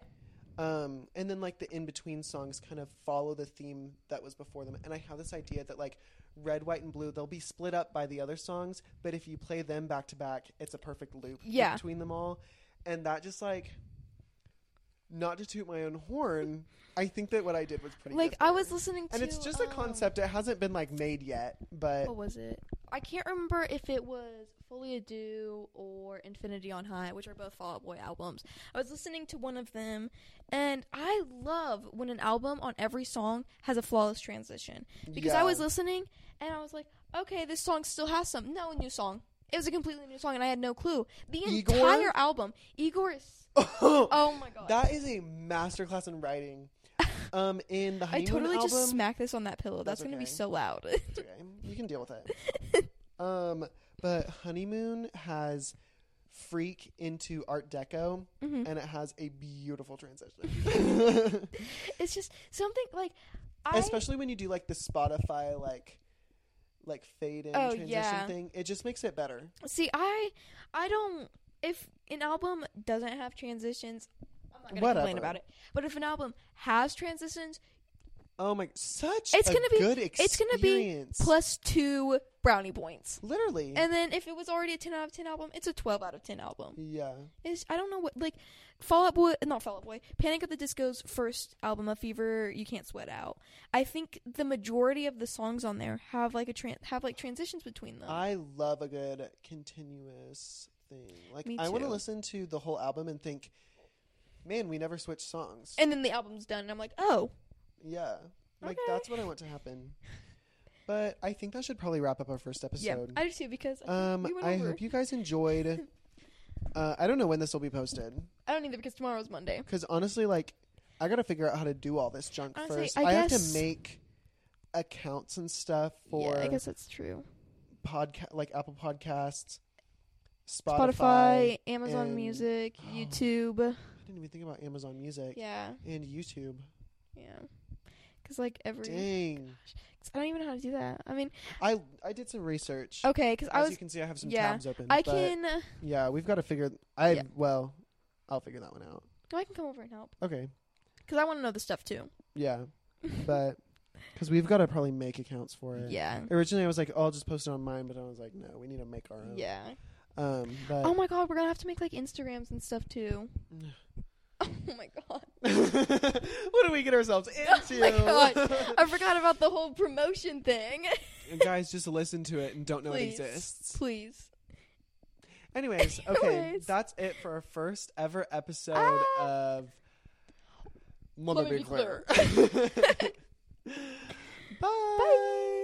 Um, and then like the in between songs kind of follow the theme that was before them. And I have this idea that like red, white, and blue they'll be split up by the other songs, but if you play them back to back, it's a perfect loop Yeah. between them all. And that just like not to toot my own horn, I think that what I did was pretty good. like I was listening to, and it's just a um, concept. It hasn't been like made yet, but What was it? I can't remember if it was Folie à Deux or Infinity on High, which are both Fall Out Boy albums. I was listening to one of them, and I love when an album on every song has a flawless transition because I was listening and I was like, okay, this song still has some. No, a new song. It was a completely new song, and I had no clue. The Igor? entire album, Igor is. Oh my god! that is a masterclass in writing. Um, in the I totally album, just smacked this on that pillow. That's, That's gonna be so loud. It's okay. You can deal with it. um, but honeymoon has freak into Art Deco, Mhm. and it has a beautiful transition. It's just something like I. Especially when you do like the Spotify like like fade in Oh, transition yeah. thing, it just makes it better. See, I I don't if an album doesn't have transitions, I'm not gonna Whatever. complain about it. But if an album has transitions, Oh my, such It's a gonna be- good it's gonna be plus two brownie points. literally. And then if it was already a ten out of ten album, it's a twelve out of ten album. yeah, It's I don't know what like Fall Out Boy, not Fall Out Boy, Panic at the Disco's first album, A Fever You Can't Sweat Out. I think the majority of the songs on there have like a tran- have like transitions between them. I love a good continuous thing. Like I want to listen to the whole album and think, man, we never switched songs. and then the album's done, and I'm like, oh, yeah, like Okay. that's what I want to happen. But I think that should probably wrap up our first episode. yeah. I do too because I um, we I over. hope you guys enjoyed. uh, I don't know when this will be posted I don't either because tomorrow's Monday. because honestly, like, I got to figure out how to do all this junk Honestly, first. I have to make accounts and stuff for yeah, I guess that's true. podcast, like Apple Podcasts, Spotify, Spotify. Amazon and- Music, Oh. YouTube. I didn't even think about Amazon Music Yeah, and YouTube. yeah. Because like every, Dang, 'cause I don't even know how to do that. I mean, I I did some research. okay, because I As was you can see, I have some yeah, tabs open. I can Yeah, we've got to figure. I Yeah. well, I'll figure that one out. I can come over and help Okay. because I want to know the stuff too. Yeah, but because we've got to probably make accounts for it. Yeah, Originally, I was like, oh, I'll just post it on mine, but I was like, no, we need to make our own. yeah. Um. But Oh my god, we're gonna have to make like Instagrams and stuff too. oh my god, what do we get ourselves into? Oh my God. I forgot about the whole promotion thing. Guys, just listen to it and don't know Please. it exists. Please. Anyways, okay, Anyways. that's it for our first ever episode Ah. of Let Let me me be clear. Bye. Bye.